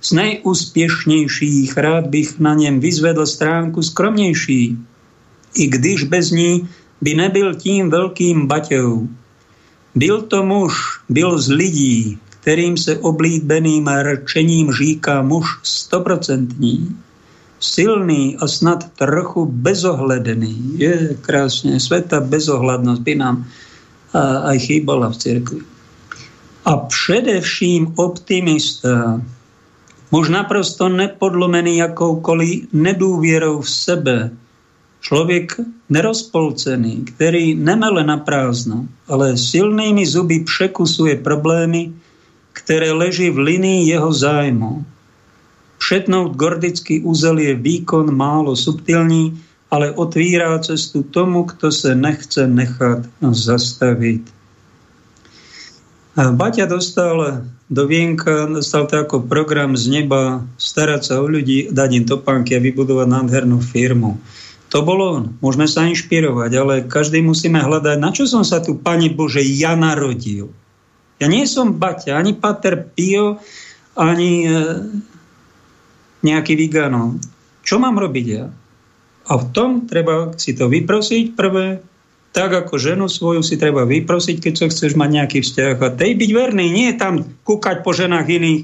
z nejúspěšnějších. Rád bych na něm vyzvedl stránku skromnější, i když bez ní by nebyl tím velkým Baťou. Byl to muž, byl z lidí, kterým se oblíbeným rčením říká muž stoprocentní silný a snad trochu bezohledný. Je krásne. Sveta bezohľadnosť by nám aj chýbala v cirkvi. A především optimista, muž naprosto nepodlomený jakoukoliv nedůvěrou v sebe, člověk nerozpolcený, který nemele na prázdno, ale silnými zuby překusuje problémy, které leží v linii jeho zájmu Všetnout gordický úzel je výkon málo subtilní, ale otvírá cestu tomu, kto se nechce nechat zastaviť. Baťa dostal do Vienka, dostal to ako program z neba starať sa o ľudí, dať im topánky a vybudovať nádhernú firmu. To bolo on. Môžeme sa inšpirovať, ale každý musíme hľadať, na čo som sa tu, Pane Bože, ja narodil. Ja nie som Baťa, ani Pater Pio, ani nejaký veganov. Čo mám robiť ja? A v tom treba si to vyprosiť prvé, tak ako ženu svoju si treba vyprosiť, keď sa chceš mať nejaký vzťah. A tej byť verný, nie tam kúkať po ženách iných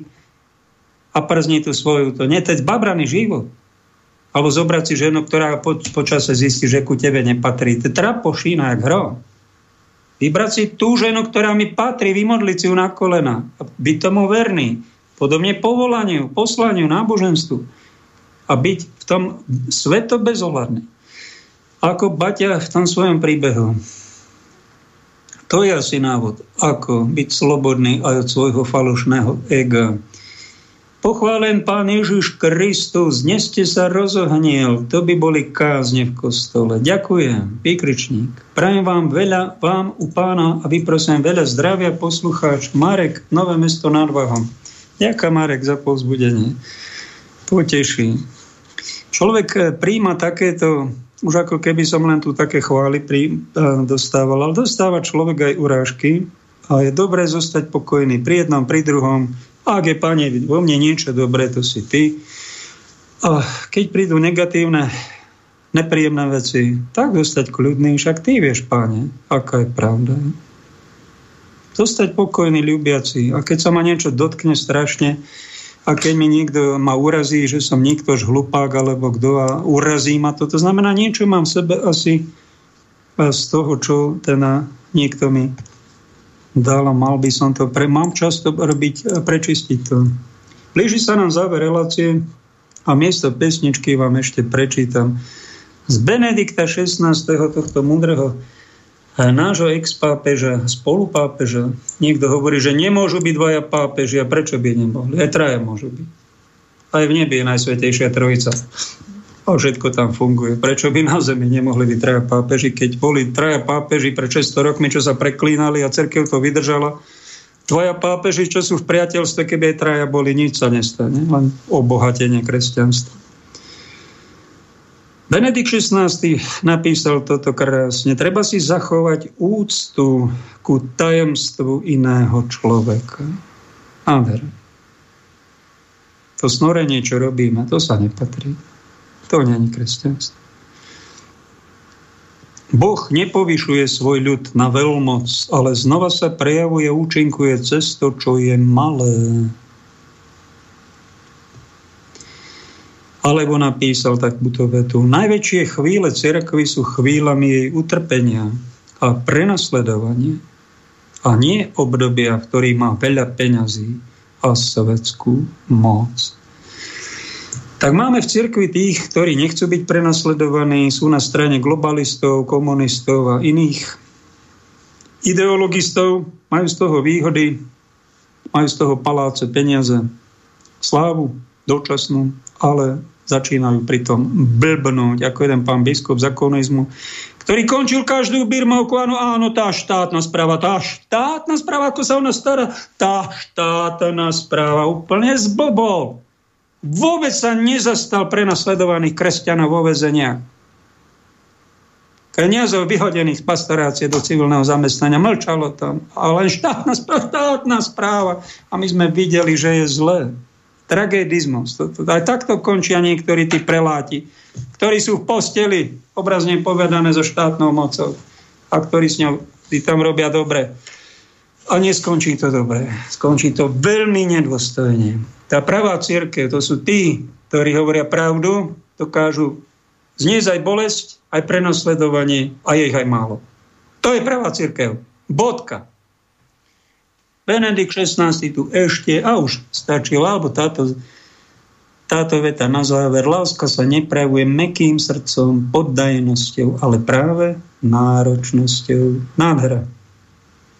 a przniť tú svoju. To nie, to je zbabraný život. Alebo zobrať si ženu, ktorá po, počase zistí, že ku tebe nepatrí. To trapošína, jak hro. Vybrať si tú ženu, ktorá mi patrí, vymodliť si ju na kolena. A byť tomu verný podobne povolaniu, poslaniu, náboženstvu a byť v tom sveto bezohľadný. Ako Baťa v tom svojom príbehu. To je asi návod, ako byť slobodný aj od svojho falošného ega. Pochválen Pán Ježiš Kristus, dnes ste sa rozohniel, to by boli kázne v kostole. Ďakujem, výkričník. Prajem vám veľa, vám u pána a vyprosím veľa zdravia poslucháč Marek, Nové mesto nad Vahom. Ďakujem, Marek, za povzbudenie. Poteší. Človek eh, príjma takéto, už ako keby som len tu také chvály prí, eh, dostával, ale dostáva človek aj urážky a je dobré zostať pokojný pri jednom, pri druhom. Ak je, pane, vo mne niečo dobré, to si ty. A keď prídu negatívne nepríjemné veci, tak zostať kľudný, však ty vieš, páne, aká je pravda. Zostať pokojný, ľubiaci. A keď sa ma niečo dotkne strašne, a keď mi niekto ma urazí, že som niektož hlupák, alebo kto a urazí ma to, to znamená, niečo mám v sebe asi z toho, čo ten niekto mi dal a mal by som to, pre, mám často robiť, prečistiť to. Blíži sa nám záver relácie a miesto pesničky vám ešte prečítam z Benedikta 16. tohto múdreho nášho ex-pápeža, spolupápeža. Niekto hovorí, že nemôžu byť dvaja pápeži a prečo by nemohli? Aj traja môžu byť. Aj v nebi je Najsvetejšia Trojica. A všetko tam funguje. Prečo by na Zemi nemohli byť traja pápeži, keď boli traja pápeži pre 600 rokmi, čo sa preklínali a cerkev to vydržala? Tvoja pápeži, čo sú v priateľstve, keby aj traja boli, nič sa nestane. Len obohatenie kresťanstva. Benedikt XVI napísal toto krásne. Treba si zachovať úctu ku tajomstvu iného človeka. ver. To snorenie, čo robíme, to sa nepatrí. To není kresťanstvo. Boh nepovyšuje svoj ľud na veľmoc, ale znova sa prejavuje, účinkuje cez to, čo je malé. Alebo napísal takúto vetu. Najväčšie chvíle cirkvy sú chvíľami jej utrpenia a prenasledovania a nie obdobia, v ktorých má veľa peňazí a svetskú moc. Tak máme v cirkvi tých, ktorí nechcú byť prenasledovaní, sú na strane globalistov, komunistov a iných ideologistov, majú z toho výhody, majú z toho paláce peniaze, slávu dočasnú, ale začínajú pritom blbnúť, ako jeden pán biskup za komunizmu, ktorý končil každú birmovku, áno, áno, tá štátna správa, tá štátna správa, ako sa ona stará, tá štátna správa úplne zblbol. Vôbec sa nezastal prenasledovaných kresťanov vo vezeniach. Kniazov vyhodených z pastorácie do civilného zamestnania mlčalo tam. A len štátna správa, štátna správa. A my sme videli, že je zlé. Tragédizmus. Aj takto končia niektorí tí preláti, ktorí sú v posteli, obrazne povedané, so štátnou mocou a ktorí s ňou tam robia dobre. A neskončí to dobre. Skončí to veľmi nedôstojne. Tá pravá církev, to sú tí, ktorí hovoria pravdu, dokážu zniesť aj bolesť, aj prenosledovanie a je ich aj málo. To je pravá církev. Bodka. Benedikt XVI tu ešte, a už stačilo, alebo táto, táto veta na záver, láska sa neprejavuje mekým srdcom, poddajnosťou, ale práve náročnosťou. Nádhera.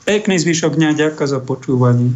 Pekný zvyšok dňa, ďakujem za počúvanie.